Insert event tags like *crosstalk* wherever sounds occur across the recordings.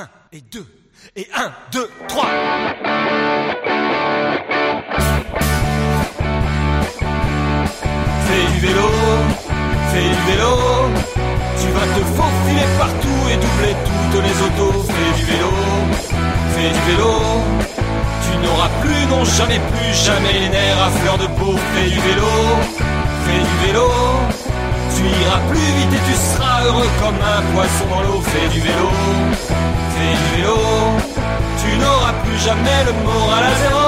1 et 2 et 1, 2, 3. Fais du vélo, fais du vélo. Tu vas te faufiler partout et doubler toutes les autos. Fais du vélo, fais du vélo. Tu n'auras plus, non jamais plus, jamais les nerfs à fleur de peau. Fais du vélo, fais du vélo. Tu iras plus vite et tu seras heureux comme un poisson dans l'eau. Fais du vélo, fais du vélo. Tu n'auras plus jamais le moral à zéro.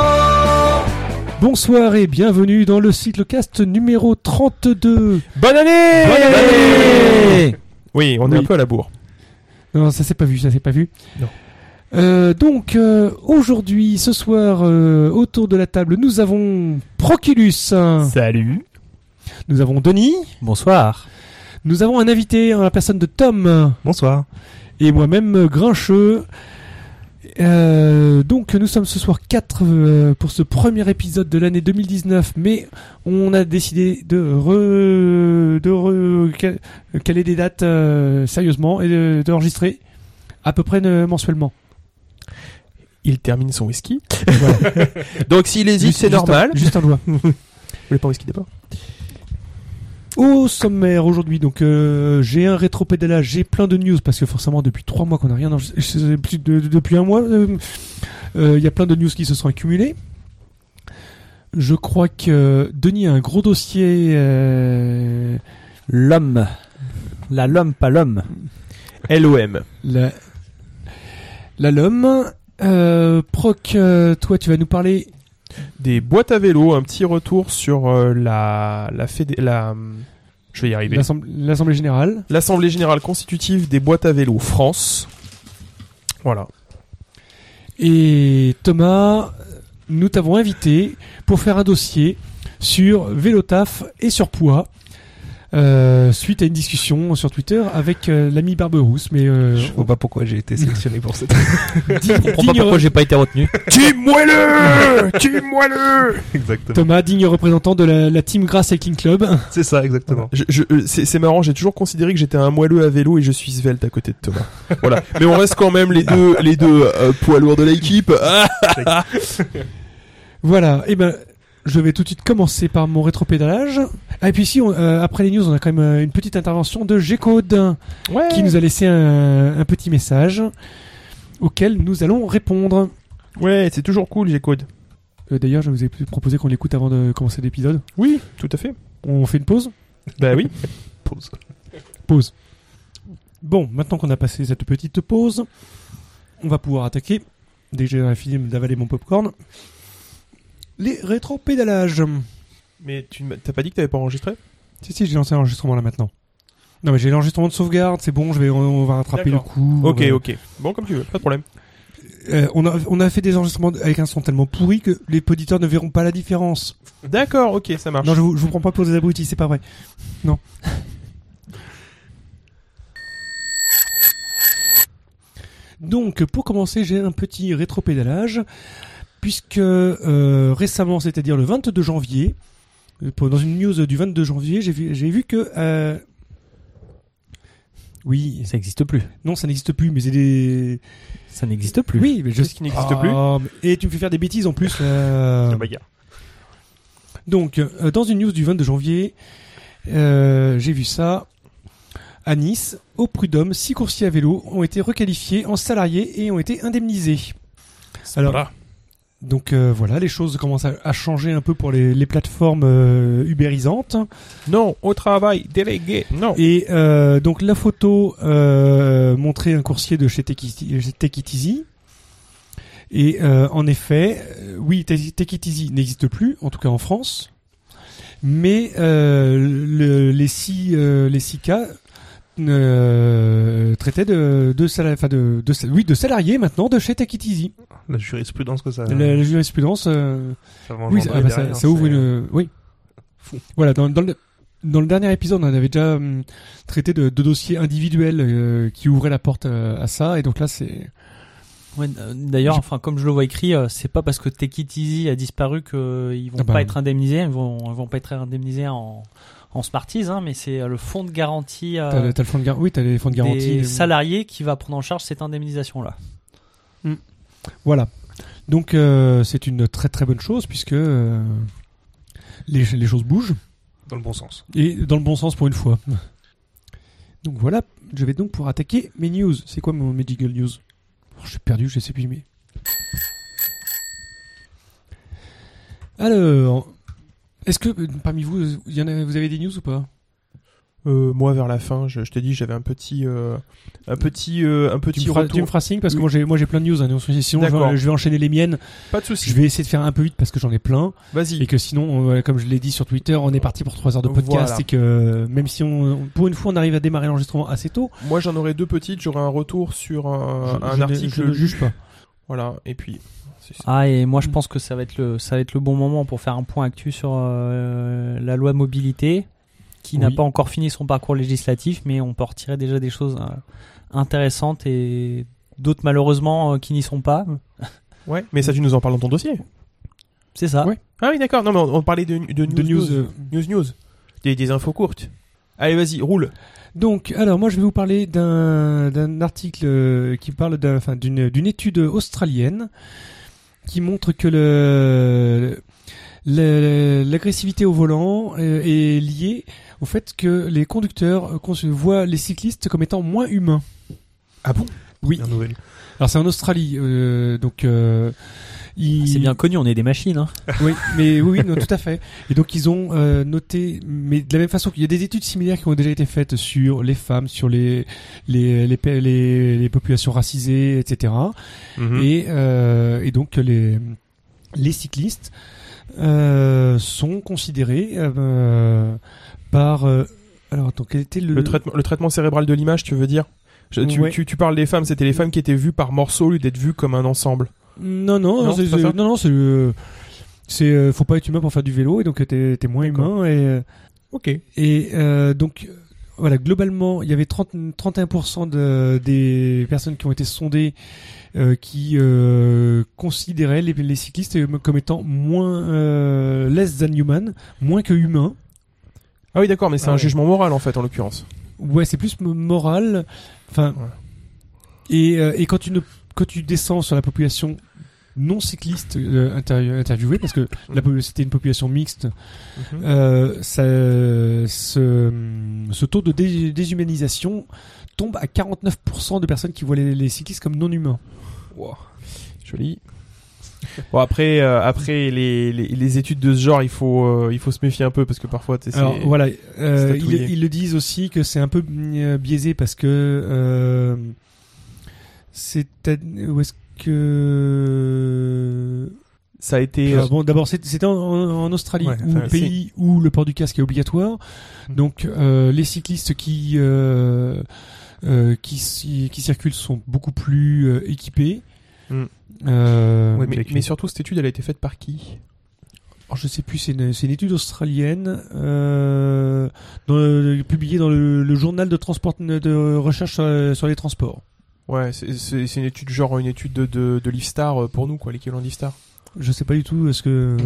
Bonsoir et bienvenue dans le cyclocast numéro 32. Bonne année Bonne année Oui, on est Oui. un peu à la bourre. Non, ça s'est pas vu, ça s'est pas vu. Non. Euh, donc euh, aujourd'hui, ce soir, euh, autour de la table, nous avons Proculus, Salut nous avons Denis, Bonsoir. nous avons un invité en la personne de Tom Bonsoir. Et moi-même euh, Grincheux. Euh, donc nous sommes ce soir 4 pour ce premier épisode de l'année 2019, mais on a décidé de re, de re- cal- caler des dates euh, sérieusement et de- d'enregistrer à peu près euh, mensuellement. Il termine son whisky. *laughs* Donc s'il hésite, c'est un- normal. juste un doigt. Vous voulez pas un whisky d'abord? Au sommaire aujourd'hui, donc euh, j'ai un rétropédalage, j'ai plein de news parce que forcément depuis trois mois qu'on n'a rien plus de- depuis un mois, euh, euh, il y a plein de news qui se sont accumulées. Je crois que Denis a un gros dossier. euh, L'homme. La l'homme, pas l'homme. LOM. la la LOM. Euh, Proc, toi tu vas nous parler. Des boîtes à vélo, un petit retour sur euh, la la, fédé- la je vais y arriver. l'Assemblée générale. L'Assemblée générale constitutive des boîtes à vélo France. Voilà. Et Thomas, nous t'avons invité pour faire un dossier sur Vélotaf et surpoids. Euh, suite à une discussion sur Twitter avec euh, l'ami Barberousse, mais euh, Je vois pas pourquoi j'ai été sélectionné pour cette. *laughs* Je comprends pas pourquoi j'ai pas été retenu. Team moelleux *laughs* Team moelleux Exactement. Thomas, digne représentant de la, la team Grass Cycling Club. C'est ça, exactement. Je- je- euh, c'est marrant, j'ai toujours considéré que j'étais un moelleux à vélo et je suis svelte à côté de Thomas. voilà. Mais on reste quand même les deux, les deux euh, poids lourds de l'équipe. *laughs* Ah Voilà, et ben je vais tout de suite commencer par mon rétropédalage. Ah, et puis ici, on- euh, après les news, on a quand même euh, une petite intervention de G-Code ouais. qui nous a laissé un, un petit message auquel nous allons répondre. Ouais, c'est toujours cool, G-Code. Euh, D'ailleurs, je vous ai proposé qu'on l'écoute avant de commencer l'épisode. Oui, tout à fait. On fait une pause? Bah oui. *laughs* Pause. Pause. Bon, maintenant qu'on a passé cette petite pause, on va pouvoir attaquer. Dès que j'ai fini d'avaler mon popcorn. Les rétro-pédalages. Mais tu t'as pas dit que t'avais pas enregistré? Si, si, j'ai lancé l'enregistrement là maintenant. Non, mais j'ai l'enregistrement de sauvegarde, c'est bon, je vais, on va rattraper le coup. Ok, va- ok. Bon, comme tu veux, pas de problème. Euh, on, a, on a fait des enregistrements avec un son tellement pourri que les auditeurs ne verront pas la différence. D'accord, ok, ça marche. Non, je vous, je vous prends pas pour des abrutis, c'est pas vrai. Non. Donc, pour commencer, j'ai un petit rétropédalage, puisque euh, récemment, c'est-à-dire le 22 janvier, euh, dans une news du 22 janvier, j'ai vu, j'ai vu que... euh, oui, Ça n'existe plus. non, ça n'existe plus, mais c'est des... Ça n'existe plus. Oui, mais je... Qu'est-ce qui n'existe plus Ah, Et tu me fais faire des bêtises en plus. euh. bagarre. Donc, euh, dans une news du 22 janvier, euh, j'ai vu ça. À Nice, au prud'homme, six coursiers à vélo ont été requalifiés en salariés et ont été indemnisés. Alors, Voilà. Donc euh, voilà, les choses commencent à, à changer un peu pour les, les plateformes euh, ubérisantes. Non, au travail, délégué. Non. Et euh, donc la photo euh, montrait un coursier de chez Take It Easy. Et euh, en effet, euh, oui, Take Take It Easy n'existe plus, en tout cas en France. Mais euh, le- les six euh, les six cas euh, de de, de, de oui de salariés maintenant de chez Take It Easy. La jurisprudence que ça. La, la jurisprudence. euh, ça oui, ah bah, ça, derrière, ça ouvre une. Oui. Voilà, dans, dans, le, dans le dernier épisode, on avait déjà hum, traité de, de dossiers individuels euh, qui ouvraient la porte euh, à ça, et donc là, c'est Ouais, D'ailleurs, enfin, comme je le vois écrit, euh, c'est pas parce que Take It Easy a disparu qu'ils vont Ah bah. pas être indemnisés, ils vont, ils vont pas être indemnisés en, en Smarties, hein, mais c'est euh, le fonds de garantie euh, T'as le, t'as le fonds de gar- Oui, t'as les fonds de garantie. des euh, salariés qui va prendre en charge cette indemnisation-là. Voilà. Donc euh, c'est une très très bonne chose puisque euh, les, les choses bougent Dans le bon sens. et dans le bon sens pour une fois. Donc voilà, je vais donc pour attaquer mes news. C'est quoi mon medical news? Oh, Je suis perdu, je sais plus mais. Alors, est-ce que euh, parmi vous, il y en a, vous avez des news ou pas? Euh, moi, vers la fin, je, je t'ai dit, j'avais un petit, euh, un petit, euh, un tu petit feras, retour. tu me feras signe parce que Oui. moi j'ai moi j'ai plein de news. hein, sinon je vais, je vais enchaîner les miennes. Pas de souci. Je vais essayer de faire un peu vite parce que j'en ai plein. Vas-y. Et que sinon, comme je l'ai dit sur Twitter, on est parti pour 3 heures de podcast Voilà. et que même si on, pour une fois on arrive à démarrer l'enregistrement assez tôt, Moi, j'en aurai deux petites. J'aurai un retour sur un, je, article. je ne juge pas. Voilà. Et puis. Ah, et moi je Mm. pense que ça va être le, ça va être le bon moment pour faire un point actu sur euh, la loi mobilité, qui n'a pas encore fini son parcours législatif, mais on peut retirer déjà des choses euh, intéressantes et d'autres malheureusement euh, qui n'y sont pas. *laughs* Ouais. Mais ça, tu nous en parles dans ton dossier. C'est ça. Ouais. Ah oui, d'accord. Non, mais on, on parlait de, de news. De news, news, news. Des, des infos courtes. Allez, vas-y, roule. Donc, alors moi je vais vous parler d'un d'un article qui parle d'un- enfin, d'une d'une étude australienne qui montre que le l'agressivité au volant euh, est liée au fait que les conducteurs euh, voient les cyclistes comme étant moins humains. Ah bon? Oui. Alors c'est en Australie, euh, donc euh, ils- C'est bien connu, on est des machines. Hein. Oui, mais oui, non, tout à fait. Et donc ils ont euh, noté, mais de la même façon qu'il y a des études similaires qui ont déjà été faites sur les femmes, sur les les les, pe- les, les populations racisées, etc. Mhm. Et euh, et donc les les cyclistes euh, sont considérés euh, par euh, alors attends quel était le, le, traitement, le traitement cérébral de l'image, tu veux dire? Je- tu, Ouais. tu, tu parles des femmes, c'était les femmes qui étaient vues par morceaux au lieu d'être vues comme un ensemble. Non non Non, c'est, c'est non non c'est euh, c'est euh, faut pas être humain pour faire du vélo et donc t'es t'es moins D'accord. humain et euh, Ok. Et euh, donc, euh, voilà, globalement, il y avait 30, 31% de, des personnes qui ont été sondées euh, qui euh, considéraient les, les cyclistes comme étant moins euh, less than human, moins que humain. Ah oui, d'accord, mais c'est Ah un ouais. jugement moral en fait, en l'occurrence. Ouais, c'est plus moral. Enfin, Ouais. et, euh, et quand tu ne, quand tu descends sur la population non cycliste euh, interview- interviewée, parce que c'était une population mixte, Mhm. Euh, ça, ce, ce taux de dé- déshumanisation tombe à 49% de personnes qui voient les, les cyclistes comme non humains. Wow. Joli. Bon après, euh, après les, les, les études de ce genre, il faut, euh, il faut se méfier un peu parce que parfois, Alors voilà, euh, ils, ils le disent aussi que c'est un peu euh, biaisé parce que c'est où est-ce que ça a été. Alors, bon, d'abord, c'était en, Australie, Ouais, enfin, pays où le port du casque est obligatoire. Mm. Donc, euh, les cyclistes qui euh, euh, qui, ci- qui circulent sont beaucoup plus euh, équipés. Mm. Euh, Ouais, mais surtout, cette étude, elle a été faite par qui? Alors, je sais plus, c'est une, étude australienne euh, dans le- publiée dans le, le journal de transport de recherche sur, sur les transports. Ouais, c'est- une étude genre une étude de, de, de Livestar euh, pour nous, quoi, l'équivalent de Livestar. Je sais pas du tout. Est-ce que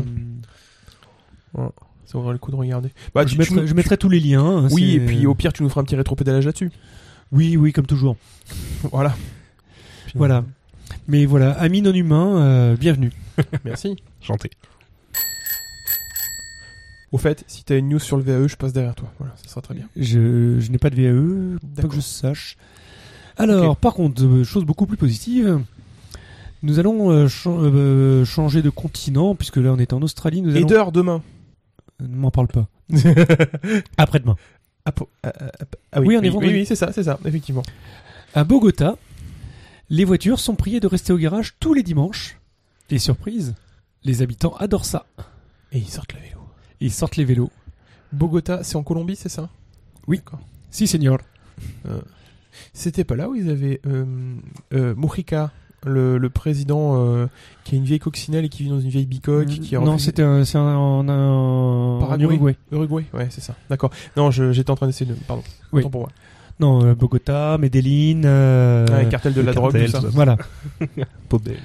Ça vaudrait le coup de regarder. Bah, je, tu- mettrai, nous- je mettrai tous les liens. hein, Oui, et puis au pire, tu nous feras un petit rétropédalage là-dessus. oui, oui, comme toujours. *laughs* Voilà. Voilà. Mais voilà, amis non humains, euh, bienvenue. *laughs* Merci. Chanté. Au fait, si t'as une news sur le VAE, je passe derrière toi. Voilà, ça sera très bien. Je, je n'ai pas de VAE, pas D'accord. que je sache. Alors, par contre, euh, chose beaucoup plus positive, nous allons euh, euh, changer de continent, puisque là on est en Australie. Nous Et allons... d'heure demain. Ne m'en parle pas. *laughs* Après-demain. Ah, ah, ah Oui, on est oui, oui, oui, c'est ça, c'est ça, effectivement. À Bogota, les voitures sont priées de rester au garage tous les dimanches. Et surprise, les habitants adorent ça. Et ils sortent le vélo. Ils sortent les vélos. Bogota, c'est en Colombie, c'est ça? Oui. Si, senior. C'était pas là où ils avaient euh, euh, Mujica, le, le président euh, qui a une vieille coccinelle et qui vit dans une vieille bicoque, qui a non, refusé- c'était un- c'est un- en, en, en Paraguay. Uruguay. Uruguay, ouais, c'est ça. D'accord. Non, j'étais en train d'essayer de. Pardon. Oui. Pour moi. Non, euh, Bogota, Medellin. euh, Ouais, cartel de la drogue, cartel, tout ça. tout ça. Voilà. *laughs* Peau belge.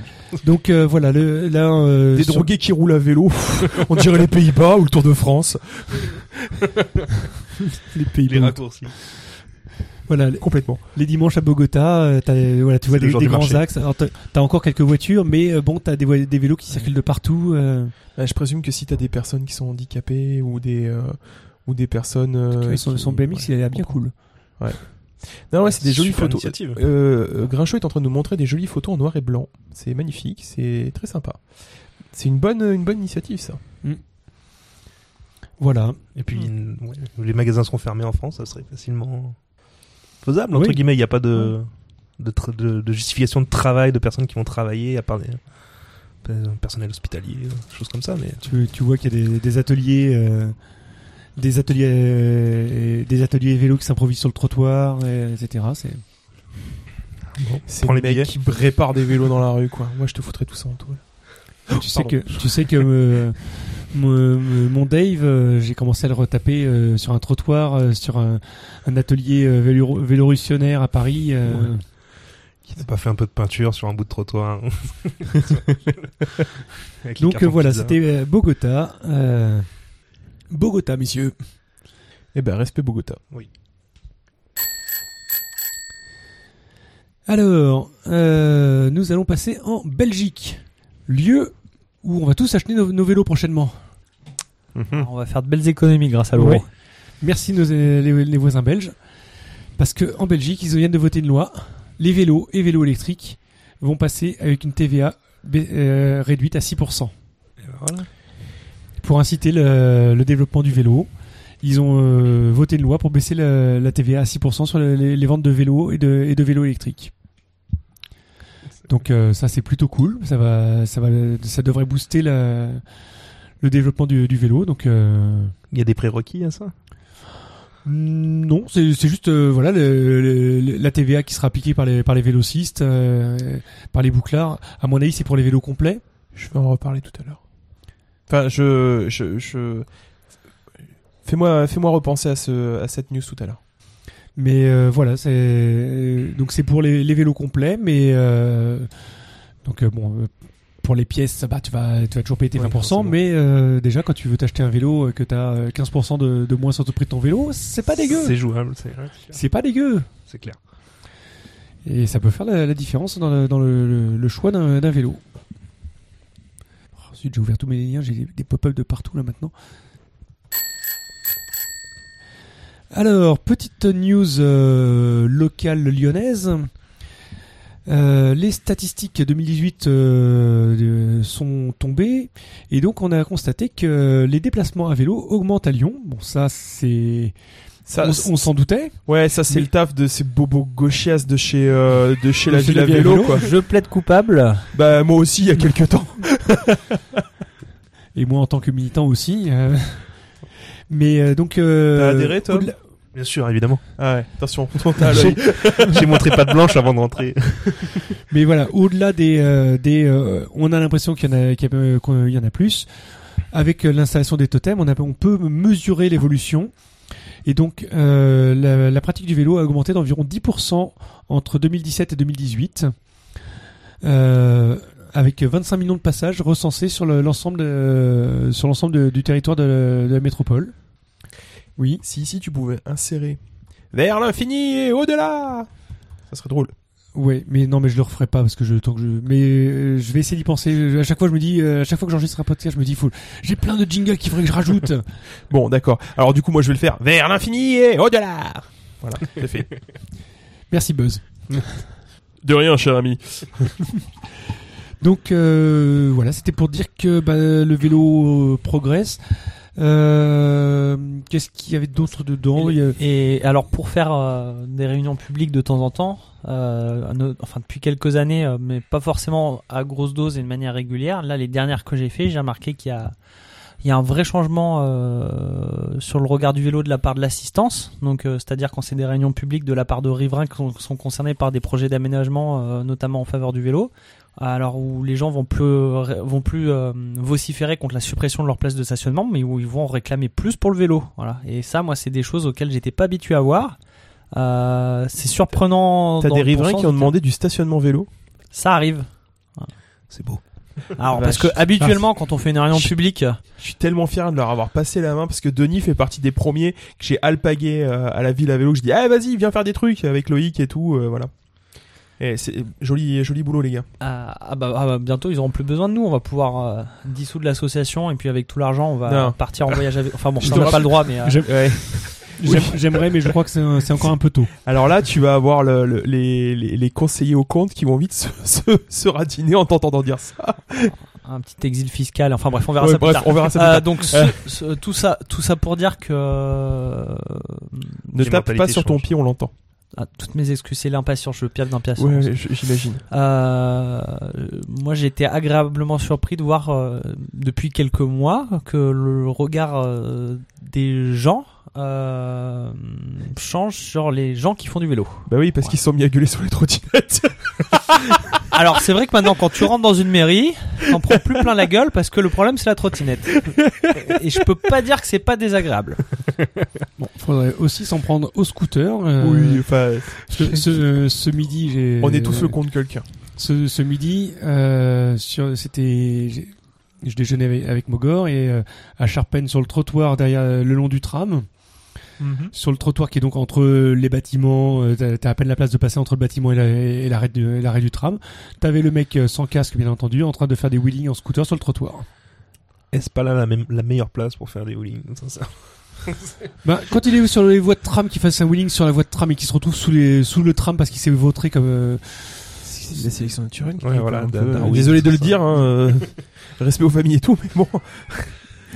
Donc euh, voilà, le, là. euh, Des sur- drogués qui roulent à vélo. *laughs* On dirait les Pays-Bas ou le Tour de France. *laughs* les pays. Les raccourcis. Voilà, les, Complètement. les dimanches à Bogota, euh, voilà, tu vois des, des grands marché. axes. Alors t'as, encore quelques voitures, mais euh, bon, t'as des, des vélos qui circulent de partout. euh, Bah, je présume que si t'as des personnes qui sont handicapées ou des euh, ou des personnes euh, son, qui- son BMX, ouais, il a l'air bien cool. Non ouais, c'est des jolies photos. Euh, Grinchot est en train de nous montrer des jolies photos en noir et blanc. C'est magnifique, c'est très sympa. C'est une bonne une bonne initiative ça. Voilà. Et puis, ouais, les magasins seront fermés en France, ça serait facilement faisable. Oui. Entre guillemets, il n'y a pas de, de, tra- de- de justification de travail de personnes qui vont travailler, à part les euh, personnel hospitalier, choses comme ça. Mais Tu, tu vois qu'il y a des, des ateliers, euh, des ateliers, euh, des ateliers vélos qui s'improvisent sur le trottoir, et- etc. C'est C'est Prends les mecs qui réparent des vélos dans la rue quoi. Moi je te foutrais tout ça en tu sais que tu sais que euh, mon, mon Dave, euh, j'ai commencé à le retaper euh, sur un trottoir, euh, sur un, un atelier euh, vélo, vélorussionnaire à Paris. euh, Ouais. qui n'a pas fait un peu de peinture sur un bout de trottoir *laughs* Donc euh, voilà, c'était euh, Bogota. euh, Bogota, messieurs. Eh ben respect Bogota. Alors, euh, nous allons passer en Belgique, lieu où on va tous acheter nos, nos vélos prochainement. On va faire de belles économies grâce à l'euro. Ouais. Merci nos, les, les voisins belges, parce que en Belgique, ils viennent de voter une loi. Les vélos et vélos électriques vont passer avec une TVA euh, réduite à 6%. Et voilà. Pour inciter le, le développement du vélo, ils ont euh, voté une loi pour baisser la, la TVA à 6% sur les, les ventes de vélos et de, et de vélos électriques. Donc euh, ça c'est plutôt cool, ça va, ça va, ça devrait booster la- le développement du, du vélo. Donc euh, Il y a des prérequis à ça? Non, c'est c'est juste euh, voilà le- le- la TVA qui sera appliquée par les par les vélocistes, euh, par les bouclards. À mon avis, c'est pour les vélos complets. Je vais en reparler tout à l'heure. Enfin, je, je, je... fais-moi, fais-moi repenser à ce, à cette news tout à l'heure. Mais euh, voilà, c'est euh, donc c'est pour les, les vélos complets, mais euh, donc bon. pour les pièces, bah, tu vas, tu vas toujours payer tes Ouais, 20%, forcément. mais déjà quand tu veux t'acheter un vélo, euh, que tu as 15% de, de moins sur le prix de ton vélo, c'est pas dégueu. C'est jouable, c'est C'est pas dégueu. c'est clair. Et ça peut faire la, la différence dans le, dans le, le- le choix d'un vélo. Oh, zut, j'ai ouvert tous mes liens, j'ai des, des pop-up de partout là maintenant. Alors, petite news euh, locale lyonnaise. Euh, les statistiques 2018 euh, sont tombées et donc on a constaté que les déplacements à vélo augmentent à Lyon. Bon, ça c'est, Ça, on, on s'en doutait. ouais, ça c'est Mais- le taf de ces bobos gauchias de chez, euh, de chez la ville à vélo, vélo. quoi. Je plaide coupable. Bah, moi aussi, il y a quelques temps. *laughs* et moi en tant que militant aussi. euh, Mais euh, donc. euh, T'as adhéré, Tom? au-delà- Bien sûr, évidemment. Ah ouais, attention. *laughs* J'ai montré pas de blanche avant de rentrer. *laughs* Mais voilà, au-delà des, euh, des, euh, on a l'impression qu'il y en a, qu'il y, a, qu'il y en a plus. Avec euh, l'installation des totems, on, a, on peut mesurer l'évolution. Et donc, euh, la, la pratique du vélo a augmenté d'environ 10% entre 2017 et 2018, euh, avec 25 millions de passages recensés sur le- l'ensemble de- sur l'ensemble de- du territoire de, de la métropole. Oui. Si ici tu pouvais insérer vers l'infini et au-delà, ça serait drôle. Ouais, mais non, mais je le referai pas parce que je tant que je. Mais euh, je vais essayer d'y penser. À chaque fois, je me dis, euh, à chaque fois que j'enregistre un podcast, je me dis, faut. J'ai plein de jingles qu'il faudrait que je rajoute. *laughs* Bon, d'accord. Alors du coup, moi je vais le faire vers l'infini et au-delà. Voilà, c'est fait. *laughs* Merci Buzz. *laughs* De rien, cher ami. Donc euh, voilà, c'était pour dire que bah, le vélo progresse. Euh, Qu'est-ce qu'il y avait d'autre dedans Et alors pour faire euh, des réunions publiques de temps en temps, euh, enfin depuis quelques années, euh, mais pas forcément à grosse dose et de manière régulière. Là, les dernières que j'ai fait, j'ai remarqué qu'il y a il y a un vrai changement euh, sur le regard du vélo de la part de l'assistance. Donc, c'est-à-dire quand c'est des réunions publiques de la part de riverains qui sont, concernés par des projets d'aménagement, notamment en faveur du vélo. Alors où les gens vont plus vont plus euh, vociférer contre la suppression de leur place de stationnement, mais où ils vont réclamer plus pour le vélo. Voilà. Et ça, moi, c'est des choses auxquelles j'étais pas habitué à voir. Euh, c'est surprenant. T'as des riverains qui ont demandé du stationnement vélo? Ça arrive. C'est beau. Alors parce que habituellement, quand on fait une réunion publique, Je suis tellement fier de leur avoir passé la main parce que Denis fait partie des premiers que j'ai alpagué euh, à la ville à vélo. Je dis, ah vas-y, viens faire des trucs avec Loïc et tout, euh, voilà. Et c'est joli, joli boulot les gars. ah, ah bah, ah bah, bientôt ils auront plus besoin de nous. On va pouvoir euh, dissoudre l'association et puis avec tout l'argent, on va Non. partir en voyage avec. Enfin bon, Je ça on n'a pas le droit, mais euh, *laughs* J'aimerais, mais je crois que c'est un- c'est encore un peu tôt. Alors là, tu vas avoir le- le- les, les, les conseillers au compte qui vont vite se, *laughs* se, se radiner en t'entendant dire ça. un petit exil fiscal. Enfin bref, on verra Ouais, ça plus bref, tard. on verra ça plus Euh, donc ce- ce- tout ça, tout ça pour dire que Ne tape pas sur ton pied, on l'entend. Ah, toutes mes excuses, c'est l'impatience, je piaf d'impatience. Ouais, j- j'imagine. Euh, moi, j'ai été agréablement surpris de voir euh, depuis quelques mois que le regard euh, des gens euh, change sur les gens qui font du vélo. Bah oui, parce qu'ils se sont mis à gueuler sur les trottinettes. *laughs* Alors, c'est vrai que maintenant, quand tu rentres dans une mairie, t'en prends plus plein la gueule parce que le problème, c'est la trottinette. Et je peux pas dire que c'est pas désagréable. Bon, faudrait aussi s'en prendre au scooter. euh, enfin, Ce, ce- ce midi, j'ai. on est tous le compte quelqu'un. Ce, ce midi, euh, sur, c'était, j'ai- je déjeunais avec, Mogor et euh, à Charpennes sur le trottoir derrière le long du tram, sur le trottoir qui est donc entre les bâtiments, euh, t'as, t'as à peine la place de passer entre le bâtiment et, la- et l'arrêt, du, et l'arrêt du tram. T'avais le mec euh, sans casque bien entendu en train de faire des wheelings en scooter sur le trottoir. Est-ce pas là la, même, la meilleure place pour faire des wheelings *laughs* Bah, quand il est sur les voies de tram, qu'il fasse un wheeling sur la voie de tram et qu'il se retrouve sous, les, sous le tram parce qu'il s'est vautré comme. euh, La sélection naturelle. Ouais, voilà, peu- Darwin, Désolé de le ça. dire, hein, euh, *laughs* respect aux familles et tout, mais bon.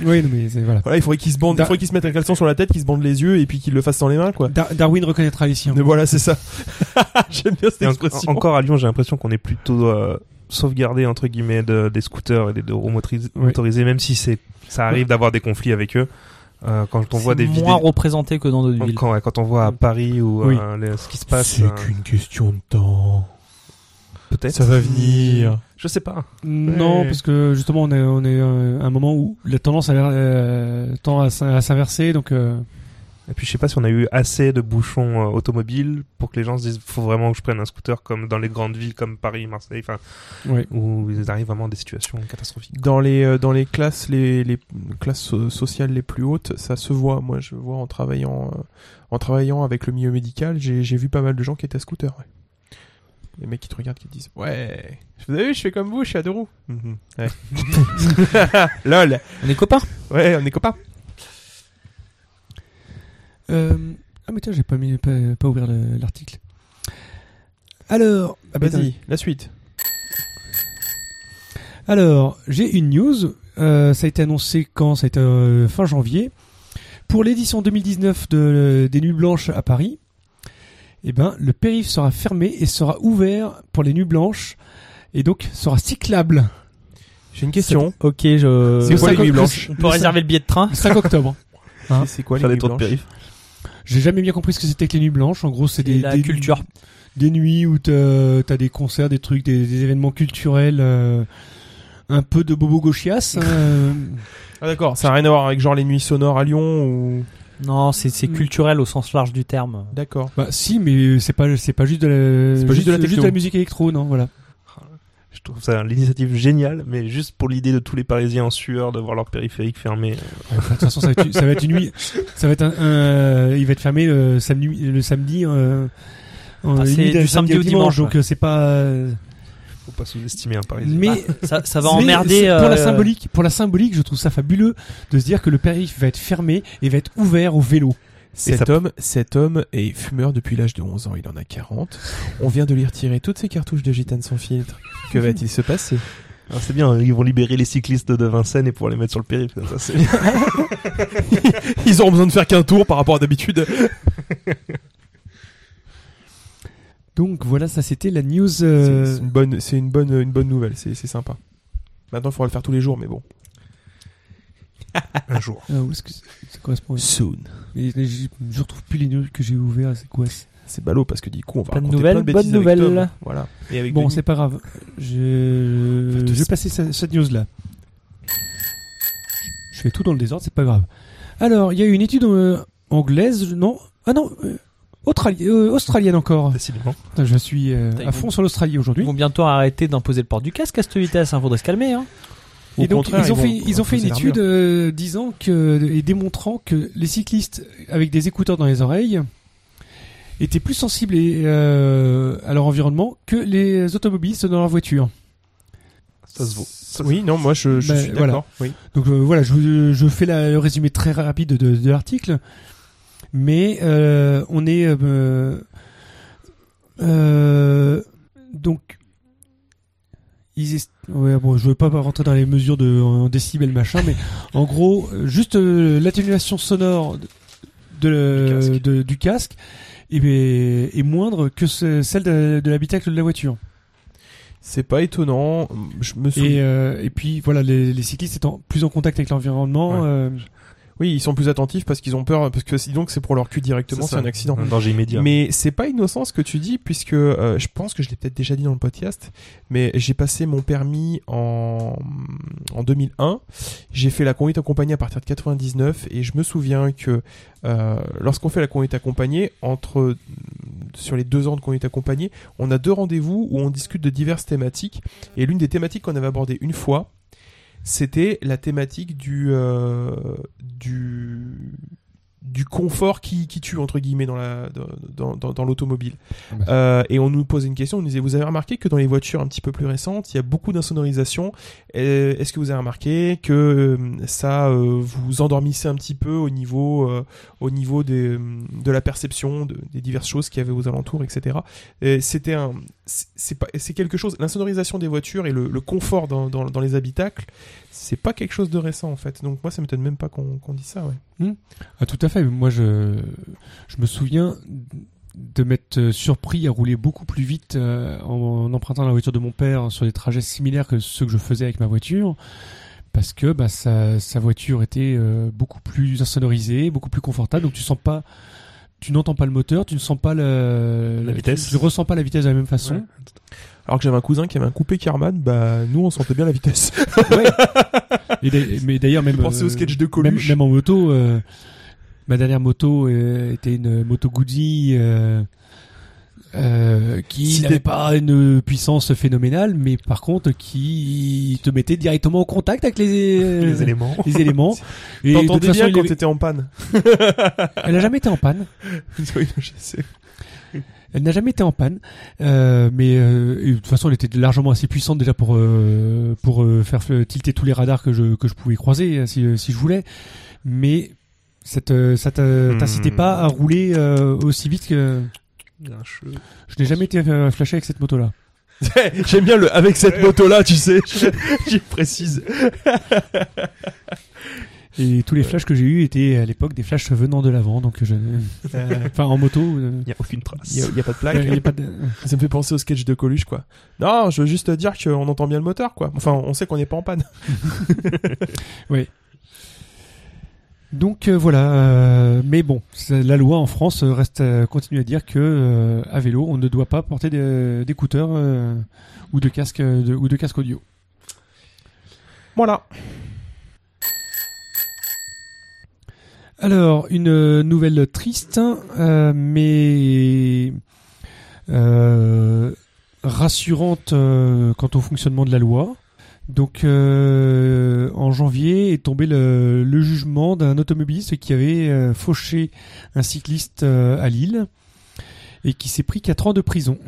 Oui, non, mais c'est, voilà. Voilà, il faudrait qu'ils se bandent, il Dar- faudrait qu'ils se mettent un caleçon sur la tête, qu'ils se bandent les yeux et puis qu'ils le fassent dans les mains, quoi. Dar- Darwin reconnaîtra les siens. Mais voilà, c'est ça. *laughs* J'aime bien cette Et en- expression. encore à Lyon, j'ai l'impression qu'on est plutôt euh, sauvegardé entre guillemets de- des scooters et des deux roues Oui. motorisées, même si c'est ça arrive d'avoir des conflits avec eux. Euh, quand on voit des vidéos, moins représenté que dans d'autres villes. quand, ouais, quand on voit à Paris ou Oui. euh, les- ce qui se passe, euh, question de temps. peut-être. Ça va venir. Je sais pas. Non, Ouais. parce que justement, on est, on est euh, à un moment où la tendance a l'air, euh, tend à, s'in- à s'inverser, donc euh, Et puis je sais pas si on a eu assez de bouchons euh, automobiles pour que les gens se disent faut vraiment que je prenne un scooter comme dans les grandes villes comme Paris, Marseille, enfin ouais. où ils arrivent vraiment à des situations catastrophiques. Dans les euh, dans les classes les les classes so- sociales les plus hautes, ça se voit. Moi, je vois en travaillant euh, en travaillant avec le milieu médical, j'ai j'ai vu pas mal de gens qui étaient à scooter. ouais. Les mecs qui te regardent qui te disent ouais, vous avez vu, je fais comme vous, je suis à deux roues. Mhm, ouais. *laughs* Lol. On est copains Ouais, on est copains. Euh, ah mais tiens, j'ai pas mis, pas, pas ouvert le- l'article. Alors, ah bah, Vas-y, la suite. Alors, j'ai une news. euh, ça a été annoncé quand? Ça a été euh, fin janvier. Pour l'édition 2019 de, des Nuits Blanches à Paris, eh ben, le périph' sera fermé et sera ouvert pour les Nuits Blanches et donc sera cyclable. J'ai une question. Ok, je. C'est quoi les cinq- nuits blanches On peut réserver le billet de train Le 5 octobre. Hein C'est quoi les nuits blanches périph. J'ai jamais bien compris ce que c'était que les Nuits Blanches. En gros, c'est des, la des- culture. des nuits où t'as as des concerts, des trucs, des, des événements culturels, euh, un peu de bobo gauchias. *laughs* hein, euh, Ah d'accord, ça n'a rien à voir avec genre les nuits sonores à Lyon ou Non, c'est c'est Mm. culturel au sens large du terme. D'accord. Bah si, mais c'est pas c'est pas juste de la C'est pas juste de la musique électro, non, voilà. Je trouve ça l'initiative géniale, mais juste pour l'idée de tous les Parisiens en sueur de voir leur périphérique fermé. Ouais, De toute façon, ça va être, ça va être une nuit, ça va être un, un- il va être fermé le samedi, le samedi. Euh, c'est du samedi au dimanche, donc euh, c'est pas. euh, Faut pas sous-estimer un Parisien. mais Ça, ça va *laughs* mais emmerder. pour la euh, symbolique, pour la symbolique, je trouve ça fabuleux de se dire que le périph va être fermé et va être ouvert au vélo. Cet ça- homme, cet homme est fumeur depuis l'âge de 11 ans, il en a 40. On vient de lui retirer toutes ses cartouches de gitane sans filtre. Que va-t-il se passer? Alors, c'est bien, ils vont libérer les cyclistes de Vincennes et pouvoir les mettre sur le périph. Ça, c'est bien. *laughs* Ils auront besoin de faire qu'un tour par rapport à d'habitude. *laughs* Donc voilà, ça c'était la news. C'est euh, c'est une bonne, c'est une bonne, une bonne nouvelle. C'est c'est sympa. Maintenant, il faudra le faire tous les jours, mais bon. *laughs* un jour. ah, où est-ce que ça ça correspond Soon. Et je, je retrouve plus les news que j'ai ouverts. C'est quoi ça C'est ballot parce que du coup, on va Pas de raconter nouvelles, plein de bonne avec nouvelle. Tom. Voilà. Et avec Bon, c'est pas grave. Je, vais passer ce- cette news là. Je fais tout dans le désordre, c'est pas grave. Alors, il y a eu une étude euh, anglaise, non? Ah non, euh, australi- euh, australienne encore. Décidément. Je suis euh, ils à fond sur l'Australie Ils aujourd'hui. vont bientôt arrêter d'imposer le port du casque à cette vitesse, hein, faudrait se calmer. Hein. Au Et donc contraire, ils ont vont fait ils ont fait une étude euh, disant que et démontrant que les cyclistes avec des écouteurs dans les oreilles étaient plus sensibles et, euh, à leur environnement que les automobilistes dans leur voiture. Ça se vaut. Oui, non, moi je, je Bah, suis voilà. d'accord. Oui. Donc euh, voilà, je, je fais la- le résumé très rapide de, de l'article, mais euh, on est euh, euh, donc ils est- ouais, bon, je veux pas rentrer dans les mesures de en décibels machin, mais en gros, juste l'atténuation sonore de, Du casque. de- du casque est, est moindre que ce- celle de, de l'habitacle de la voiture. C'est pas étonnant. Je me Et, euh, puis voilà, les, les cyclistes étant plus en contact avec l'environnement, Ouais. euh, Oui, ils sont plus attentifs parce qu'ils ont peur, parce que sinon que c'est pour leur cul directement, C'est un accident. Un danger immédiat. Mais c'est pas innocent ce que tu dis, puisque euh, je pense que je l'ai peut-être déjà dit dans le podcast, mais j'ai passé mon permis en, en 2001. J'ai fait la conduite accompagnée à partir de 99 et je me souviens que euh, lorsqu'on fait la conduite accompagnée, entre sur les deux ans de conduite accompagnée, on a deux rendez-vous où on discute de diverses thématiques. Et l'une des thématiques qu'on avait abordées une fois, c'était la thématique du euh, du du confort qui, qui tue entre guillemets dans la dans, dans, dans l'automobile. Ah bah. Euh, et on nous posait une question on nous disait vous avez remarqué que dans les voitures un petit peu plus récentes il y a beaucoup d'insonorisation. Euh, est-ce que vous avez remarqué que euh, ça euh, vous endormissez un petit peu au niveau euh, au niveau des, de la perception de- des diverses choses qu'il y avait aux alentours etc Et c'était un c'est c'est pas c'est quelque chose l'insonorisation des voitures et le, le confort dans, dans, dans les habitacles c'est pas quelque chose de récent en fait donc moi ça m'étonne même pas qu'on qu'on dise ça ouais Ah, tout à fait. Moi, je, je me souviens de m'être euh, surpris à rouler beaucoup plus vite euh, en, en empruntant la voiture de mon père sur des trajets similaires que ceux que je faisais avec ma voiture. Parce que bah, sa, sa voiture était euh, beaucoup plus insonorisée, beaucoup plus confortable. Donc tu sens pas, tu n'entends pas le moteur, tu ne sens pas le- La vitesse. tu ne ressens pas la vitesse de la même façon. Ouais. Alors que j'avais un cousin qui avait un coupé Carman bah nous on sentait bien la vitesse *laughs* Ouais. Et mais d'ailleurs même Pensez au sketch de Coluche même en moto, euh, ma dernière moto euh, était une moto Guzzi euh, euh, qui n'avait pas une puissance phénoménale, mais par contre qui te mettait directement en contact avec les, *laughs* les éléments. les éléments. Et T'entendais bien quand avait- t'étais en panne. elle n'a jamais été en panne. *laughs* oui, je sais. Elle n'a jamais été en panne, euh, mais euh, de toute façon, elle était largement assez puissante déjà pour euh, pour euh, faire f- tilter tous les radars que je que je pouvais croiser euh, si si je voulais. Mais ça te- ça Hmm. t'incitait pas à rouler euh, aussi vite que je n'ai jamais été euh, flashé avec cette moto là. *laughs* J'aime bien le avec cette moto là, tu sais. Je, je précise. Et tous les flashs que j'ai eus étaient à l'époque des flashs venant de l'avant, donc je *laughs* enfin en moto. euh, Il n'y a aucune trace. Il y, a- pas de plaque. *laughs* y a pas de- Ça me fait penser au sketch de Coluche, quoi. Non, je veux juste dire qu'on entend bien le moteur, quoi. Enfin, on sait qu'on n'est pas en panne. *laughs* Donc euh, voilà, euh, mais bon, la loi en France euh, reste euh, continue à dire que euh, à vélo, on ne doit pas porter d'écouteurs euh, ou de casque euh, de- ou de casque audio. Voilà. Alors une nouvelle triste, euh, mais euh, rassurante euh, quant au fonctionnement de la loi. Donc en janvier est tombé le, le jugement d'un automobiliste qui avait fauché un cycliste à Lille et qui s'est pris 4 ans de prison.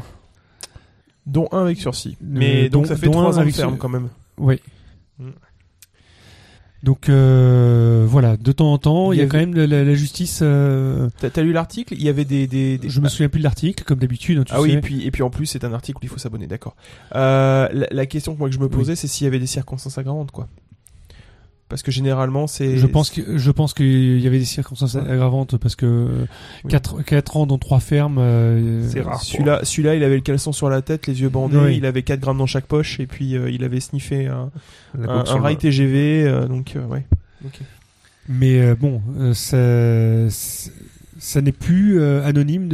Dont un avec sursis. Mais donc ça fait ans de ferme quand même. Oui. Mm. Donc euh, voilà, de temps en temps, Il y y a quand même la, la- la justice. euh, T'as lu l'article? Il y avait des. des, des- je me souviens plus de l'article, comme d'habitude. hein, Ah oui, et puis, et puis en plus, c'est un article où il faut s'abonner, d'accord. Euh, la, la question que moi que je me posais, c'est s'il y avait des circonstances aggravantes, quoi. Parce que généralement, c'est. Je pense que je pense qu'il y avait des circonstances aggravantes parce que Oui. 4 quatre ans dans trois fermes. euh, C'est rare. Celui-là, celui-là, il avait le caleçon sur la tête, les yeux bandés, Oui. il avait 4 grammes dans chaque poche, et puis euh, il avait sniffé un, un, un rail TGV, euh, donc euh, ouais. Ok. Mais euh, bon, euh, ça, ça- n'est plus euh, anonyme,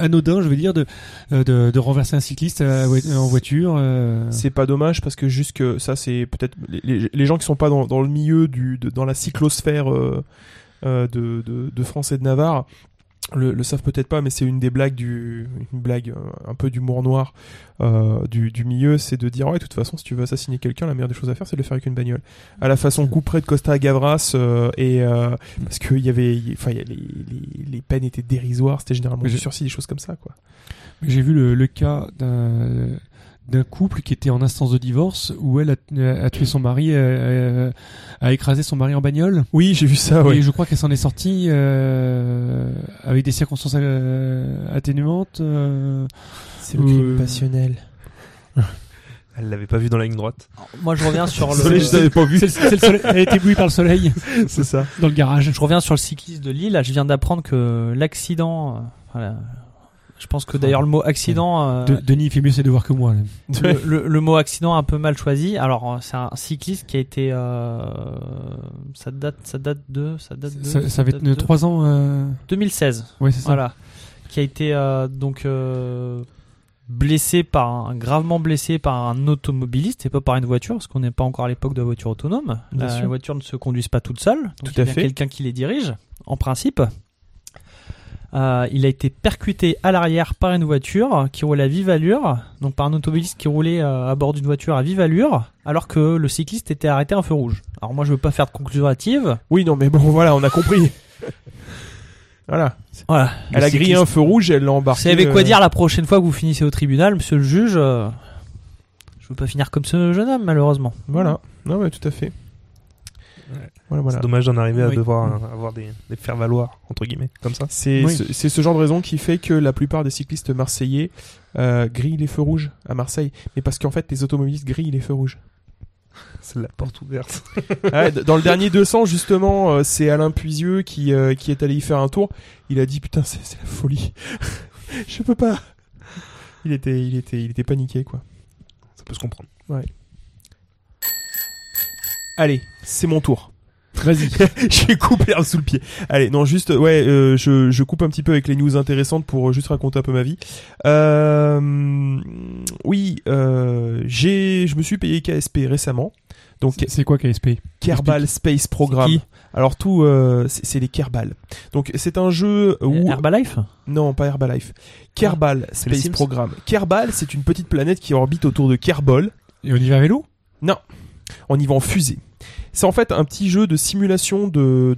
anodin, je veux dire, de, euh, de, de renverser un cycliste à- en voiture. euh. C'est pas dommage parce que juste que ça, c'est peut-être les gens qui sont pas dans, dans le milieu du, de- dans la cyclosphère euh, euh, de, de, de France et de Navarre le, le savent peut-être pas, mais c'est une des blagues du, une blague euh, un peu d'humour noir euh, du, du milieu, c'est de dire ouais, de toute façon, si tu veux assassiner quelqu'un, la meilleure des choses à faire, c'est de le faire avec une bagnole. À la façon couperée de Costa Gavras euh, et euh, parce qu'il y avait, enfin, les, les, les peines étaient dérisoires, c'était généralement du sursis, des choses comme ça, quoi. J'ai vu le, le cas d'un d'un couple qui était en instance de divorce où elle a, a tué son mari, euh, a écrasé son mari en bagnole. Oui, j'ai vu ça, ouais. Et je crois qu'elle s'en est sortie euh, avec des circonstances euh, atténuantes. euh, C'est le crime Euh, passionnel. *laughs* Elle l'avait pas vu dans la ligne droite. Moi, je reviens sur Désolé, je le. t'avais *laughs* pas vu. le- le soleil- elle a été éblouie par le soleil *laughs* c'est ça. dans le garage. Je reviens sur le cycliste de Lille. Là, je viens d'apprendre que l'accident. euh, voilà. Je pense que d'ailleurs le mot accident. euh, De- Denis il fait mieux ses devoirs que moi. Là. *laughs* le, le- le mot accident un peu mal choisi. Alors, euh, c'est un cycliste qui a été. euh, ça date, ça date de, ça date de. Ça, ça va être 3 ans. Euh... 2016. Ouais, c'est ça. Voilà. Qui a été donc blessé par un, gravement blessé par un automobiliste et pas par une voiture, parce qu'on n'est pas encore à l'époque de la voiture autonome. La sûr. voiture ne se conduise pas toute seule. Donc Tout il y a quelqu'un qui les dirige, en principe. Euh, il a été percuté à l'arrière par une voiture qui roulait à vive allure, donc par un automobiliste qui roulait euh, à bord d'une voiture à vive allure, alors que le cycliste était arrêté à un feu rouge. Alors moi je veux pas faire de conclusion hâtive. Oui, non, mais bon, voilà, on a compris. *laughs* voilà. Voilà. Elle a grillé un feu rouge, elle l'a embarqué. Vous savez quoi euh, dire la prochaine fois que vous finissez au tribunal, monsieur le juge euh, Je veux pas finir comme ce jeune homme, malheureusement. Voilà. Non, mais tout à fait. Voilà, voilà. C'est dommage d'en arriver à Oui. devoir euh, avoir des, des faire-valoir, entre guillemets, comme ça. C'est Oui. ce, c'est ce genre de raison qui fait que la plupart des cyclistes marseillais euh, grillent les feux rouges à Marseille. Mais parce qu'en fait, les automobilistes grillent les feux rouges. *laughs* C'est la porte ouverte. *laughs* Ouais, dans le dernier 200, justement, euh, c'est Alain Puisieux qui, euh, qui est allé y faire un tour. Il a dit putain, c'est la folie. *laughs* Je peux pas. Il était, il était, il était paniqué quoi. Ça peut se comprendre. Allez, c'est mon tour. Vas-y. *laughs* J'ai coupé sous le pied. Allez, non, juste, ouais, euh, je, je coupe un petit peu avec les news intéressantes pour euh, juste raconter un peu ma vie. Euh, oui, euh, j'ai, je me suis payé KSP récemment. Donc C'est- quoi KSP Kerbal Space Program. qui? Alors tout, euh, c'est les Kerbal. Donc c'est un jeu où Herbalife? Non, pas Herbalife. Kerbal les Space Program. Kerbal, c'est une petite planète qui orbite autour de Kerbol. Et on y va à vélo On y va en fusée. C'est en fait un petit jeu de simulation de,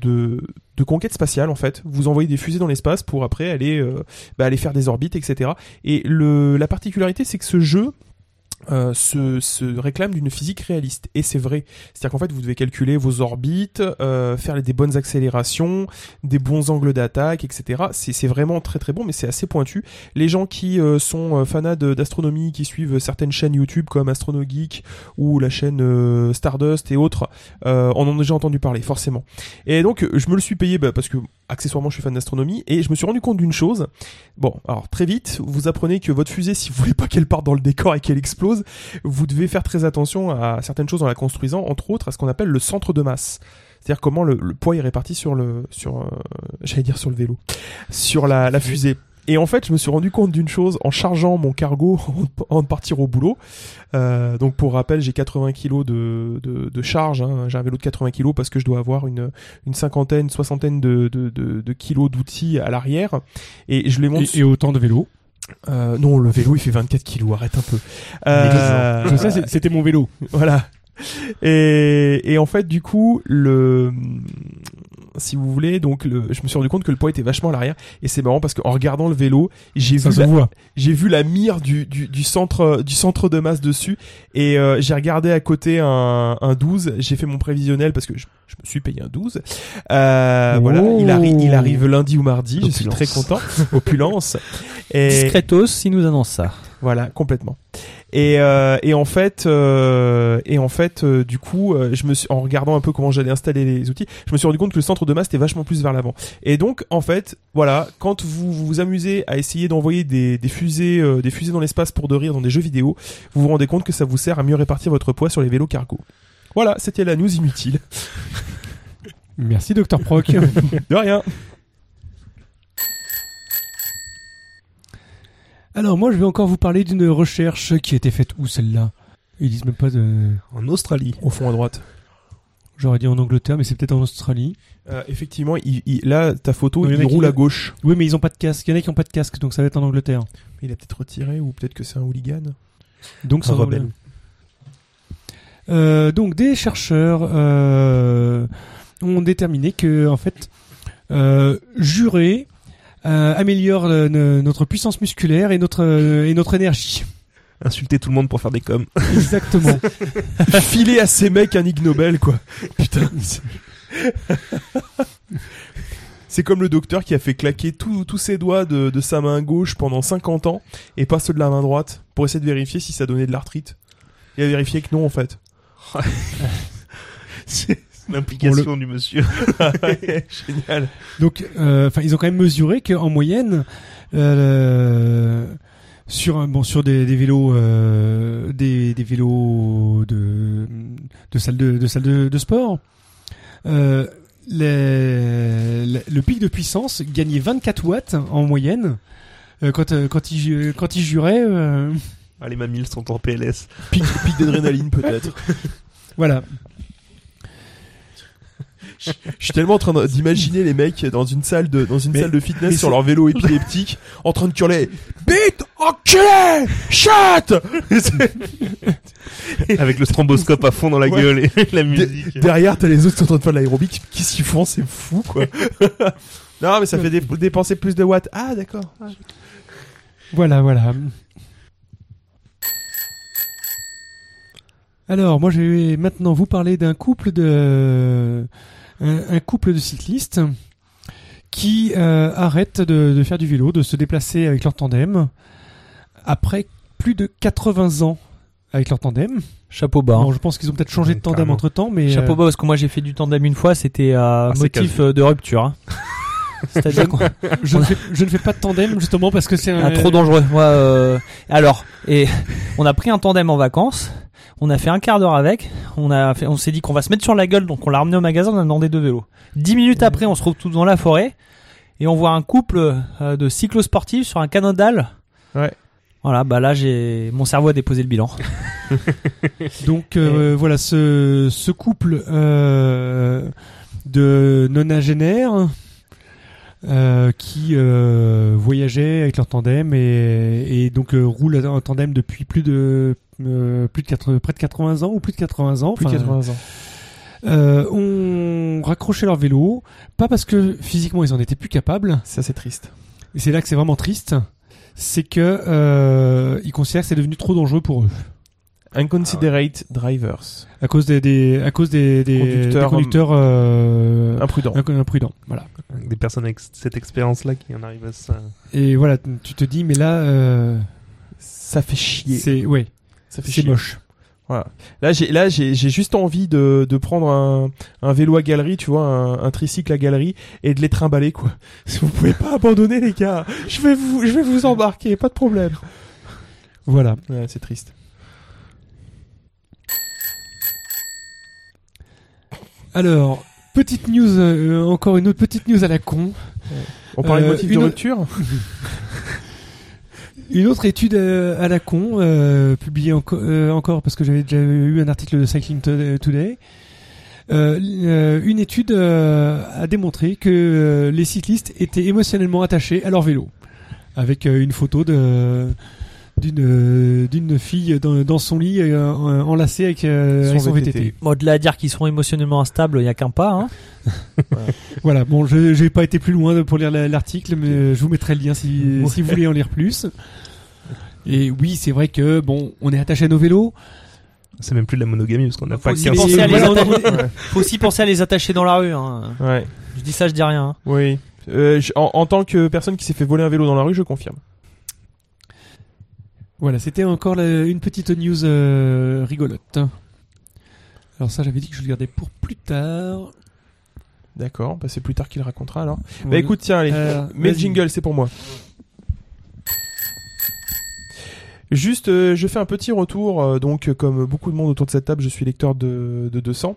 conquête spatiale en fait. Vous envoyez des fusées dans l'espace pour après aller, euh, bah, faire des orbites, etc. Et le, la particularité, c'est que ce jeu euh, se, se réclame d'une physique réaliste. Et c'est vrai. C'est-à-dire qu'en fait, vous devez calculer vos orbites, euh, faire des bonnes accélérations, des bons angles d'attaque, etc. C'est vraiment très très bon, mais c'est assez pointu. Les gens qui euh, sont euh, fanats d'astronomie, qui suivent certaines chaînes YouTube comme AstronoGeek ou la chaîne euh, Stardust et autres, en ont déjà entendu parler, forcément. Et donc, je me le suis payé bah, parce que, accessoirement, je suis fan d'astronomie, et je me suis rendu compte d'une chose. Bon, alors, très vite, vous apprenez que votre fusée, *laughs* si vous voulez pas qu'elle parte dans le décor et qu'elle explose, vous devez faire très attention à certaines choses en la construisant, entre autres à ce qu'on appelle le centre de masse. C'est-à-dire comment le, le poids est réparti sur le, sur, euh, j'allais dire sur le vélo, sur la, la fusée. Et en fait, je me suis rendu compte d'une chose en chargeant mon cargo *laughs* avant de partir au boulot. Euh, donc pour rappel, j'ai 80 kilos de, de, de charge. hein. J'ai un vélo de 80 kilos parce que je dois avoir une, une cinquantaine, soixantaine de, de, de, de kilos d'outils à l'arrière. Et je les monte. et, et autant de vélo. Euh, non, le vélo il fait 24 kilos. Arrête un peu. Euh, Je sais, c'était mon vélo. voilà. Et, et en fait, du coup, le, si vous voulez, donc le, je me suis rendu compte que le poids était vachement à l'arrière. Et c'est marrant parce qu'en regardant le vélo, j'ai vu la, j'ai vu la mire du, du, du centre du centre de masse dessus et euh, j'ai regardé à côté un, un 12 j'ai fait mon prévisionnel parce que je, je me suis payé un 12 euh, Oh. voilà il arrive il arrive lundi ou mardi je suis très content opulence *laughs* et Discretos, il nous annonce ça. voilà complètement et, euh, et en fait euh, et en fait euh, du coup euh, je me suis en regardant un peu comment j'allais installer les outils je me suis rendu compte que le centre de masse était vachement plus vers l'avant et donc en fait voilà quand vous vous, vous amusez à essayer d'envoyer des, des fusées euh, des fusées dans l'espace pour de rire dans des jeux vidéo vous vous rendez compte que ça vous sert à mieux répartir votre poids sur les vélos cargo voilà c'était la news inutile Merci, Dr. Proc. *laughs* de rien Alors, moi, je vais encore vous parler d'une recherche qui a été faite où, celle-là? Ils disent même pas de... En Australie. au fond à droite J'aurais dit en Angleterre, mais c'est peut-être en Australie. Euh, effectivement, il, il- là, ta photo, il roule à gauche. Oui, mais ils ont pas de casque. Il y en a qui ont pas de casque, donc ça va être en Angleterre. Il a peut-être retiré ou peut-être que c'est un hooligan. Donc c'est Un en rebelle. Euh, donc des chercheurs euh, ont déterminé que en fait euh, jurer euh, améliore ne- notre puissance musculaire et notre euh, et notre énergie. Insulter tout le monde pour faire des coms. Exactement. *laughs* Filer à ces mecs un Ig Nobel, quoi. Putain. c'est- C'est comme le docteur qui a fait claquer tous tous ses doigts de, de sa main gauche pendant 50 ans et pas ceux de la main droite pour essayer de vérifier si ça donnait de l'arthrite. Il a vérifié que non, en fait. *laughs* L'implication du monsieur. *laughs* Génial. Donc, euh, enfin, ils ont quand même mesuré qu'en moyenne, euh, sur un- bon sur des, des vélos, euh, des, des vélos de de salle de, de salle de, de sport, euh, les- le, le pic de puissance gagnait 24 watts en moyenne. euh, quand quand il quand il jurait, Ah, les mamilles sont en PLS. Pic, pic d'adrénaline, peut-être. *laughs* voilà. Je suis tellement en train d'imaginer les mecs dans une salle de, dans une Mais- salle de fitness sur leur vélo épileptique, en train de hurler Bite, enculé, shut *laughs* Avec le stromboscope à fond dans la Ouais. gueule et la De- musique. Derrière, t'as les autres qui sont en train de faire de l'aérobic. Qu'est-ce qu'ils font C'est fou, quoi. *laughs* non, mais ça fait dé- dépenser plus de watts. Ah, d'accord. Voilà, voilà. Alors, moi, je vais maintenant vous parler d'un couple de un, un couple de cyclistes qui euh, arrêtent de, de faire du vélo, de se déplacer avec leur tandem après plus de 80 ans avec leur tandem. Chapeau bas. Bon, je pense qu'ils ont peut-être changé de tandem Carrément. entre temps, mais Chapeau euh, bas parce que moi j'ai fait du tandem une fois, c'était à Ah, c'est motif euh, de rupture. hein. *laughs* C'est-à-dire *laughs* je, ne fais, je ne fais pas de tandem justement parce que c'est un Ah, trop dangereux. Moi, euh, alors, et *laughs* on a pris un tandem en vacances. On a fait un quart d'heure avec. On a fait, on s'est dit qu'on va se mettre sur la gueule, donc on l'a ramené au magasin. On a demandé deux vélos. Dix minutes après, on se retrouve tous dans la forêt et on voit un couple euh, de cyclosportifs sur un canodal. Ouais. Voilà, bah là, j'ai mon cerveau a déposé le bilan. *laughs* Donc euh, voilà, ce, ce couple euh, de nonagénaires euh, qui voyageaient avec leur tandem et, et donc roulent en tandem depuis plus de euh, plus de 80 près de 80 ans ou plus de 80 ans. Plus de enfin, 80 ans. euh, ont raccroché leur vélo, pas parce que physiquement ils en étaient plus capables, Ça, c'est triste. et c'est là que c'est vraiment triste, c'est que euh, ils considèrent que c'est devenu trop dangereux pour eux. Inconsiderate drivers. À cause des, des à cause des, des Conducteurs, des conducteurs euh, Imprudent. inc- imprudents. Voilà. Des personnes avec cette expérience-là qui en arrivent à ça. Et voilà, tu te dis, mais là, euh, Ça fait chier. c'est ouais, Ça fait c'est moche. Voilà. Là, j'ai, là, j'ai, j'ai juste envie de, de prendre un, un vélo à galerie, tu vois, un, un tricycle à galerie, et de les trimballer, quoi. *laughs* Si vous pouvez pas abandonner, les gars, je vais vous, je vais vous embarquer, pas de problème. Voilà. Ouais, c'est triste. Alors, petite news, euh, encore une autre petite news à la con. On parlait de Euh, motif une- de rupture. *laughs* Une autre étude euh, à la con, euh, publiée euh, encore parce que j'avais déjà eu un article de Cycling To- Today. Euh, euh, une étude euh, a démontré que euh, les cyclistes étaient émotionnellement attachés à leur vélo, avec euh, une photo de d'une euh, d'une fille dans, dans son lit euh, en- enlacée avec, euh, Son avec son VTT. VTT. Bon, de là à dire qu'ils sont émotionnellement instables, il y a qu'un pas. Hein. *laughs* Voilà, bon, je j'ai pas été plus loin de- pour lire la- l'article, mais je vous mettrai le lien si, si vous voulez en lire plus. Et oui, c'est vrai que bon, on est attaché à nos vélos. C'est même plus de la monogamie parce qu'on n'a pas aussi penser à les *laughs* Faut aussi penser à les attacher dans la rue. Hein. Ouais. Je dis ça, je dis rien. hein. Oui. Euh, je- en, en tant que personne qui s'est fait voler un vélo dans la rue, je confirme. Voilà, c'était encore la- une petite news euh, rigolote. Alors ça, j'avais dit que je le gardais pour plus tard. D'accord. Bah, c'est plus tard qu'il racontera alors. Bah écoute, tiens, allez. Euh, Mets le vas-y. jingle, c'est pour moi. Juste, euh, je fais un petit retour. euh, donc, comme beaucoup de monde autour de cette table, je suis lecteur de, de 200.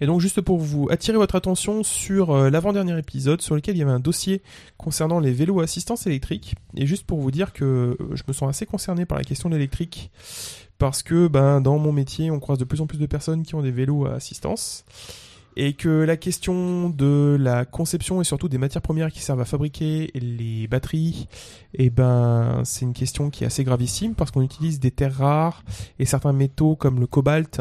Et donc, juste pour vous attirer votre attention sur euh, l'avant-dernier épisode, sur lequel il y avait un dossier concernant les vélos à assistance électrique. Et juste pour vous dire que euh, je me sens assez concerné par la question de l'électrique, parce que ben dans mon métier, on croise de plus en plus de personnes qui ont des vélos à assistance et que la question de la conception et surtout des matières premières qui servent à fabriquer les batteries, eh ben c'est une question qui est assez gravissime parce qu'on utilise des terres rares et certains métaux comme le cobalt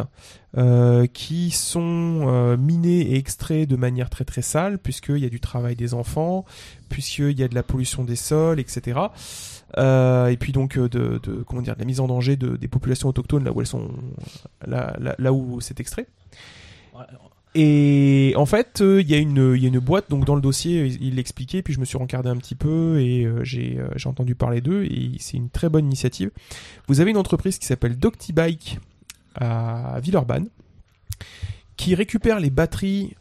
euh, qui sont euh, minés et extraits de manière très très sale puisqu'il y a du travail des enfants, puisqu'il y a de la pollution des sols, etc. Euh, et puis donc euh, de, de comment dire de la mise en danger de, des populations autochtones là où elles sont là, là, là où c'est extrait. Et en fait, euh, il y a une il y a une boîte donc dans le dossier, il l'expliquait, puis je me suis rencardé un petit peu et euh, j'ai euh, j'ai entendu parler d'eux et c'est une très bonne initiative. Vous avez une entreprise qui s'appelle DoctiBike à Villeurbanne qui récupère les batteries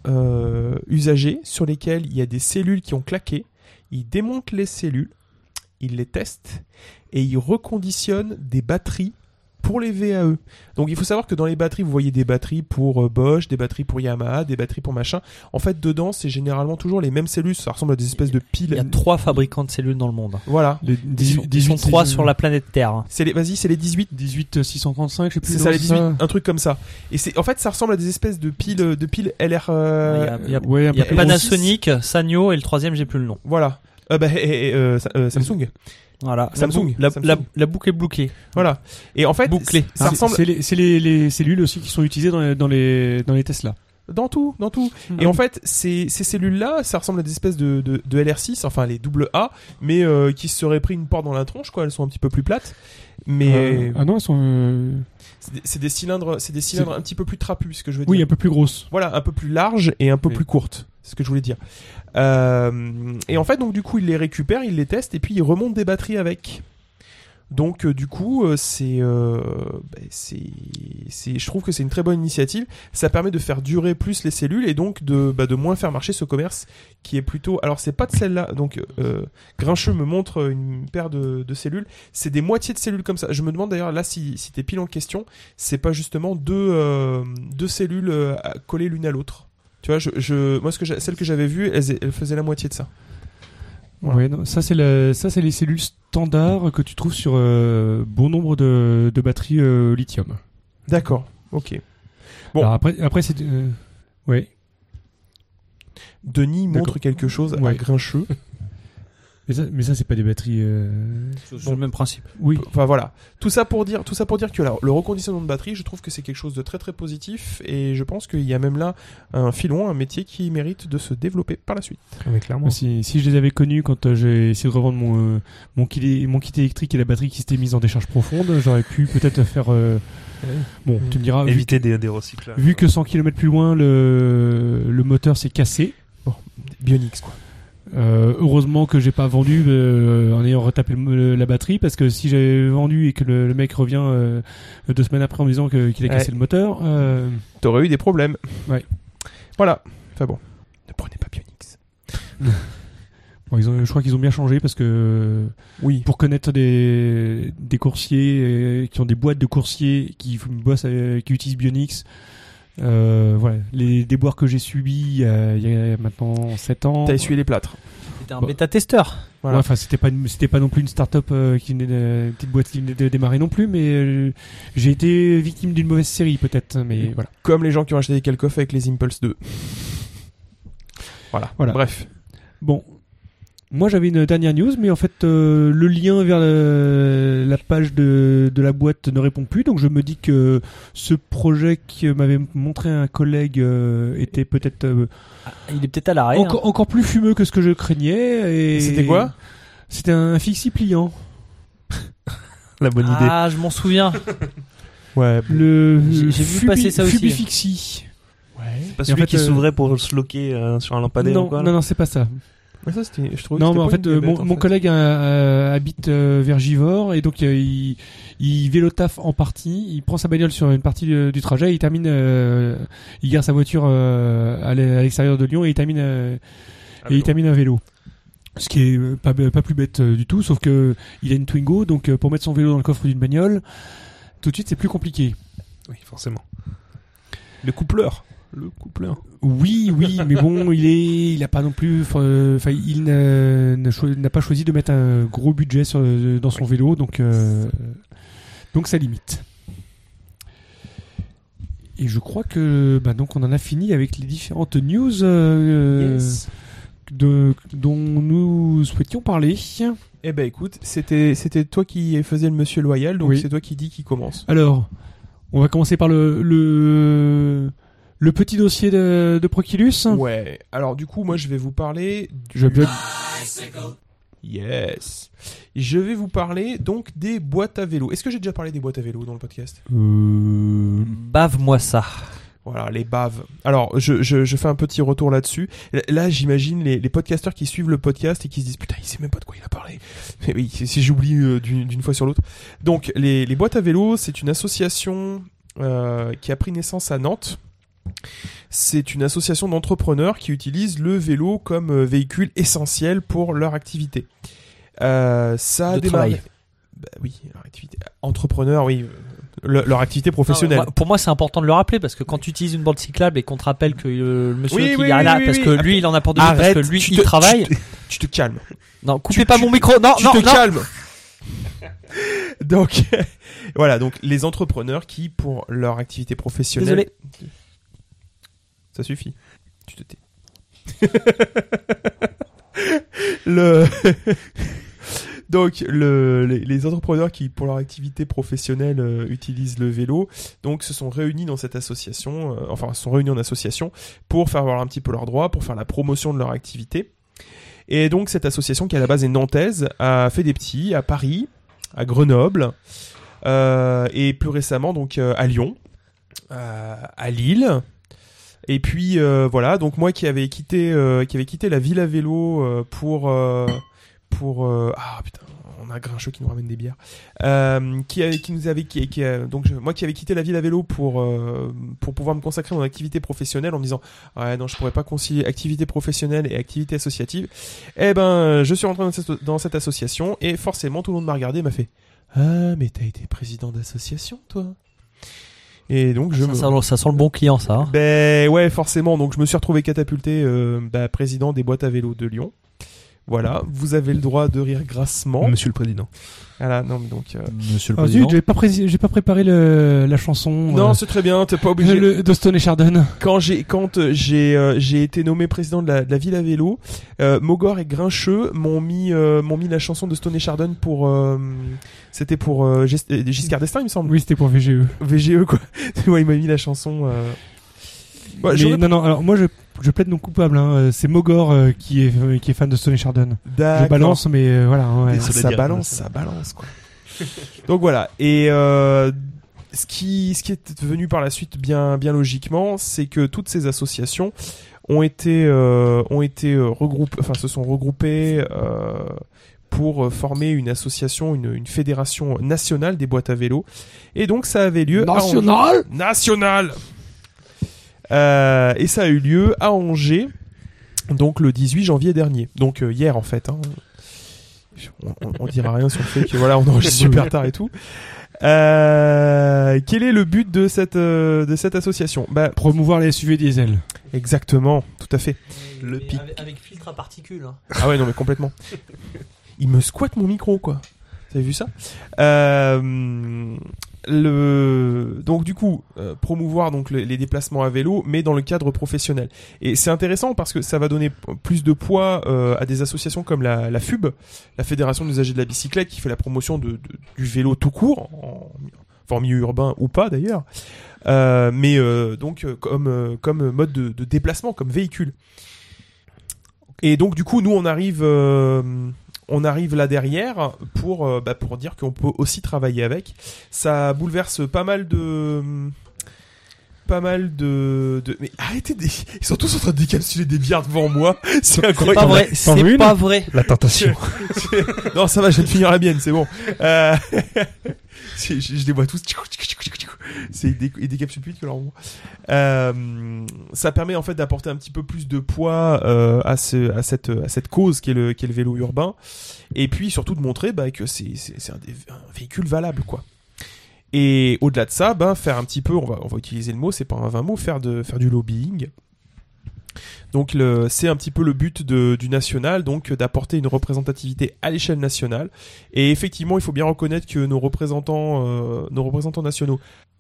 usagées sur lesquelles il y a des cellules qui ont claqué. Ils démontent les cellules, ils les testent et ils reconditionnent des batteries pour les VAE. Donc il faut savoir que dans les batteries, vous voyez des batteries pour euh, Bosch, des batteries pour Yamaha, des batteries pour machin. En fait, dedans, c'est généralement toujours les mêmes cellules. Ça ressemble à des espèces de piles. Il y a trois fabricants de cellules dans le monde. Voilà. Les Ils sont, ils sont trois sur la planète Terre. C'est les, vas-y, c'est les 18. 18 635, je sais plus. C'est ça, les 18, ça un truc comme ça. Et c'est, en fait, ça ressemble à des espèces de piles, de piles LR. euh, Il y a- il y a- Ouais, Il y a Panasonic, Sanyo et le troisième, j'ai plus le nom. Voilà. Euh, bah, et- et, euh, Sa- euh, Samsung. Voilà. Samsung, La, Samsung. la- la boucle est bouclée. Voilà. Et en fait, Bouclé. ça ressemble C'est les, c'est les, les cellules aussi qui sont utilisées dans les, dans les, dans les Tesla. dans tout, dans tout. Et en fait, ces, ces cellules-là, ça ressemble à des espèces de, de, de LR6, enfin les double A, mais euh, qui se seraient pris une porte dans la tronche, quoi. Elles sont un petit peu plus plates. Mais Euh, ah non, elles sont. euh, c'est des- cylindres, c'est des cylindres un petit peu plus trapus, ce que je veux dire. Oui, un peu plus grosses. Voilà, un peu plus large et un peu Oui. plus courte. C'est ce que je voulais dire. Euh, et en fait, donc du coup, il les récupère, il les teste et puis il remonte des batteries avec. Donc euh, du coup, euh, c'est, ben, c'est, c'est, je trouve que c'est une très bonne initiative. Ça permet de faire durer plus les cellules et donc de, bah, de moins faire marcher ce commerce qui est plutôt. Alors c'est pas de celle-là. Donc euh, Grincheux me montre une paire de, cellules. C'est des moitiés de cellules comme ça. Je me demande d'ailleurs là si, si tes piles en question, c'est pas justement deux, euh, deux cellules collées l'une à l'autre. Tu vois, je, je, moi ce que que j'avais vue, elle, elle faisait la moitié de ça. Voilà. Ouais, non, ça c'est la- ça c'est les cellules standards que tu trouves sur euh, bon nombre de, de batteries euh, lithium. D'accord. Ok. Bon. Alors après, après c'est. euh, ouais. Denis montre quelque chose à. Grincheux. *laughs* Mais ça, mais ça c'est pas des batteries. euh, C'est le même principe. Oui. Enfin voilà, tout ça pour dire, tout ça pour dire que alors, le reconditionnement de batterie, je trouve que c'est quelque chose de très très positif et je pense qu'il y a même là un filon, un métier qui mérite de se développer par la suite. Mais clairement. Si, si je les avais connus quand euh, j'ai essayé de revendre mon, euh, mon, kit, mon kit électrique et la batterie qui s'était mise en décharge profonde, j'aurais pu peut-être faire. euh, Bon, tu me diras. vu Éviter des, des recyclages. Vu que 100 km plus loin, le, le moteur s'est cassé. Bionix quoi. Euh, heureusement que j'ai pas vendu euh, en ayant retapé le- la batterie parce que si j'avais vendu et que le, le mec revient euh, deux semaines après en me disant qu'il a Ouais. cassé le moteur, euh, T'aurais eu des problèmes. Ouais. Voilà. Enfin bon, ne prenez pas Bionix. *laughs* bon, ils ont, je crois qu'ils ont bien changé parce que Oui. pour connaître des, des coursiers euh, qui ont des boîtes de coursiers qui bossent, qui utilisent Bionix. Euh, voilà, les déboires que j'ai subis il y, a, il y a maintenant 7 ans. T'as essuyé les plâtres. C'était un Bah. bêta-testeur. Voilà. Ouais, enfin, c'était pas une- c'était pas non plus une start-up euh, qui venait de, une petite boîte qui venait de démarrer non plus, mais euh, j'ai été victime d'une mauvaise série peut-être, mais voilà. Comme les gens qui ont acheté des calcofs avec les Impulse 2. Voilà. Voilà. Bref. Bon, moi j'avais une dernière news, mais en fait euh, le lien vers le- la page de, de la boîte ne répond plus, donc je me dis que ce projet que m'avait montré un collègue euh, était peut-être euh, Ah, il est peut-être à l'arrêt. encore, encore plus fumeux que ce que je craignais. Et C'était quoi? C'était un fixie pliant. *laughs* La bonne idée. Ah, je m'en souviens. *laughs* Ouais. Le J'ai- vu passer ça aussi. Fubi Fixie. Ouais. Pas Et celui en fait, qui euh, s'ouvrait pour se loquer euh, sur un lampadaire non, ou quoi non, non, c'est pas ça. Mais ça, c'était, je trouvais Non, que mais en fait, euh, mon, en mon fait. collègue euh, euh, habite euh, vers Givors et donc euh, il, il vélo taf en partie. Il prend sa bagnole sur une partie du trajet. Et il termine, euh, il gare sa voiture euh, à l'e- à l'extérieur de Lyon et il termine, et il mais termine un vélo. Ce qui est pas, pas plus bête du tout, sauf que il a une Twingo, donc pour mettre son vélo dans le coffre d'une bagnole, tout de suite c'est plus compliqué. Oui, forcément. Le coupleur. Le coupleur. Oui, oui, mais bon, il est, il a pas non plus, enfin, il n'a pas choisi de mettre un gros budget sur, dans son vélo, donc, euh, donc ça limite. Et je crois que bah, donc on en a fini avec les différentes news euh, de, dont nous souhaitions parler. Eh ben écoute, c'était c'était toi qui faisais le monsieur loyal, donc Oui. c'est toi qui dis qui commence. Alors, on va commencer par le le, le petit dossier de, de Proculus. Ouais. Alors du coup, moi je vais vous parler. Du... Je vais- Yes. Je vais vous parler donc des boîtes à vélo. Est-ce que j'ai déjà parlé des boîtes à vélo dans le podcast? Euh, Bave-moi ça. Voilà, les baves. Alors, je, je, je fais un petit retour là-dessus. Là, Là, j'imagine les, les podcasteurs qui suivent le podcast et qui se disent putain, il sait même pas de quoi il a parlé. *laughs* Mais oui, si j'oublie euh, d'une d'une fois sur l'autre. Donc, les, les boîtes à vélo, c'est une association euh, qui a pris naissance à Nantes. C'est une association d'entrepreneurs qui utilisent le vélo comme euh, véhicule essentiel pour leur activité. Euh, ça a De démarré. travail. Bah oui, leur activité. Entrepreneur, oui. le- leur activité professionnelle. Non, pour moi, c'est important de le rappeler parce que quand tu utilises une bande cyclable et qu'on te rappelle que euh, le monsieur Oui, qui oui, là oui, parce que lui il en a pour deux minutes Arrête, parce que lui il te- travaille. tu te- Tu te calmes. Non, coupez tu- pas tu- mon micro. Non, tu non, te non. calmes. *laughs* donc *laughs* voilà, donc les entrepreneurs qui pour leur activité professionnelle. Désolé. Ça suffit. Tu te tais. *laughs* *laughs* donc le, les, entrepreneurs qui pour leur activité professionnelle euh, utilisent le vélo, donc se sont réunis dans cette association, euh, enfin se sont réunis en association pour faire voir un petit peu leurs droits, pour faire la promotion de leur activité. Et donc cette association qui à la base est nantaise a fait des petits à Paris, à Grenoble euh, et plus récemment donc à Lyon, à Lille. Et puis euh, voilà, donc moi qui avais quitté euh, qui avait quitté la ville à vélo euh, pour pour ah putain on a Grincheux qui nous ramène des bières. Euh, qui avait- qui nous avait qui, donc moi qui avais quitté la ville à vélo pour pour pouvoir me consacrer à mon activité professionnelle en me disant ouais non je pourrais pas concilier activité professionnelle et activité associative. Eh ben je suis rentré dans cette, dans cette association et forcément tout le monde m'a regardé et m'a fait ah mais t'as été président d'association toi? Et donc je Ça, me ça, ça sent le bon client ça. hein. ben ouais, forcément. Donc je me suis retrouvé catapulté euh, bah, président des boîtes à vélo de Lyon. Voilà, vous avez le droit de rire grassement. Monsieur le Président. Voilà, non mais donc. euh, Monsieur le Ah, zut, j'ai pas, pré- pas préparé le, la chanson Non, euh, c'est très bien. T'es pas obligé. le- de Stone et Chardon. Quand j'ai quand euh, j'ai euh, j'ai été nommé président de la, de la ville à vélo, euh, Mogor et Grincheux m'ont mis euh, m'ont mis la chanson de Stone et Chardon pour euh, c'était pour Gis- Giscard d'Estaing il me semble. Oui, c'était pour VGE. VGE quoi. *laughs* ouais, il m'a mis la chanson. Ouais, Mais j'aurais- non, non, alors moi je, je plaide non coupable. Hein. euh, C'est Mogor euh, qui, est, euh, qui est fan de Stone Chardon. Je balance, mais euh, voilà. hein, ouais. Ça, Ça doit dire, balance, ça. balance quoi. *laughs* Donc voilà. Et euh, ce qui ce qui est devenu par la suite bien bien logiquement, c'est que toutes ces associations ont été euh, ont été regroupées, enfin se sont regroupées euh, pour former une association, une, une fédération nationale des boîtes à vélo. Et donc ça avait lieu à Angers. National national. Euh, et ça a eu lieu à Angers, donc le 18 janvier dernier. Donc euh, hier en fait. hein. On, on- on dira rien sur le fait que voilà, on enregistre super tard et tout. Euh, quel est le but de cette euh, de cette association? Bah Promouvoir les SUV diesel. exactement, tout à fait. Le pic. Avec, avec filtre à particules. hein. Ah ouais, non mais complètement. Il me squatte mon micro quoi. Vous avez vu ça? Euh, le donc du coup euh, promouvoir donc le- les déplacements à vélo mais dans le cadre professionnel. Et c'est intéressant parce que ça va donner plus de poids euh, à des associations comme la, la FUB la fédération des usagers de la bicyclette qui fait la promotion de, de- du vélo tout court en, en milieu urbain ou pas d'ailleurs. Euh, mais euh, donc euh, comme comme mode de, de déplacement comme véhicule. Et donc du coup nous on arrive on arrive là derrière pour euh, bah, pour dire qu'on peut aussi travailler avec. Ça bouleverse pas mal de pas mal de, de... mais arrêtez des... ils sont tous en train de décapsuler des bières devant moi *laughs* c'est incroyable pas vrai. C'est une pas vrai. La tentation. *laughs* non ça va je viens de finir la mienne c'est bon euh... *laughs* je, je- je les vois tous c'est ils décapsulent plus vite que leur mot. Euh, ça permet en fait d'apporter un petit peu plus de poids euh, à, ce, à, cette, à cette cause qui est, le, qui est le vélo urbain et puis surtout de montrer bah, que c'est un, des- un véhicule valable quoi et au-delà de ça bah, faire un petit peu on va, on va utiliser le mot c'est pas un vain mot faire, de, faire du lobbying donc le- c'est un petit peu le but de, du national, donc d'apporter une représentativité à l'échelle nationale. Et effectivement, il faut bien reconnaître que nos représentants, euh, nos représentants nationaux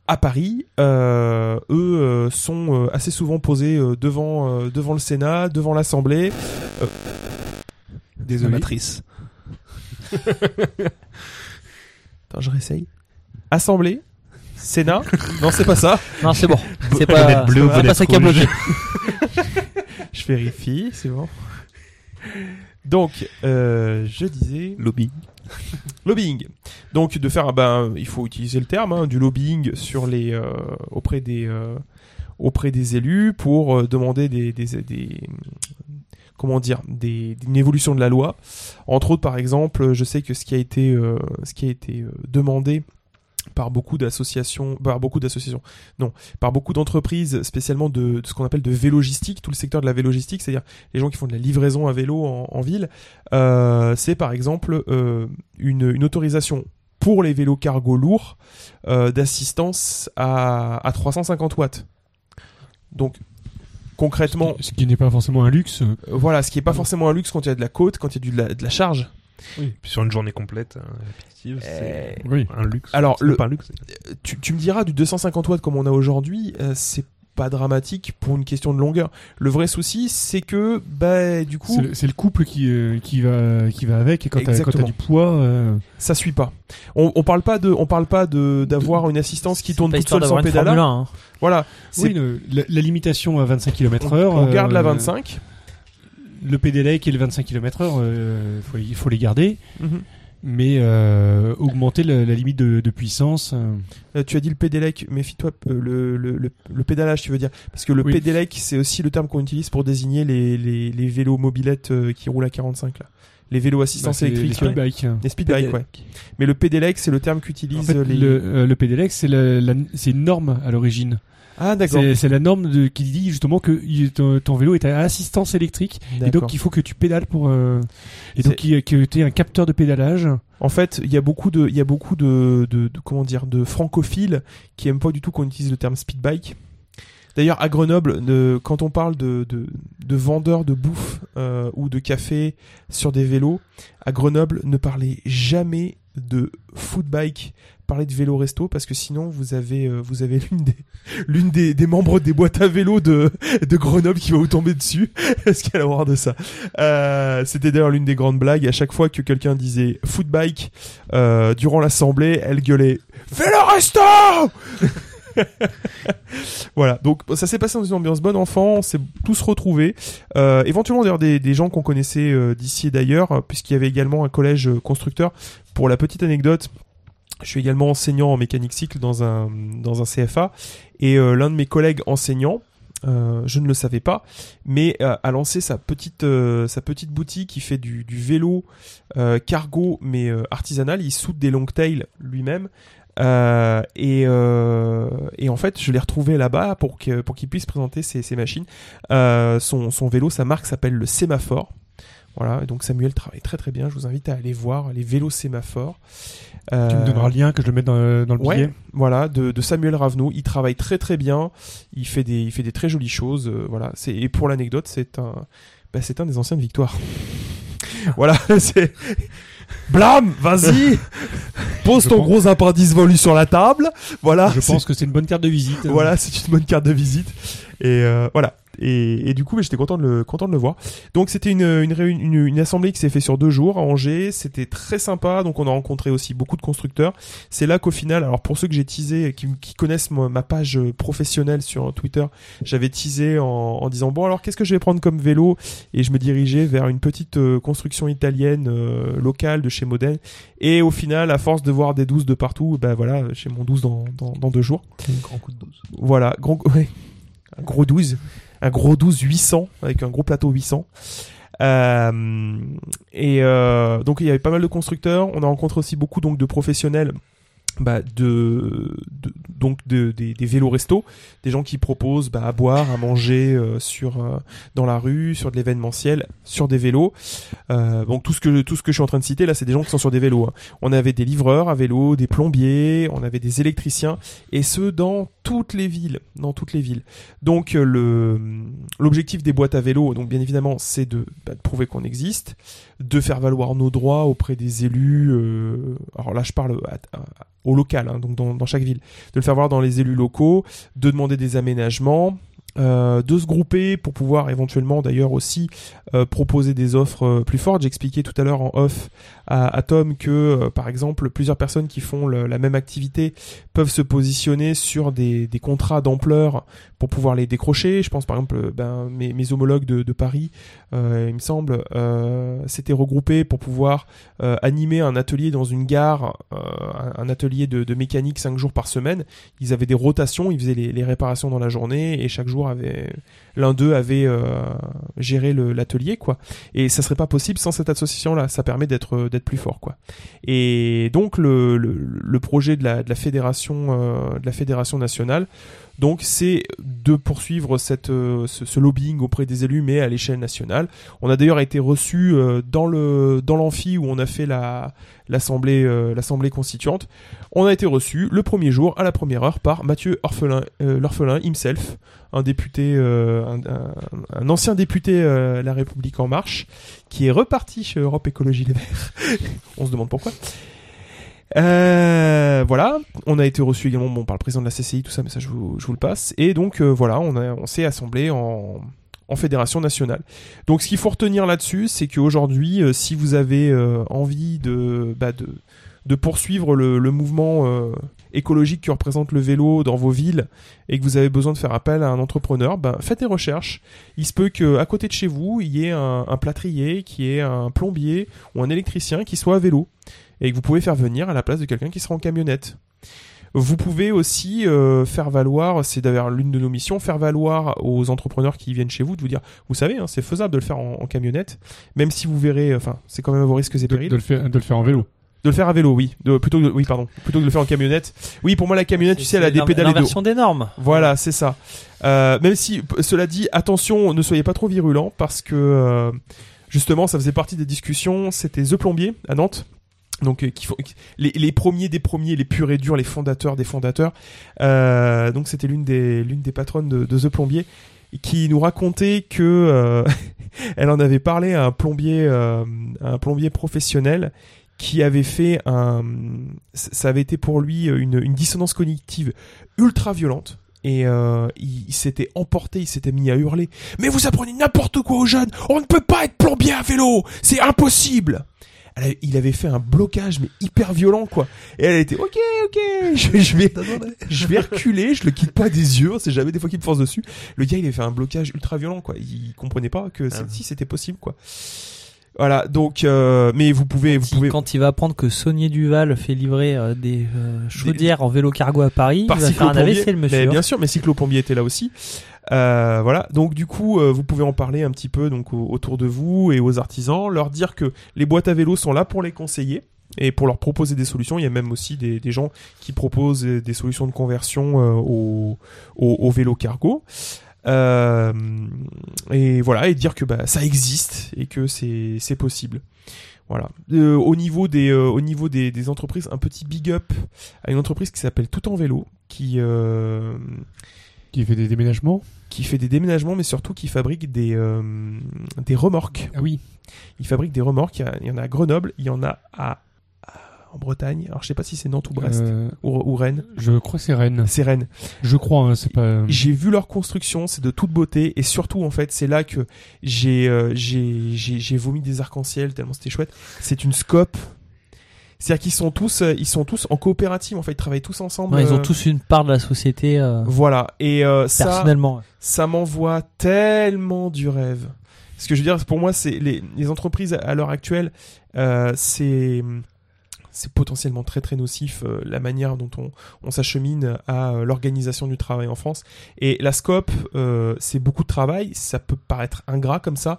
à Paris, euh, eux euh, sont euh, assez souvent posés euh, devant euh, devant le Sénat, devant l'Assemblée. Euh, Désolé. Matrice. *laughs* Attends, je réessaye. Assemblée, Sénat. non, c'est pas ça. Non, c'est bon. C'est pas, bleu c'est pas ça qui a bloqué. *laughs* Je vérifie, c'est bon. Donc, euh, je disais Lobby. lobbying. Donc, de faire, ben, il faut utiliser le terme, hein, du lobbying sur les euh, auprès des euh, auprès des élus pour euh, demander des, des, des- comment dire des, une évolution de la loi. Entre autres, par exemple, je sais que ce qui a été euh, ce qui a été euh, demandé par beaucoup d'associations, par beaucoup d'associations, non, par beaucoup d'entreprises, spécialement de, de ce qu'on appelle de vélogistique, tout le secteur de la vélogistique, c'est-à-dire les gens qui font de la livraison à vélo en, en ville, euh, c'est par exemple euh, une, une autorisation pour les vélos cargo lourds euh, d'assistance à, à 350 watts. Donc concrètement, Ce qui n'est pas forcément un luxe. voilà, ce qui est pas forcément un luxe quand il y a de la côte, quand il y a du- de la, de la charge. Puis sur une journée complète euh, répétitive, c'est Oui. un luxe. Alors, le- pas un luxe. tu, tu me diras du 250 watts comme on a aujourd'hui, euh, c'est pas dramatique pour une question de longueur. Le vrai souci, c'est que bah du coup, C'est le, couple qui, euh, qui, va, qui va avec et quand t'as du poids. euh, ça suit pas. On, on parle pas de, on parle pas de d'avoir une assistance qui tourne toute seule sans 1. hein. Voilà. C'est- oui, le- la, la limitation à 25 km heure. on, on garde la euh, 25. Le pedelec et le 25 km heure, euh, faut il faut les garder. Mhm. Mais euh, augmenter la, la limite de, de puissance. euh, tu as dit le pédélec, méfie-toi, le, le, le, le pédalage, tu veux dire. Parce que le Oui. pédélec, c'est aussi le terme qu'on utilise pour désigner les, les, les vélos mobilettes qui roulent à 45, là. Les vélos bah, assistance les électrique. ouais. bikes. Les speed bikes, ouais. Mais le pédélec, c'est le terme En qu'utilisent fait, les. le, euh, le c'est la, la- c'est une norme à l'origine. Ah, d'accord. C'est la norme de, qui dit justement que il- ton, ton vélo est à assistance électrique et donc il faut que tu pédales pour euh, et donc ait- que tu aies un capteur de pédalage. En fait, il y a beaucoup de, il y a beaucoup de, de, de- comment dire, de francophiles qui aiment pas du tout qu'on utilise le terme speed bike. D'ailleurs, à Grenoble, de- quand on parle de, de, de vendeurs de bouffe euh, ou de café sur des vélos, à Grenoble, ne parlez jamais de food bike, parlez de vélo resto parce que sinon vous avez euh, vous avez *laughs* l'une des l'une des, membres des boîtes à vélo de de Grenoble qui va vous tomber dessus. *laughs* Est-ce qu'elle a horreur de ça? Euh, C'était d'ailleurs l'une des grandes blagues. À chaque fois que quelqu'un disait food bike euh, durant l'assemblée, elle gueulait vélo resto. *laughs* voilà, donc ça s'est passé dans une ambiance bonne enfant, on s'est tous retrouvés. Éventuellement d'ailleurs des, des gens qu'on connaissait d'ici et d'ailleurs, puisqu'il y avait également un collège constructeur. Pour la petite anecdote, je suis également enseignant en mécanique cycle dans un, dans un CFA, et euh, l'un de mes collègues enseignants, euh, je ne le savais pas, mais euh, a lancé sa petite, euh, sa petite boutique qui fait du, du vélo euh, cargo mais euh, artisanal. Il soude des longtails lui-même. Euh, et, euh, et en fait, je l'ai retrouvé là-bas pour que pour qu'il puisse présenter ses, ses machines. Euh, son, son vélo, sa marque s'appelle le Sémaphore. Voilà, donc Samuel travaille très très bien. Je vous invite à aller voir les vélos Sémaphore. Euh, Tu me donneras le lien que je le mette dans, dans le Ouais. billet. voilà, de, de Samuel Ravenot. Il travaille très très bien. Il fait des, il fait des très jolies choses. euh, voilà. C'est, et pour l'anecdote, c'est un, bah, c'est un des anciens de Victoire. *laughs* voilà, *laughs* c'est. Blam, vas-y, *laughs* pose Je ton pense- gros appendice volu sur la table. Voilà. Je pense que c'est une bonne carte de visite. Voilà, c'est une bonne carte de visite. Et euh, voilà. Et, et du coup, j'étais content de le content de le voir. Donc c'était une une, une une assemblée qui s'est fait sur deux jours à Angers. C'était très sympa. Donc on a rencontré aussi beaucoup de constructeurs. C'est là qu'au final, alors pour ceux que j'ai teasé, qui, qui connaissent moi, ma page professionnelle sur Twitter, j'avais teasé en, en disant bon alors qu'est-ce que je vais prendre comme vélo? Et je me dirigeais vers une petite euh, construction italienne euh, locale de chez Modène. Et au final, à force de voir des 12 de partout, ben voilà, j'ai mon 12 dans, dans, dans deux jours. Un grand coup de dose. Voilà, grand, *laughs* ouais, un gros 12, un gros 12 800 avec un gros plateau 800. Euh, et euh, donc il y avait pas mal de constructeurs. On a rencontré aussi beaucoup donc de professionnels. Bah, de, de- donc de, des, des vélos resto, des gens qui proposent bah, à boire, à manger euh, sur euh, dans la rue, sur de l'événementiel, sur des vélos. Euh, donc tout ce que tout ce que je suis en train de citer là, c'est des gens qui sont sur des vélos. hein. On avait des livreurs à vélo, des plombiers, on avait des électriciens, et ce dans toutes les villes, dans toutes les villes. Donc le l'objectif des boîtes à vélo, donc bien évidemment, c'est de, bah, de prouver qu'on existe, de faire valoir nos droits auprès des élus. euh, alors là, je parle à- au local, hein, donc dans, dans chaque ville, de le faire voir dans les élus locaux, de demander des aménagements. Euh, de se grouper pour pouvoir éventuellement d'ailleurs aussi euh, proposer des offres euh, plus fortes. J'expliquais tout à l'heure en off à, à Tom que euh, par exemple plusieurs personnes qui font le- la même activité peuvent se positionner sur des, des contrats d'ampleur pour pouvoir les décrocher. Je pense par exemple, euh, ben, mes, mes homologues de, de Paris, il me semble, s'étaient regroupés pour pouvoir animer un atelier dans une gare, un, un atelier de, de mécanique cinq jours par semaine. Ils avaient des rotations, ils faisaient les, les réparations dans la journée et chaque jour l'un d'eux avait euh, géré l'atelier quoi. Et ça serait pas possible sans cette association là. Ça permet d'être d'être plus fort quoi. Et donc le, projet euh, de la fédération nationale, donc c'est de poursuivre cette euh, ce, lobbying auprès des élus, mais à l'échelle nationale. On a d'ailleurs été reçu dans le dans l'amphi où on a fait la l'assemblée euh, l'assemblée constituante. On a été reçu le premier jour à la première heure par Mathieu Orphelin euh, l'orphelin himself, un député euh, un, un- un ancien député euh, La République en marche qui est reparti chez Europe Écologie Les Verts. *laughs* on se demande pourquoi. Euh, voilà, on a été reçu également par le président de la CCI, tout ça, mais ça je vous, le passe. Et donc euh, voilà, on, s'est assemblé en, fédération nationale. Donc ce qu'il faut retenir là-dessus, c'est qu'aujourd'hui, euh, si vous avez euh, envie de, bah, de, poursuivre le, mouvement écologique que représente le vélo dans vos villes et que vous avez besoin de faire appel à un entrepreneur, ben, faites des recherches. Il se peut qu'à côté de chez vous, il y ait un, un plâtrier, qui ait un plombier ou un électricien qui soit à vélo et que vous pouvez faire venir à la place de quelqu'un qui sera en camionnette. Vous pouvez aussi euh, faire valoir, c'est d'ailleurs l'une de nos missions, faire valoir aux entrepreneurs qui viennent chez vous de vous dire, vous savez, hein, c'est faisable de le faire en, en camionnette, même si vous verrez, enfin, c'est quand même à vos risques et De, périls. de le faire, de le faire en vélo. De le faire à vélo, oui. De, plutôt que de, oui, pardon. Plutôt que de le faire en camionnette. Oui, pour moi, la camionnette, tu sais, elle a des pédales et dos. L'inversion des normes. Voilà, c'est ça. Euh, même si, cela dit, attention, ne soyez pas trop virulent parce que euh, justement, ça faisait partie des discussions. C'était The Plombier à Nantes. Donc, euh, qui font, les, les premiers des premiers, les purs et durs, les fondateurs des fondateurs. Euh, donc, c'était l'une des l'une des patronnes de, de The Plombier qui nous racontait que euh, *laughs* elle en avait parlé à un plombier, euh, un plombier professionnel qui avait fait un, ça avait été pour lui une, une dissonance cognitive ultra violente. Et euh, il s'était emporté, il s'était mis à hurler. Mais vous apprenez n'importe quoi aux jeunes. On ne peut pas être plombier à vélo. C'est impossible. Elle a- il avait fait un blocage mais hyper violent quoi. Et elle était ok ok. Je, je vais je vais reculer. Je le quitte pas des yeux. C'est jamais des fois qu'il me force dessus. Le gars il avait fait un blocage ultra violent quoi. Il comprenait pas que Ah. si c'était possible quoi. Voilà donc euh, mais vous pouvez vous Si- pouvez Quand il va apprendre que Saunier Duval fait livrer euh, des euh, chaudières en vélo cargo à Paris, par il va faire un. AVC le monsieur. Mais hein. bien sûr, mais cycloplombier était là aussi. Euh, voilà. Donc du coup, euh, vous pouvez en parler un petit peu donc au- autour de vous et aux artisans, leur dire que les boîtes à vélo sont là pour les conseiller et pour leur proposer des solutions. Il y a même aussi des, gens qui proposent des solutions de conversion euh, au, vélo cargo. Et voilà, et dire que bah, ça existe et que c'est possible. Voilà. Au niveau des des, entreprises, un petit big up à une entreprise qui s'appelle Tout en vélo, qui Qui fait des déménagements? Qui fait des déménagements, mais surtout qui fabrique des euh, des remorques. Ah oui. Il fabrique des remorques. Il y, a- il y en a à Grenoble, il y en a à, à- en Bretagne. Alors je sais pas si c'est Nantes ou Brest Euh, ou, ou Rennes. je crois que c'est Rennes. C'est Rennes. Je crois, hein, c'est pas. J'ai vu leur construction, c'est de toute beauté et surtout en fait c'est là que j'ai euh, j'ai j'ai j'ai vomi des arcs-en-ciel tellement c'était chouette. C'est une scope. C'est-à-dire qu'ils sont tous euh, ils sont tous en coopérative en fait ils travaillent tous ensemble. Ouais, ils ont euh, tous une part de la société euh, Voilà et euh, ça personnellement. ça m'envoie tellement du rêve. Ce que je veux dire, pour moi, c'est les, les entreprises à l'heure actuelle, euh, c'est c'est potentiellement très très nocif euh, la manière dont on, on s'achemine à euh, l'organisation du travail en France. Et la scope, euh, c'est beaucoup de travail, ça peut paraître ingrat comme ça,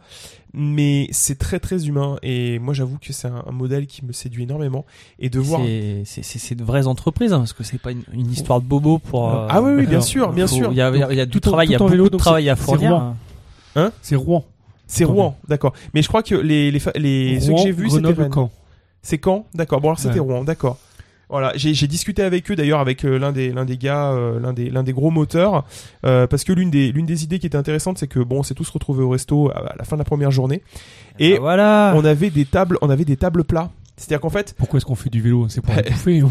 mais c'est très très humain. Et moi, j'avoue que c'est un, un modèle qui me séduit énormément. Et de voir C'est- C'est c'est- c'est de vraies entreprises, hein, parce que c'est pas une, une histoire de bobo pour. euh, ah oui, oui, bien sûr, bien sûr. Il y a, y a du travail, il y a beaucoup vélo, de donc travail à fournir. Rouen. hein. C'est Rouen. C'est Rouen, d'accord. Mais je crois que les les, les ceux que j'ai vus, c'était. C'est quand D'accord. Bon alors c'était Ouais. Rouen, d'accord. Voilà, j'ai j'ai discuté avec eux d'ailleurs avec euh, l'un des l'un des gars, euh, l'un des l'un des gros moteurs, euh, parce que l'une des l'une des idées qui était intéressante, c'est que bon, on s'est tous retrouvés au resto à, à la fin de la première journée et Ah, voilà. on avait des tables, on avait des tables plats. C'est-à-dire qu'en fait, Pourquoi est-ce qu'on fait du vélo? C'est pour *laughs* bouffer.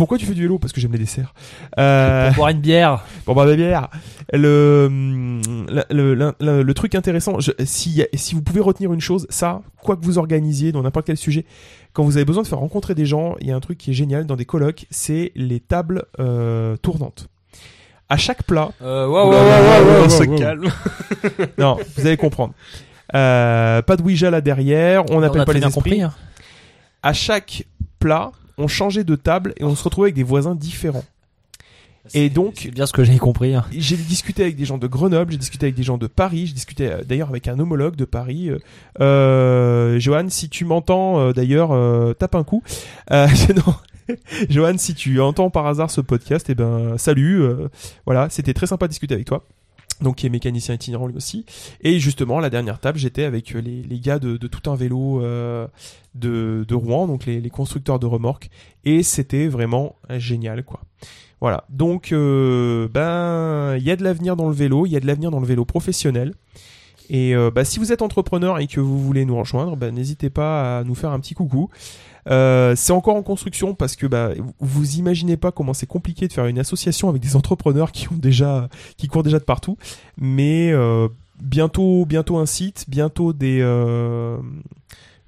Pourquoi tu fais du vélo? Parce que j'aime les desserts. Euh, Pour boire une bière. Bon bah la bière. Le, la- le, la- le truc intéressant, je, si, si vous pouvez retenir une chose, ça, quoi que vous organisiez dans n'importe quel sujet, quand vous avez besoin de faire rencontrer des gens, il y a un truc qui est génial dans des colloques, c'est les tables euh, tournantes. À chaque plat, Euh, on se calme. *laughs* non, vous allez comprendre. Euh, pas de Ouija là derrière, on n'appelle pas les esprits. compris. hein. À chaque plat, on changeait de table et on se retrouvait avec des voisins différents. Et donc, C'est bien ce que j'ai compris. hein. J'ai discuté avec des gens de Grenoble, j'ai discuté avec des gens de Paris, j'ai discuté euh, d'ailleurs avec un homologue de Paris. Euh, euh, Johan, si tu m'entends, d'ailleurs, euh, tape un coup. Euh, *laughs* non. Johan, si tu entends par hasard ce podcast, eh ben salut. voilà, c'était très sympa de discuter avec toi. Donc qui est mécanicien itinérant lui aussi. Et justement, la dernière table, j'étais avec euh, les, les gars de, tout un vélo euh, de, Rouen, donc les, les constructeurs de remorques. Et c'était vraiment génial, quoi. Voilà. Donc, euh, ben, il y a de l'avenir dans le vélo, il y a de l'avenir dans le vélo professionnel. Et euh, bah, si vous êtes entrepreneur et que vous voulez nous rejoindre, bah, n'hésitez pas à nous faire un petit coucou. Euh, c'est encore en construction parce que bah, vous- imaginez pas comment c'est compliqué de faire une association avec des entrepreneurs qui ont déjà, qui courent déjà de partout. Mais euh, bientôt, bientôt un site, bientôt des, euh,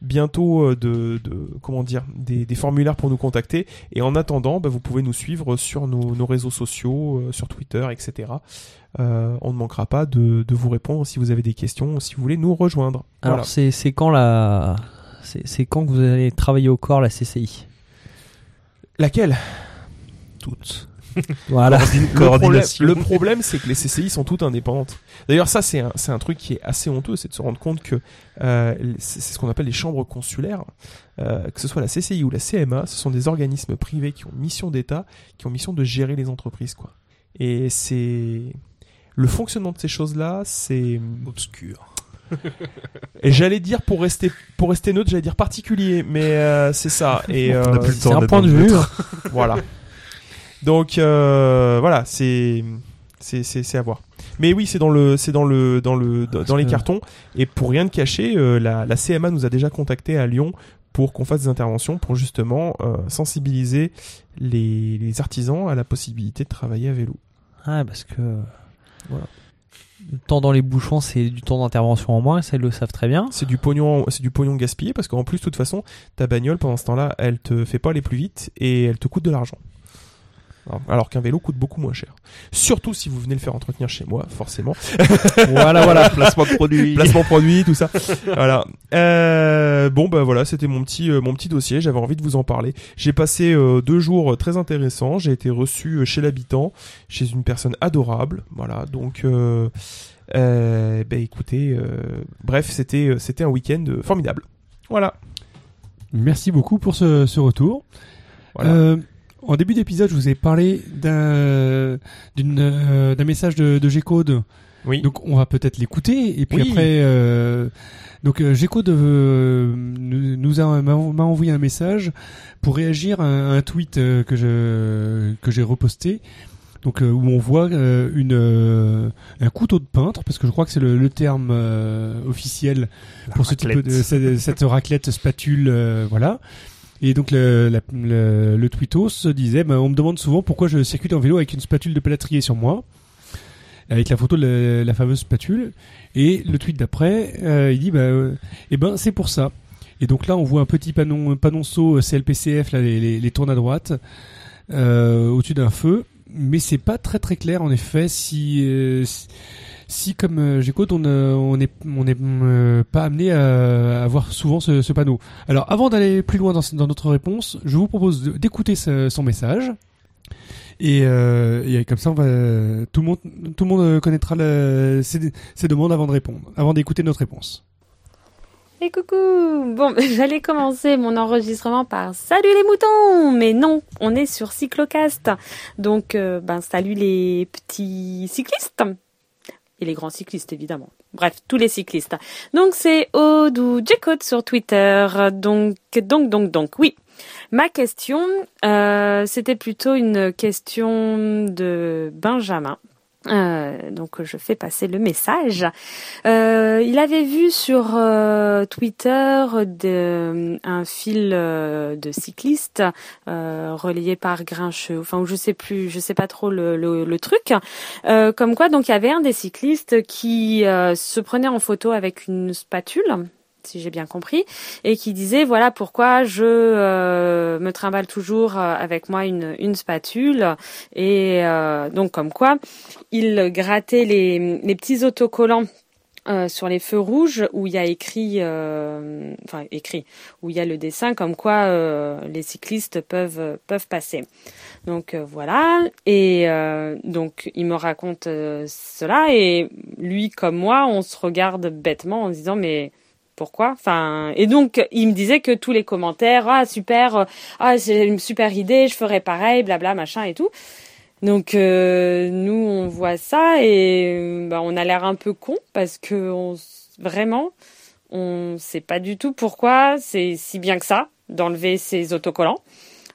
bientôt euh, de, de comment dire, des, des formulaires pour nous contacter. Et en attendant, bah, vous pouvez nous suivre sur nos, nos réseaux sociaux, euh, sur Twitter, etc. Euh, on ne manquera pas de, de vous répondre si vous avez des questions, si vous voulez nous rejoindre. Alors Voilà. c'est c'est quand la c'est c'est quand que vous allez travailler au corps la CCI Laquelle? Toutes. *laughs* Voilà. le problème, Coordination. le *laughs* problème, c'est que les CCI sont toutes indépendantes. D'ailleurs, ça, c'est un, c'est un truc qui est assez honteux, c'est de se rendre compte que euh, c'est c'est ce qu'on appelle les chambres consulaires, euh, que ce soit la CCI ou la CMA, ce sont des organismes privés qui ont mission d'État, qui ont mission de gérer les entreprises, quoi. Et c'est le fonctionnement de ces choses-là, c'est Obscur. *laughs* et j'allais dire pour rester pour rester neutre, j'allais dire particulier, mais euh, c'est ça. Et On n'a euh, plus le C'est temps un d'être point de le vue. voilà. Donc euh, voilà, c'est c'est à voir. Mais oui, c'est dans le c'est dans le dans le dans, dans les cartons et pour rien de cacher, euh, la la CMA nous a déjà contacté à Lyon pour qu'on fasse des interventions pour justement euh, sensibiliser les les artisans à la possibilité de travailler à vélo. Ah, parce que Voilà. le temps dans les bouchons, c'est du temps d'intervention en moins, ça ils le savent très bien. C'est du pognon c'est du pognon gaspillé parce qu'en plus de toute façon, ta bagnole pendant ce temps-là, elle te fait pas aller plus vite et elle te coûte de l'argent. Alors- Alors qu'un vélo coûte beaucoup moins cher. Surtout si vous venez le faire entretenir chez moi, forcément. *laughs* voilà, voilà. *laughs* Placement de produit. placement produit, tout ça. voilà. Euh, bon bah voilà, c'était mon petit euh, mon petit dossier. J'avais envie de vous en parler. J'ai passé euh, deux jours très intéressants. J'ai été reçu euh, chez l'habitant, chez une personne adorable. Voilà. Donc euh, euh, bah écoutez, euh, bref, c'était euh, c'était un week-end euh, formidable. Voilà. Merci beaucoup pour ce, ce retour. Voilà. En début d'épisode, je vous ai parlé d'un d'une, euh, d'un message de, de G-Code. oui. Donc on va peut-être l'écouter et puis Oui. après euh, donc euh, G-Code euh, nous a m'a envoyé un message pour réagir à un, un tweet que je que j'ai reposté. Donc où on voit une un couteau de peintre parce que je crois que c'est le, le terme officiel pour ce type de cette, cette raclette spatule voilà. Et donc le, la- le, le tweetos disait, ben, on me demande souvent pourquoi je circule en vélo avec une spatule de plâtrier sur moi, avec la photo de la, fameuse spatule. Et le tweet d'après, euh, il dit, bah, euh, eh ben c'est pour ça. Et donc là, on voit un petit panneau, panonceau CLPCF, là, les, les, les tournes à droite, euh, au-dessus d'un feu. Mais c'est pas très très clair en effet si euh, si, si, comme euh, j'écoute on euh, on est on est euh, pas amené à, voir souvent ce, panneau. Alors avant d'aller plus loin dans, notre réponse, je vous propose d'écouter son message. Et, comme ça, on va, tout le monde, tout le monde connaîtra ses, demandes avant de répondre, avant d'écouter notre réponse. Et coucou Bon, *laughs* j'allais commencer mon enregistrement par Salut les moutons Mais non, on est sur Cyclocast. Donc, ben, salut les petits cyclistes et les grands cyclistes, évidemment. Bref, tous les cyclistes. Donc, c'est Odou Jcode sur Twitter. Donc, donc, donc, donc, oui. Ma question, euh, c'était plutôt une question de Benjamin. Euh, donc je fais passer le message. Euh, il avait vu sur euh, Twitter un fil de cycliste euh, relayé par Grincheux, enfin je sais plus, je sais pas trop le, le, truc. Comme quoi donc il y avait un des cyclistes qui se prenait en photo avec une spatule si j'ai bien compris, et qui disait voilà pourquoi je euh, me trimballe toujours euh, avec moi une, spatule. Et euh, donc comme quoi il grattait les, les petits autocollants sur les feux rouges où il y a écrit, enfin écrit, où il y a le dessin comme quoi les cyclistes peuvent peuvent passer. Donc voilà, et donc il me raconte cela. Et lui comme moi, on se regarde bêtement en disant mais pourquoi. Enfin et donc il me disait que tous les commentaires ah super ah c'est une super idée je ferai pareil blabla machin et tout. Donc euh, nous on voit ça et bah, on a l'air un peu con parce que vraiment on sait pas du tout pourquoi c'est si bien que ça d'enlever ces autocollants.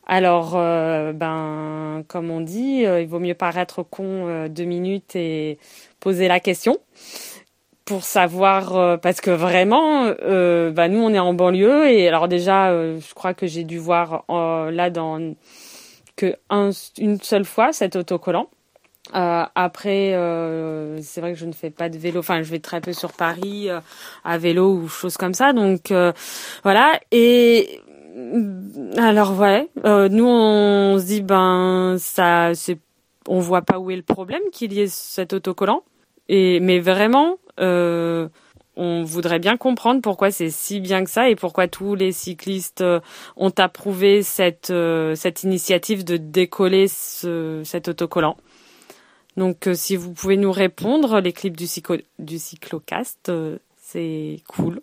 Alors euh, ben comme on dit euh, il vaut mieux paraître con euh, deux minutes et poser la question pour savoir euh, parce que vraiment euh, bah nous on est en banlieue et alors déjà euh, je crois que j'ai dû voir euh, là dans que un, une seule fois cet autocollant. Euh, après c'est vrai que je ne fais pas de vélo. Enfin je vais très peu sur Paris à vélo ou choses comme ça. Donc voilà. Et alors ouais nous on se dit ben ça c'est on voit pas où est le problème qu'il y ait cet autocollant et mais vraiment euh, on voudrait bien comprendre pourquoi c'est si bien que ça et pourquoi tous les cyclistes euh, ont approuvé cette euh, cette initiative de décoller ce, cet autocollant. Donc si vous pouvez nous répondre, les clips du, cyclo, du cyclocast, c'est cool.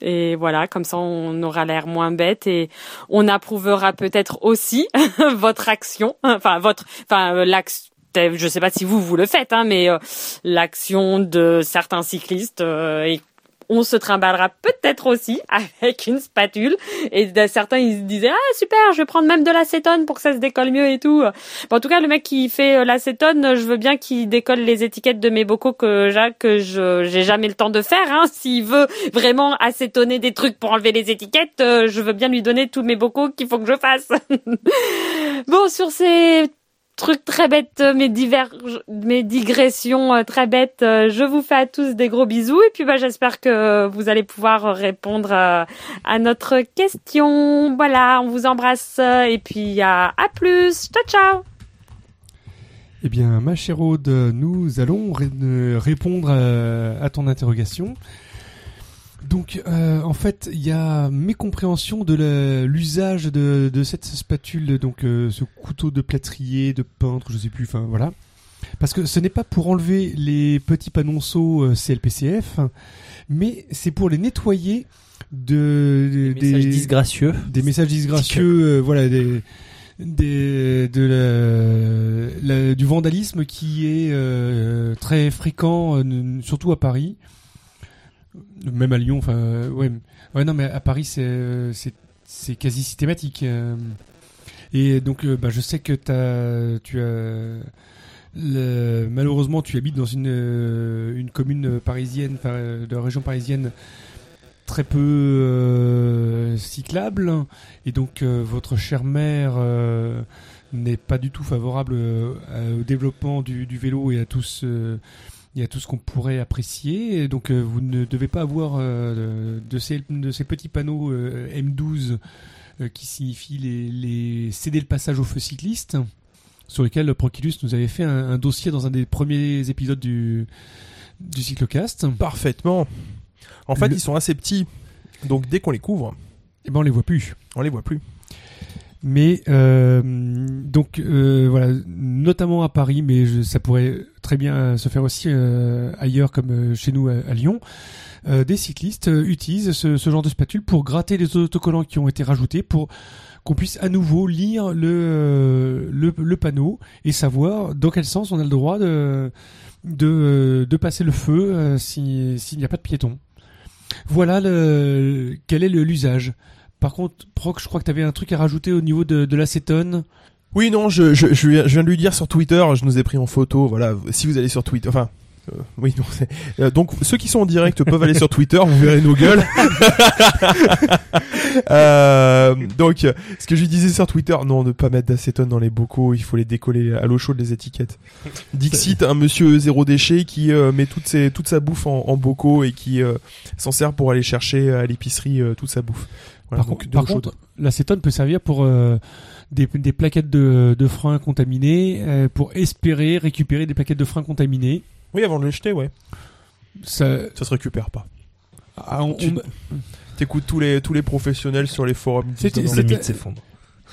Et voilà, comme ça on aura l'air moins bête et on approuvera peut-être aussi *laughs* votre action, enfin votre, enfin l'action je sais pas si vous vous le faites, hein, mais euh, l'action de certains cyclistes euh, on se trimballera peut-être aussi *laughs* avec une spatule. Et certains, ils se disaient, ah, super, je vais prendre même de l'acétone pour que ça se décolle mieux et tout. En tout cas, le mec qui fait euh, l'acétone, je veux bien qu'il décolle les étiquettes de mes bocaux que j'ai jamais le temps de faire, hein. S'il veut vraiment acétonner des trucs pour enlever les étiquettes, je veux bien lui donner tous mes bocaux qu'il faut que je fasse. *laughs* bon, sur ces trucs très bêtes, euh, mes mes digressions euh, très bêtes. Euh, je vous fais à tous des gros bisous et puis bah j'espère que vous allez pouvoir répondre à notre question. Voilà, on vous embrasse et puis à, à plus. Ciao ciao. Eh bien, ma chère Aude, nous allons répondre à ton interrogation. Donc, euh, en fait, il y a mécompréhension de l'usage de, de, cette spatule, donc euh, ce couteau de plâtrier, de peintre, je sais plus, enfin voilà. Parce que ce n'est pas pour enlever les petits panonceaux euh, CLPCF, mais c'est pour les nettoyer de, des, messages disgracieux. Des messages disgracieux, euh, voilà, des, des, de la, la, du vandalisme qui est euh, très fréquent, surtout à Paris même à Lyon, enfin, ouais, ouais, non, mais à Paris, c'est, c'est, quasi systématique. Euh. Et donc, euh, bah, je sais que as, tu as, malheureusement, tu habites dans une, euh, une commune parisienne, de la région parisienne, très peu cyclable, et donc votre chère mère n'est pas du tout favorable au développement du, du, vélo et à tous il y a tout ce qu'on pourrait apprécier. donc euh, vous ne devez pas avoir euh, de, ces, de ces petits panneaux euh, M12 qui signifient les, les, céder le passage au feu cycliste, sur lesquels Proquilus nous avait fait un, dossier dans un des premiers épisodes du, du cyclocast. Parfaitement. En fait, ils sont assez petits, donc dès qu'on les couvre, eh ben on les voit plus. On les voit plus. Mais euh, donc euh, voilà, notamment à Paris, mais ça pourrait très bien se faire aussi euh, ailleurs, comme euh, chez nous à, à Lyon. Euh, des cyclistes utilisent ce, ce, genre de spatule pour gratter les autocollants qui ont été rajoutés, pour qu'on puisse à nouveau lire le, le, le, panneau et savoir dans quel sens on a le droit de, de, de passer le feu s'il n'y a pas de piéton. Voilà le, quel est l'usage Par contre, Proc, je crois que tu avais un truc à rajouter au niveau de, de l'acétone. Oui, non, je, je, je, viens je viens de lui dire sur Twitter, je nous ai pris en photo, voilà, si vous allez sur Twitter, enfin, euh, oui, non, c'est- euh, donc ceux qui sont en direct peuvent aller sur Twitter, vous verrez nos gueules. *laughs* Euh, donc, ce que je lui disais sur Twitter, non, ne pas mettre d'acétone dans les bocaux, il faut les décoller à l'eau chaude les étiquettes. Dixit, un monsieur zéro déchet qui euh, met ses, toute sa bouffe en, en bocaux et qui euh, s'en sert pour aller chercher à l'épicerie euh, toute sa bouffe. Voilà, par donc, contre, par l'acétone peut servir pour euh, des, des plaquettes de, de frein contaminées, euh, pour espérer récupérer des plaquettes de frein contaminées. Oui, avant de les jeter, ouais. Ça, Ça se récupère pas. ah, on- Tu- on- T'écoutes tous les tous les professionnels sur les forums. C'est- c'est- Le C'était- mythe s'effondre.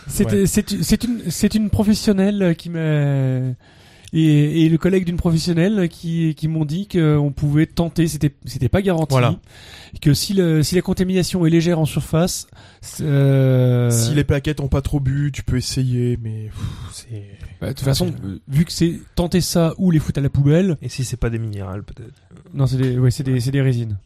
C'est Ouais. c'est- c'est une, c'est une professionnelle qui m'a et, et le collègue d'une professionnelle qui, qui m'ont dit qu'on pouvait tenter, c'était c'était pas garanti, Voilà. que si, le, si la contamination est légère en surface, euh, Si les plaquettes ont pas trop bu, tu peux essayer, mais pff, c'est. bah, de toute façon, vu que c'est tenter ça ou les foutre à la poubelle, Et si c'est pas des minérales, peut-être. non c'est des, ouais, c'est des, c'est des résines.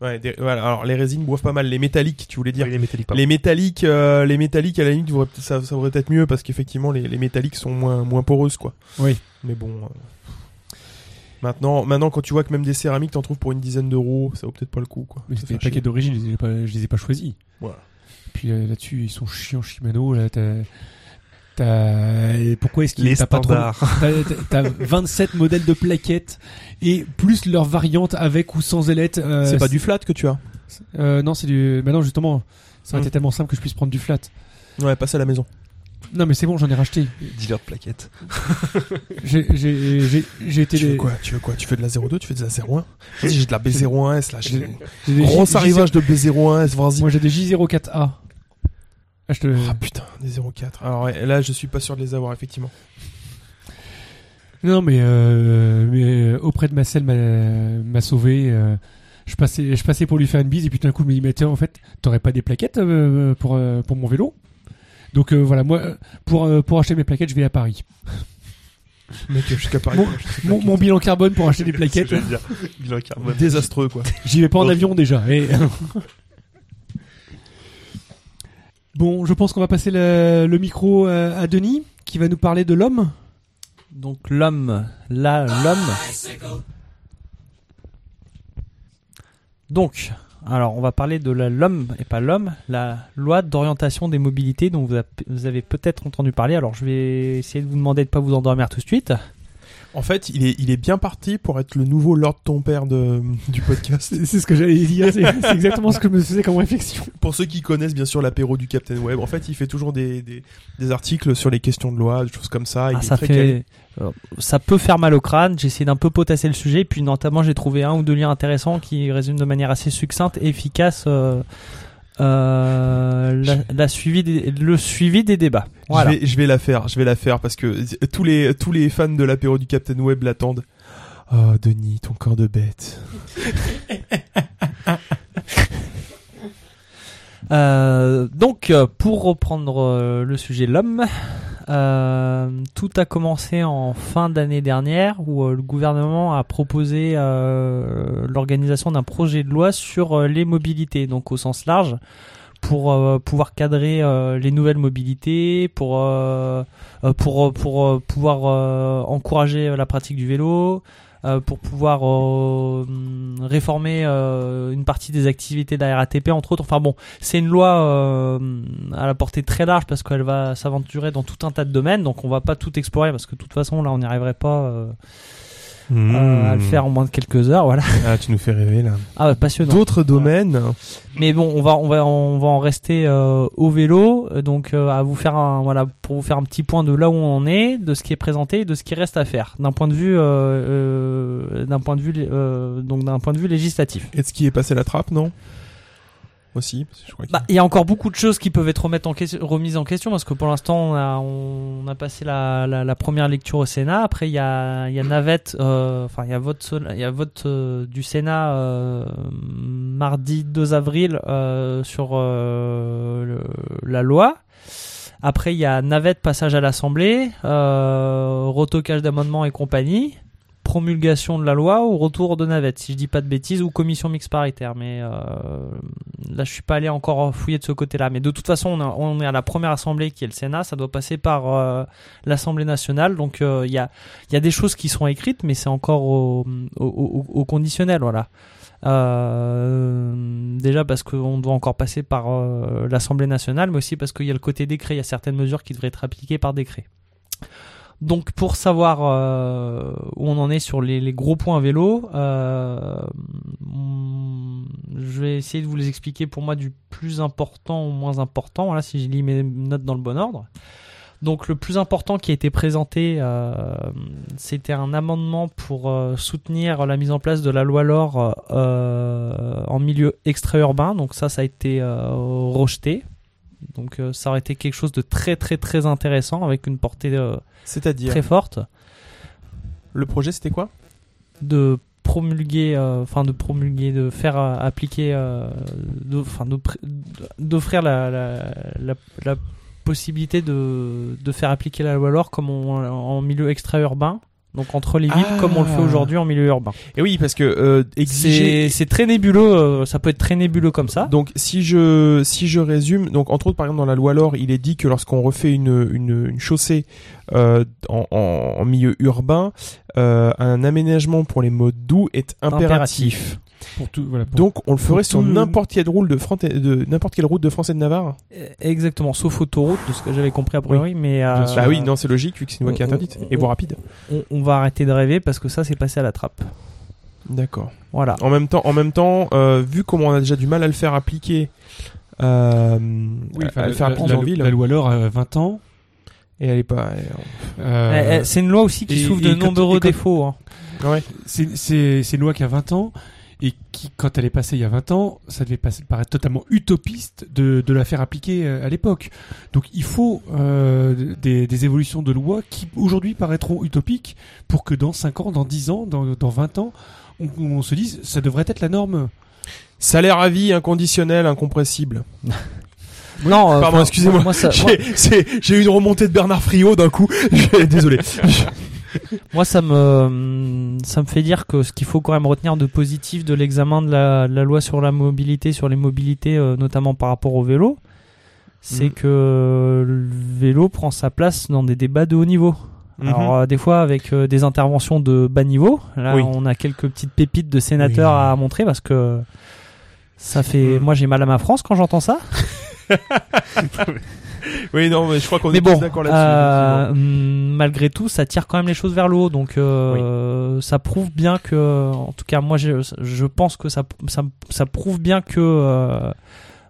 Ouais, des- voilà. Alors les résines boivent pas mal. Les métalliques, tu voulais dire. Les métalliques, Les métalliques, euh, les métalliques à la limite, ça, ça devrait être mieux parce qu'effectivement les, les métalliques sont moins moins poreuses quoi. Oui. Mais bon. euh, Maintenant, maintenant quand tu vois que même des céramiques t'en trouves pour une dizaine d'euros, ça vaut peut-être pas le coup quoi. Mais c'était les paquets d'origine, je les ai pas, je les ai pas choisis. Voilà. Puis euh, là-dessus, ils sont chiants, Shimano. Là, t'as, t'as, et pourquoi est-ce qu'il t'as pas trop-. T'as, t'as 27 modèles de plaquettes et plus leurs variantes avec ou sans ailette. euh, C'est pas du flat que tu as. Euh, non, c'est du. Bah non, justement, ça aurait Hmm. été tellement simple que je puisse prendre du flat. Ouais, passe à la maison. Non, mais c'est bon, j'en ai racheté. Dealer de plaquettes. *laughs* J'ai, j'ai, j'ai, j'ai été. Tu veux quoi Tu veux quoi Tu fais de la 02 Tu fais de la 01 Vas-y, j'ai de la B01S là. j'ai- Gros arrivage de B01S, vas-y. Moi, j'ai des J04A. Ah, je te. Ah putain, des 04. Alors ouais, là, je suis pas sûr de les avoir effectivement. Non, mais, euh, mais euh, auprès de Marcel m'a, m'a sauvé. euh, je passais, je passais pour lui faire une bise et puis tout d'un coup, dis, mais tiens, en fait, t'aurais pas des plaquettes euh, pour, euh, pour mon vélo? Donc euh, voilà, moi, pour, euh, pour acheter mes plaquettes, je vais à Paris. Mec, jusqu'à Paris. Mon, mon, mon bilan carbone pour acheter des *laughs* plaquettes, Bilan carbone. Désastreux quoi. *laughs* j'y vais pas en avion déjà. et- *laughs* bon, je pense qu'on va passer le, micro euh, à Denis, qui va nous parler de l'homme. Donc l'homme, là, l'homme. Donc, alors on va parler de l'homme et pas l'homme, la loi d'orientation des mobilités dont vous, vous avez peut-être entendu parler. Alors je vais essayer de vous demander de pas vous endormir tout de suite. En fait, il est, il est bien parti pour être le nouveau Lord ton père de, *laughs* du podcast. C'est ce que j'allais dire, c'est *laughs* c'est exactement ce que je me faisais comme réflexion. Pour ceux qui connaissent bien sûr l'apéro du Captain Web, en fait, il fait toujours des, des, des articles sur les questions de loi, des choses comme ça. Il Ah, est ça très fait, ça peut faire mal au crâne. J'ai essayé d'un peu potasser le sujet, puis notamment j'ai trouvé un ou deux liens intéressants qui résument de manière assez succincte et efficace euh, euh, la, la suivi des- le suivi des débats. Voilà. Je, vais, je vais la faire, je vais la faire parce que tous les, tous les fans de l'apéro du Captain Web l'attendent. Oh, Denis, ton corps de bête. *laughs* Euh, donc, pour reprendre euh, le sujet l'homme, euh, tout a commencé en fin d'année dernière où euh, le gouvernement a proposé euh, l'organisation d'un projet de loi sur les mobilités, donc au sens large, pour pouvoir cadrer les nouvelles mobilités, pour pour pour pouvoir encourager la pratique du vélo, euh, pour pouvoir euh, réformer euh, une partie des activités de la RATP entre autres. Enfin bon, c'est une loi euh, à la portée très large parce qu'elle va s'aventurer dans tout un tas de domaines, donc on va pas tout explorer parce que de toute façon là on n'y arriverait pas euh, euh, à le faire en moins de quelques heures. Voilà. *laughs* Ah, tu nous fais rêver là. Ah ouais, passionnant. D'autres domaines Mais bon, on va on va on va en rester euh, au vélo, euh, donc euh, à vous faire un voilà pour vous faire un petit point de là où on en est, de ce qui est présenté, et de ce qui reste à faire d'un point de vue euh, euh, d'un point de vue euh, donc d'un point de vue législatif. Est-ce qui est passé la trappe, non? Aussi, parce que je crois Bah, il y a encore beaucoup de choses qui peuvent être remises en question parce que pour l'instant on a, on a passé la, la, la première lecture au Sénat. Après il y a, y a navette, euh, enfin il y a vote, y a vote euh, du Sénat euh, mardi 2 avril euh, sur euh, la loi. Après il y a navette passage à l'Assemblée, retocage d'amendements et compagnie. Promulgation de la loi ou retour de navette, si je dis pas de bêtises, ou commission mixte paritaire. Mais euh, là, je suis pas allé encore fouiller de ce côté-là. Mais de toute façon, on, est à la première assemblée qui est le Sénat. Ça doit passer par euh, l'Assemblée nationale. Donc euh, il y a y a des choses qui sont écrites, mais c'est encore au, au, conditionnel, voilà. Déjà parce qu'on doit encore passer par l'Assemblée nationale, mais aussi parce qu'il y a le côté décret. Il y a certaines mesures qui devraient être appliquées par décret. Donc pour savoir euh, où on en est sur les, gros points vélo, euh, mm, je vais essayer de vous les expliquer pour moi du plus important au moins important. Voilà, si je lis mes notes dans le bon ordre. Donc le plus important qui a été présenté, euh, c'était un amendement pour soutenir la mise en place de la loi LOR en milieu extra-urbain. Donc ça, ça a été rejeté. Donc euh, ça aurait été quelque chose de très très très intéressant avec une portée euh, C'est-à-dire, très forte. Le projet c'était quoi? De promulguer, euh, enfin de promulguer, de faire euh, appliquer, euh, enfin d'offrir la, la, la, la possibilité de, de faire appliquer la loi LOR comme on- en milieu extra-urbain, donc entre les villes Ah. comme on le fait aujourd'hui en milieu urbain. Et oui, parce que euh, exiger. C'est très nébuleux, euh, ça peut être très nébuleux comme ça. Donc si je si je résume, donc entre autres par exemple dans la loi LOR, il est dit que lorsqu'on refait une une, une chaussée euh, en, en, en milieu urbain, euh, un aménagement pour les modes doux est impératif. Pour tout, voilà, pour- Donc on le ferait sur n'importe quelle route de France de n'importe quelle route de France et de Navarre. Euh, Exactement, sauf autoroute, de ce que j'avais compris a priori, mais euh. Bah oui, non, c'est logique vu que c'est une voie qui est interdite on- et voie rapide. on, on va arrêter de rêver parce que ça c'est passé à la trappe. D'accord. Voilà. En même temps, en même temps, euh, vu comment on a déjà du mal à le faire appliquer, euh, Oui, à- à le faire la, appliquer la- en ville, la loi LOR a 20 ans. et elle est pas. Euh, Eh, eh, c'est une loi aussi qui et- souffre et de quand- nombreux défauts. hein. Ouais. c'est une loi qui a 20 ans et qui, quand elle est passée il y a 20 ans, ça devait passer- paraître totalement utopiste de, de la faire appliquer euh, à l'époque. Donc il faut euh, des, des évolutions de loi qui aujourd'hui paraîtront utopiques pour que dans 5 ans, dans 10 ans, dans, dans 20 ans, on, on se dise ça devrait être la norme. Salaire à vie inconditionnel, incompressible. *laughs* Non, euh, Pardon, excusez-moi. Moi, ça, moi, J'ai- c'est- J'ai eu une remontée de Bernard Friot d'un coup. *laughs* Désolé. *laughs* *laughs* moi, ça me, ça me fait dire que ce qu'il faut quand même retenir de positif de l'examen de la, de la loi sur la mobilité, sur les mobilités, euh, notamment par rapport au vélo, c'est Mhm. que le vélo prend sa place dans des débats de haut niveau. Alors euh, des fois avec euh, des interventions de bas niveau, là Oui. on a quelques petites pépites de sénateurs Oui. à montrer parce que ça fait, Mhm. moi j'ai mal à ma France quand j'entends ça. *laughs* Oui, non, mais je crois qu'on est bon, d'accord là-dessus. euh, hum, malgré tout, ça tire quand même les choses vers le haut. Donc, euh, ça prouve bien que, en tout cas, moi, je, je pense que ça, ça, ça prouve bien que euh,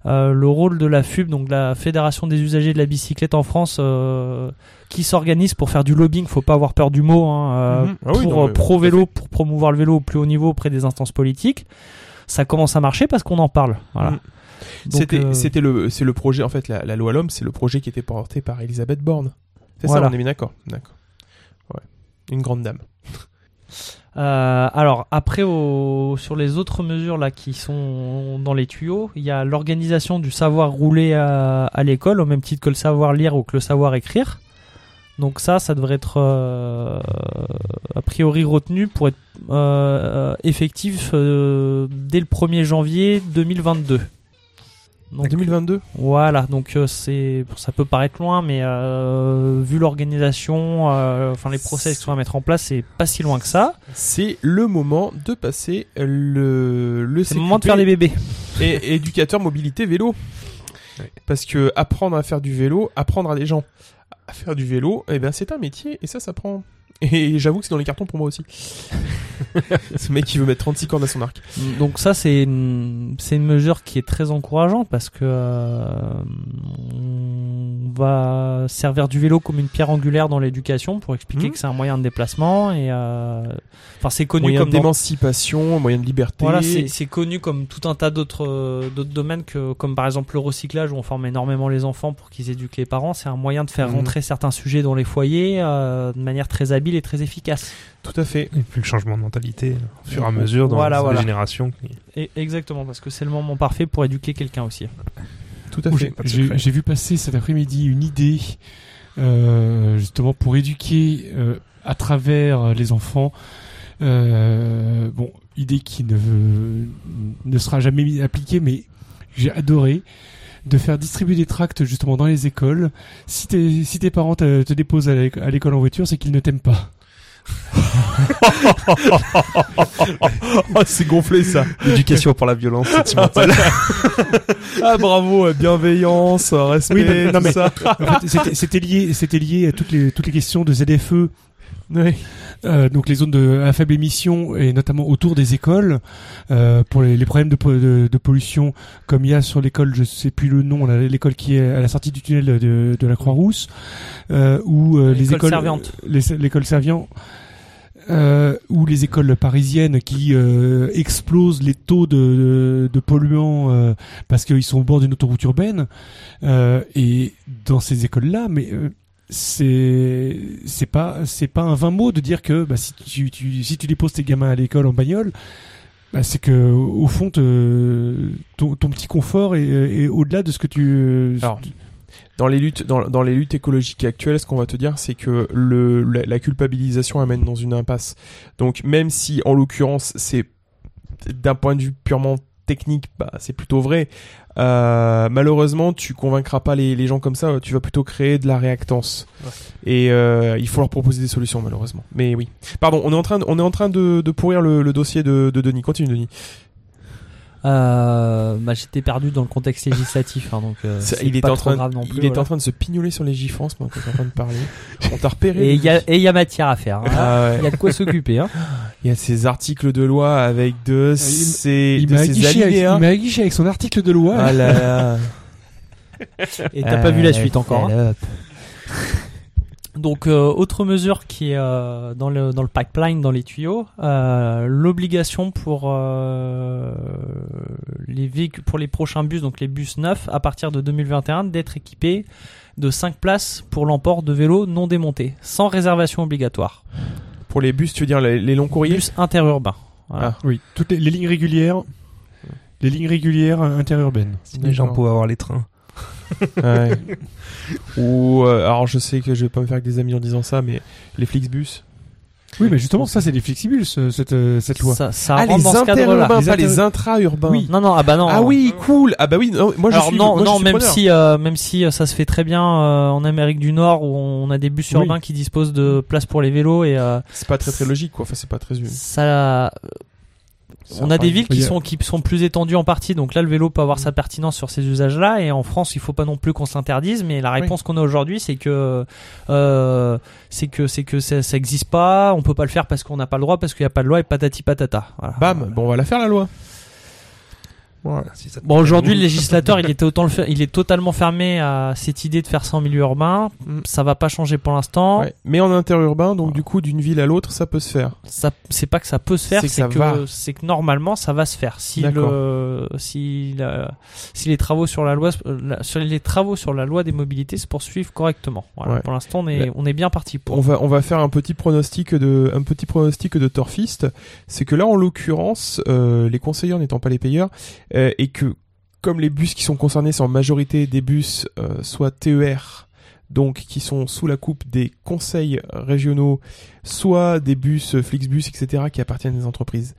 euh, le rôle de la FUB, donc la Fédération des usagers de la bicyclette en France, euh, qui s'organise pour faire du lobbying, faut pas avoir peur du mot, hein, euh, Mhm. Ah oui, pour non, euh, pro vélo, pour promouvoir le vélo au plus haut niveau auprès des instances politiques. Ça commence à marcher parce qu'on en parle. Voilà. Donc, C'était, euh, le, projet, en fait, la, la loi L'Homme, c'est le projet qui était porté par Elisabeth Borne. C'est Voilà. ça, on est bien d'accord. D'accord. Ouais. Une grande dame. *laughs* Euh, alors après au- sur les autres mesures là qui sont dans les tuyaux, il y a l'organisation du savoir rouler à, à l'école au même titre que le savoir lire ou que le savoir écrire. Donc ça, ça devrait être euh, a priori retenu pour être euh, effectif euh, dès le 1er janvier 2022. Donc, 2022 voilà, donc euh, c'est ça peut paraître loin, mais euh, vu l'organisation, euh, enfin les process qui sont à mettre en place, c'est pas si loin que ça. C'est le moment de passer le, le C'est le moment de faire les bébés. et éducateur mobilité vélo. Parce que apprendre à faire du vélo, apprendre à des gens à faire du vélo, eh ben c'est un métier et ça ça prend. Et j'avoue que c'est dans les cartons pour moi aussi. *laughs* Ce mec qui veut mettre 36 cordes à son arc. Donc ça c'est une, c'est une mesure qui est très encourageante parce que euh, on va servir du vélo comme une pierre angulaire dans l'éducation pour expliquer Mhm. que c'est un moyen de déplacement et euh, enfin c'est connu Moyen comme dans- d'émancipation, moyen de liberté. Voilà, c'est c'est connu comme tout un tas d'autres euh, d'autres domaines que comme par exemple le recyclage où on forme énormément les enfants pour qu'ils éduquent les parents. C'est un moyen de faire Mhm. rentrer certains sujets dans les foyers euh, de manière très habile et très efficace. Tout à fait. Et puis le changement de mentalité au fur et à mesure dans Voilà, les voilà. générations. Et exactement parce que c'est le moment parfait pour éduquer quelqu'un aussi. Tout à fait. j'ai- vu passer cet après-midi une idée euh, justement pour éduquer euh, à travers les enfants Euh, bon, idée qui ne, ne sera jamais appliquée, mais j'ai adoré de faire distribuer des tracts justement dans les écoles. Si, tes- si tes parents te, te déposent à l'école en voiture, c'est qu'ils ne t'aiment pas. Oh, c'est gonflé ça. L'éducation pour la violence *laughs* sentimentale. *laughs* Ah bravo, euh, bienveillance, euh, respect, Oui, non, tout mais- ça. En fait, c'était- c'était lié, c'était lié à toutes les toutes les questions de ZFE. Oui. Euh, donc les zones de, à faible émission et notamment autour des écoles euh, pour les, les problèmes de, de, de pollution comme il y a sur l'école je sais plus le nom l'école qui est à la sortie du tunnel de, de la Croix-Rousse euh, ou euh, les écoles Serviante. les- l'école Serviant euh, ou les écoles parisiennes qui euh, explosent les taux de, de, de polluants euh, parce qu'ils sont au bord d'une autoroute urbaine euh, et dans ces écoles là mais euh, c'est c'est pas c'est pas un vain mot de dire que bah, si tu, tu si tu déposes tes gamins à l'école en bagnole bah, c'est que au fond te- ton, ton petit confort est, est au-delà de ce que tu Alors, Dans les luttes, dans, dans les luttes écologiques actuelles, ce qu'on va te dire, c'est que le, la, la culpabilisation amène dans une impasse. Donc, même si, en l'occurrence, c'est d'un point de vue purement technique, bah, c'est plutôt vrai. Euh, malheureusement, tu convaincras pas les, les gens comme ça. Tu vas plutôt créer de la réactance. Et euh, il faut leur proposer des solutions, malheureusement. Mais oui. Pardon, on est en train de, on est en train de, de pourrir le, le dossier de, de Denis. Continue, Denis. Euh, bah, j'étais perdu dans le contexte législatif, hein, donc euh, Ça, il était en train, grave non plus. il était voilà. en train de se pignoler sur les gifs en ce moment quand on est en train de parler. On t'a repéré. Et il y a et il y a matière à faire. hein. Ah ouais. Il y a de quoi s'occuper. Hein. Il y a ces articles de loi avec de ces, il de aguiché, avec, il m'a aguiché avec son article de loi Ah là là. Et t'as pas vu la suite encore. Donc euh, autre mesure qui est euh, dans le dans le pipeline, dans les tuyaux, euh, l'obligation pour euh, les véhicules, pour les prochains bus, donc les bus neufs à partir de 2021, d'être équipés de 5 places pour l'emport de vélos non démontés, sans réservation obligatoire. Pour les bus, tu veux dire les, les longs courriers Bus interurbains. Voilà. Ah. oui toutes les, les lignes régulières les lignes régulières interurbaines Les gens pour avoir les trains. Ouais. *laughs* Ou euh, alors je sais que je vais pas me faire avec des amis en disant ça, mais les Flixbus. oui mais justement ça c'est des flexibles ce- cette euh, cette loi Ça, ça ah rentre les dans ce cadre-là. interurbains, Les pas les intra-urbains. Oui. Non non ah bah non. Ah oui, cool. Ah bah oui, non, moi je Alors suis non, moi, je non, suis même preneur. si, euh, même si euh, ça se fait très bien euh, en Amérique du Nord où on a des bus Oui. urbains qui disposent de places pour les vélos et euh, c'est pas très très logique quoi. Enfin, c'est pas très ça, Ça on a des villes qui sont qui sont plus étendues en partie, donc là le vélo peut avoir sa pertinence sur ces usages-là. Et en France, il faut pas non plus qu'on s'interdise, mais la réponse qu'on a aujourd'hui, c'est que euh, c'est que c'est que ça, ça existe pas, on peut pas le faire parce qu'on n'a pas le droit, parce qu'il y a pas de loi et patati patata. Voilà. Bam, bon on va la faire la loi. Si ça Bon, aujourd'hui, le *laughs* législateur, il était autant le fer- il est totalement fermé à cette idée de faire ça en milieu urbain. Mm. Ça va pas changer pour l'instant. Ouais. Mais en interurbain, donc du coup d'une ville à l'autre, ça peut se faire. Ça, c'est pas que ça peut se faire, C'est que que, que normalement ça va se faire. Si le, si la- si les travaux sur la loi, sur les travaux sur la loi des mobilités se poursuivent correctement. Voilà. Ouais. Pour l'instant, on est, on est bien parti pour. On va, on va faire un petit pronostic de, un petit pronostic de Torfist. C'est que là, en l'occurrence, euh, les conseillers n'étant pas les payeurs, euh, et que comme les bus qui sont concernés sont en majorité des bus euh, soit TER, donc qui sont sous la coupe des conseils régionaux, soit des bus euh, Flixbus, etc., qui appartiennent à des entreprises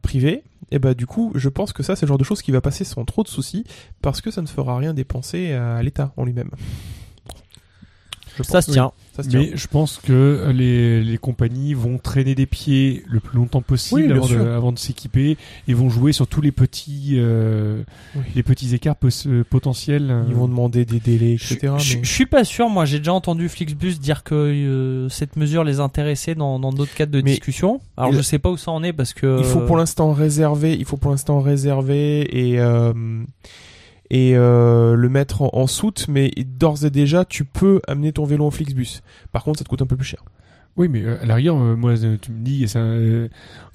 privées, et bah du coup, je pense que ça, c'est le genre de choses qui va passer sans trop de soucis, parce que ça ne fera rien dépenser à l'État en lui-même. Je ça se pense. tient. Ça se tient. Mais je pense que les, les compagnies vont traîner des pieds le plus longtemps possible Oui, avant, de, avant de s'équiper et vont jouer sur tous les petits, euh, Oui. les petits écarts pos- euh, potentiels. euh. Ils vont demander des délais, etc. je- mais- je suis pas sûr. Moi, j'ai déjà entendu Flixbus dire que euh, cette mesure les intéressait dans dans d'autres cadres de Mais- discussion. Alors, il- je sais pas où ça en est parce que Il faut pour l'instant réserver, il faut pour l'instant réserver et euh, et euh, le mettre en, en soute, mais d'ores et déjà, tu peux amener ton vélo en Flixbus. Par contre, ça te coûte un peu plus cher. Oui, mais euh, à la rigueur, euh, moi, euh, tu me dis, c'est un, euh,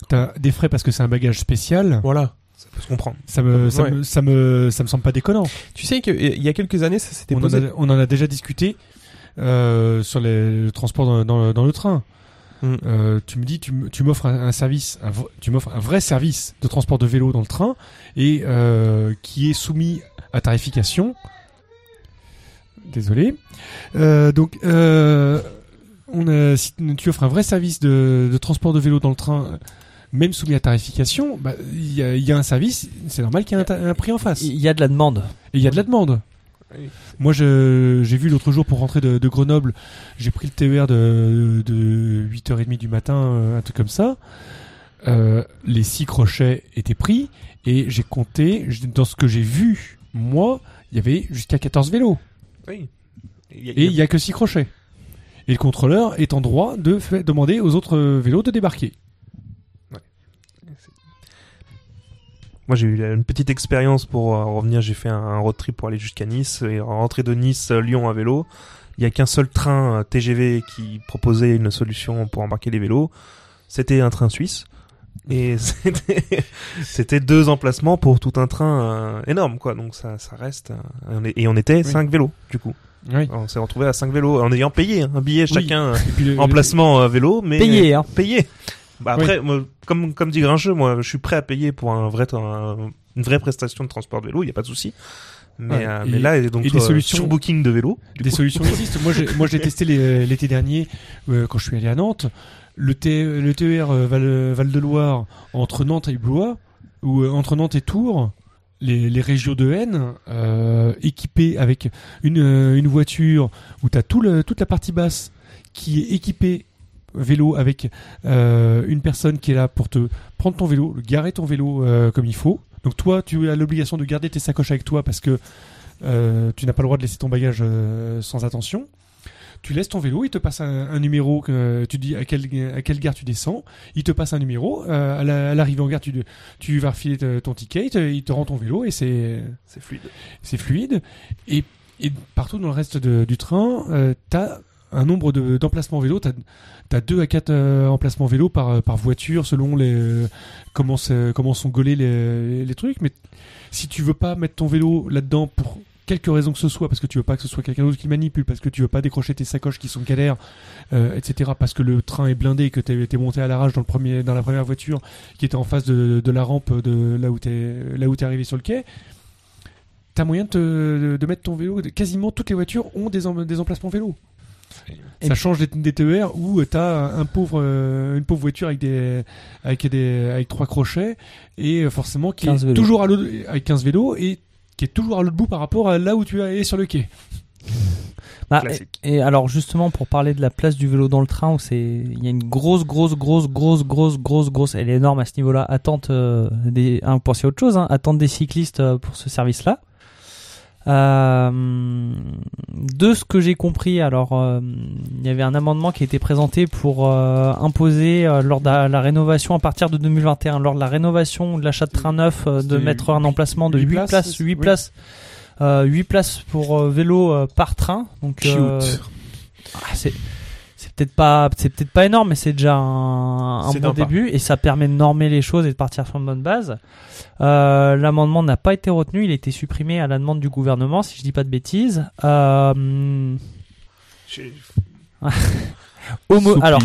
t'as des frais parce que c'est un bagage spécial. Voilà. Ça peut se comprendre. Ça me, ça Ouais. me, ça me, ça me semble pas déconnant. Tu sais qu'il y a quelques années, ça s'était On en, posé. a, on en a déjà discuté euh, sur les- le transport dans, dans le- dans le train. Mm. Euh, tu me dis, tu, tu m'offres un, un service, un, tu m'offres un vrai service de transport de vélo dans le train et euh, qui est soumis à tarification. Désolé. Euh, donc, euh, on a, si tu offres un vrai service de, de transport de vélo dans le train, même soumis à tarification, bah, il y, a, il y a un service, c'est normal qu'il y ait un, prix en face. Il y a de la demande. il y a de la demande. Oui. Moi, j'ai vu l'autre jour pour rentrer de, de Grenoble, j'ai pris le TER de, de 8h30 du matin, euh, un truc comme ça. Euh, les six crochets étaient pris et j'ai compté, dans ce que j'ai vu, moi, il y avait jusqu'à 14 vélos. Oui. Il y a- Et il y a que six crochets. Et le contrôleur est en droit de demander aux autres euh, vélos de débarquer. Moi, j'ai eu une petite expérience pour euh, revenir. J'ai fait un, un road trip pour aller jusqu'à Nice et rentrer de Nice euh, Lyon à vélo. Il y a qu'un seul train euh, TGV qui proposait une solution pour embarquer les vélos. C'était un train suisse. Et *laughs* c'était, deux emplacements pour tout un train euh, énorme, quoi. Donc ça, ça reste. euh, et on était cinq vélos, du coup. Oui. On s'est retrouvé à cinq vélos en ayant payé hein, un billet chacun euh, le- emplacement euh, vélo, mais Payé, hein. payé. Bah après, moi, comme comme dit Grincheux, moi, je suis prêt à payer pour un vrai un- une vraie prestation de transport de vélo, il y a pas de souci. Mais, Ouais, euh, et- mais là, donc et des euh, solutions- surbooking de vélo. des coup. solutions existent. Moi, j'ai, moi, j'ai *laughs* testé l'été dernier euh, quand je suis allé à Nantes. Le, T- TER euh, Val, Val de Loire entre Nantes et Blois ou euh, entre Nantes et Tours. Les, régions de Haine, euh, équipées avec une, euh, voiture où tu as tout le, toute la partie basse qui est équipée vélo avec euh, une personne qui est là pour te prendre ton vélo, garer ton vélo euh, comme il faut. Donc toi, tu as l'obligation de garder tes sacoches avec toi parce que euh, tu n'as pas le droit de laisser ton bagage euh, sans attention. Tu laisses ton vélo, il te passe un, un numéro, que tu dis à quelle, à quelle gare tu descends, il te passe un numéro, euh, à la- à l'arrivée en gare, tu, tu vas refiler ton ticket, il te, il te rend ton vélo et c'est C'est fluide. c'est fluide. Et, et partout dans le reste de- du train, euh, t'as un nombre de- d'emplacements vélo. T'as as deux à quatre euh, emplacements vélo par, par voiture selon les euh, comment, comment sont gaulés les, les trucs. Mais si tu veux pas mettre ton vélo là-dedans pour quelque raison que ce soit, parce que tu veux pas que ce soit quelqu'un d'autre qui le manipule, parce que tu veux pas décrocher tes sacoches qui sont galères, euh, etc. Parce que le train est blindé et que t'es es monté à l'arrache dans le premier dans la première voiture qui était en face de, de la rampe de là où t'es là où t'es arrivé sur le quai. T'as moyen de, te- de mettre ton vélo. Quasiment toutes les voitures ont des, em- des emplacements vélo. Et ça change des, des TER où t'as un pauvre, euh, une pauvre voiture avec des, avec des, avec trois crochets et forcément qui 15 est vélos. toujours à avec 15 vélos et qui est toujours à l'autre bout par rapport à là où tu es sur le quai. Bah, et, et alors justement pour parler de la place du vélo dans le train où c'est il y a une grosse grosse grosse grosse grosse grosse grosse elle est énorme à ce niveau-là attente euh, des hein, c'est autre chose hein, attente des cyclistes euh, pour ce service-là. Euh, de ce que j'ai compris, alors euh, il y avait un amendement qui a été présenté pour euh, imposer lors de la, la rénovation à partir de 2021, lors de la rénovation ou de l'achat de train neuf, de mettre un emplacement de huit 8 places, places, 8 oui. places, 8 places pour vélo par train. Donc ah, c'est peut-être pas c'est peut-être pas énorme mais c'est déjà un, bon début et ça permet de normer les choses et de partir sur une bonne base. Euh, L'amendement n'a pas été retenu, il a été supprimé à la demande du gouvernement si je dis pas de bêtises. Euh, *laughs* homo- alors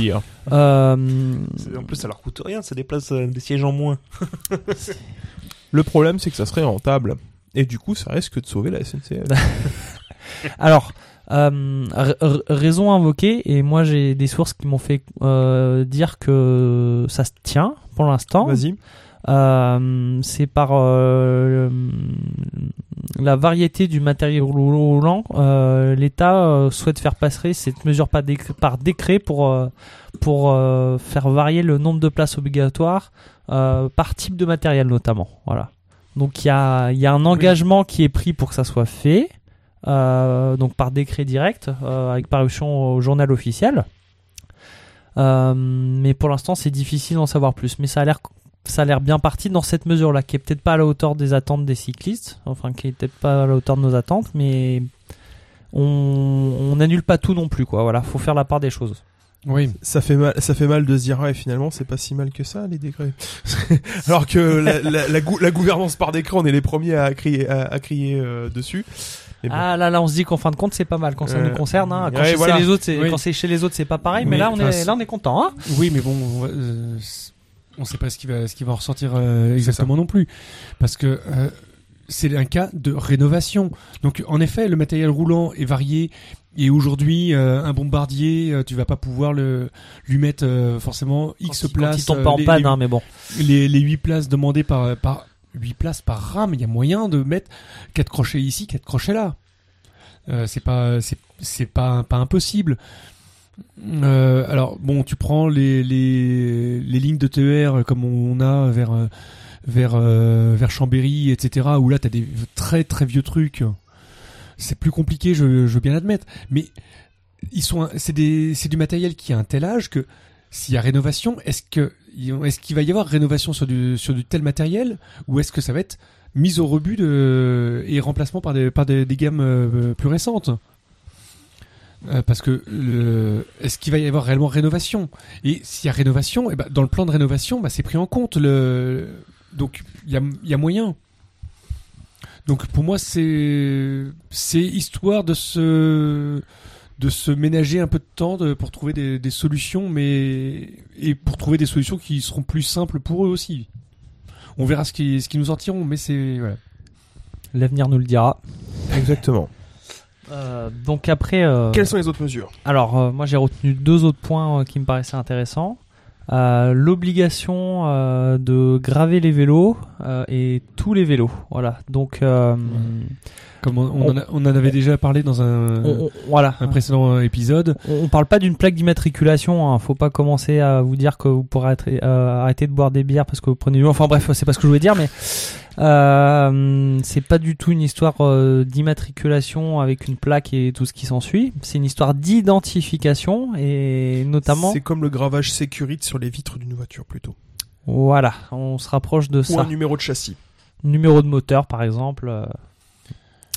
euh, c'est- En plus, ça leur coûte rien, des places, euh, des sièges en moins. *laughs* Le problème, c'est que ça serait rentable. Et du coup, ça risque de sauver la SNCF. *laughs* Alors, raison invoquée, et moi j'ai des sources qui m'ont fait euh, dire que ça se tient pour l'instant. Vas-y. Euh, c'est par euh, la variété du matériel roulant. euh, L'État euh, souhaite faire passer cette mesure par décret, par décret pour, euh, pour euh, faire varier le nombre de places obligatoires euh, par type de matériel notamment. Voilà. Donc il y a, il y a un engagement qui est pris pour que ça soit fait. Euh, donc par décret direct, euh, avec parution au journal officiel. Euh, mais pour l'instant, c'est difficile d'en savoir plus. Mais ça a l'air ça a l'air bien parti dans cette mesure-là, qui est peut-être pas à la hauteur des attentes des cyclistes, enfin qui est peut-être pas à la hauteur de nos attentes, mais on on n'annule pas tout non plus, quoi. Voilà, faut faire la part des choses. Oui. Ça fait mal, ça fait mal de se dire, ouais, finalement, c'est pas si mal que ça, les décrets. *laughs* Alors que la, la, la, gou- la gouvernance par décret, on est les premiers à crier, à, à crier euh, dessus. Mais bon. Ah là là, on se dit qu'en fin de compte, c'est pas mal quand ça Euh, nous concerne. Hein. Quand, ouais, chez voilà. les autres, c'est- Oui. quand c'est chez les autres, c'est pas pareil. Mais là, on est c'est- là, on est content. Hein Oui, mais bon, on, euh, on sait pas ce qui va, ce qui va ressortir euh, exactement non plus, parce que euh, c'est un cas de rénovation. Donc en effet, le matériel roulant est varié. Et aujourd'hui, euh, un bombardier, euh, tu vas pas pouvoir le lui mettre euh, forcément X places. Quand il tombe euh, pas en les- panne, les- hein, mais bon. les, les 8 places demandées par, par 8 places par rame, il y a moyen de mettre quatre crochets ici, quatre crochets là. Euh, c'est pas c'est c'est pas pas impossible. Euh, alors bon, tu prends les les les lignes de TER comme on a vers vers euh, vers Chambéry, etc. Où là t'as des très très vieux trucs. C'est plus compliqué, je, je veux bien l'admettre. Mais ils sont c'est des c'est du matériel qui a un tel âge que s'il y a rénovation, est-ce que est-ce qu'il va y avoir rénovation sur du sur du tel matériel ou est-ce que ça va être mise au rebut et remplacement par des par des, gammes euh, plus récentes? Euh, parce que est-ce qu'il va y avoir réellement rénovation? Et s'il y a rénovation eh ben, dans le plan de rénovation bah, c'est pris en compte donc il y a, y a moyen. Donc pour moi c'est c'est histoire de se de se ménager un peu de temps de- pour trouver des, des solutions, mais et pour trouver des solutions qui seront plus simples pour eux aussi. On verra ce qui ce qu'ils nous en tireront, mais c'est voilà. L'avenir nous le dira. Exactement. *laughs* Euh, donc après, euh, Quelles sont les autres mesures? alors euh, moi j'ai retenu deux autres points euh, qui me paraissaient intéressants. Euh, L'obligation euh, de graver les vélos euh, et tous les vélos. Voilà. Donc euh, Comme on, on en, a- on en avait déjà parlé dans un, on- on- voilà. un précédent épisode. On on parle pas d'une plaque d'immatriculation. Hein. Faut pas commencer à vous dire que vous pourrez arrêter, euh, arrêter de boire des bières parce que vous prenez du. Enfin bref, c'est pas ce que je voulais dire, mais euh, c'est pas du tout une histoire euh, d'immatriculation avec une plaque et tout ce qui s'ensuit. C'est une histoire d'identification et notamment. C'est comme le gravage sécurite sur les vitres d'une voiture plutôt. Voilà, on se rapproche de Ou ça. un numéro de châssis. Numéro de moteur, par exemple.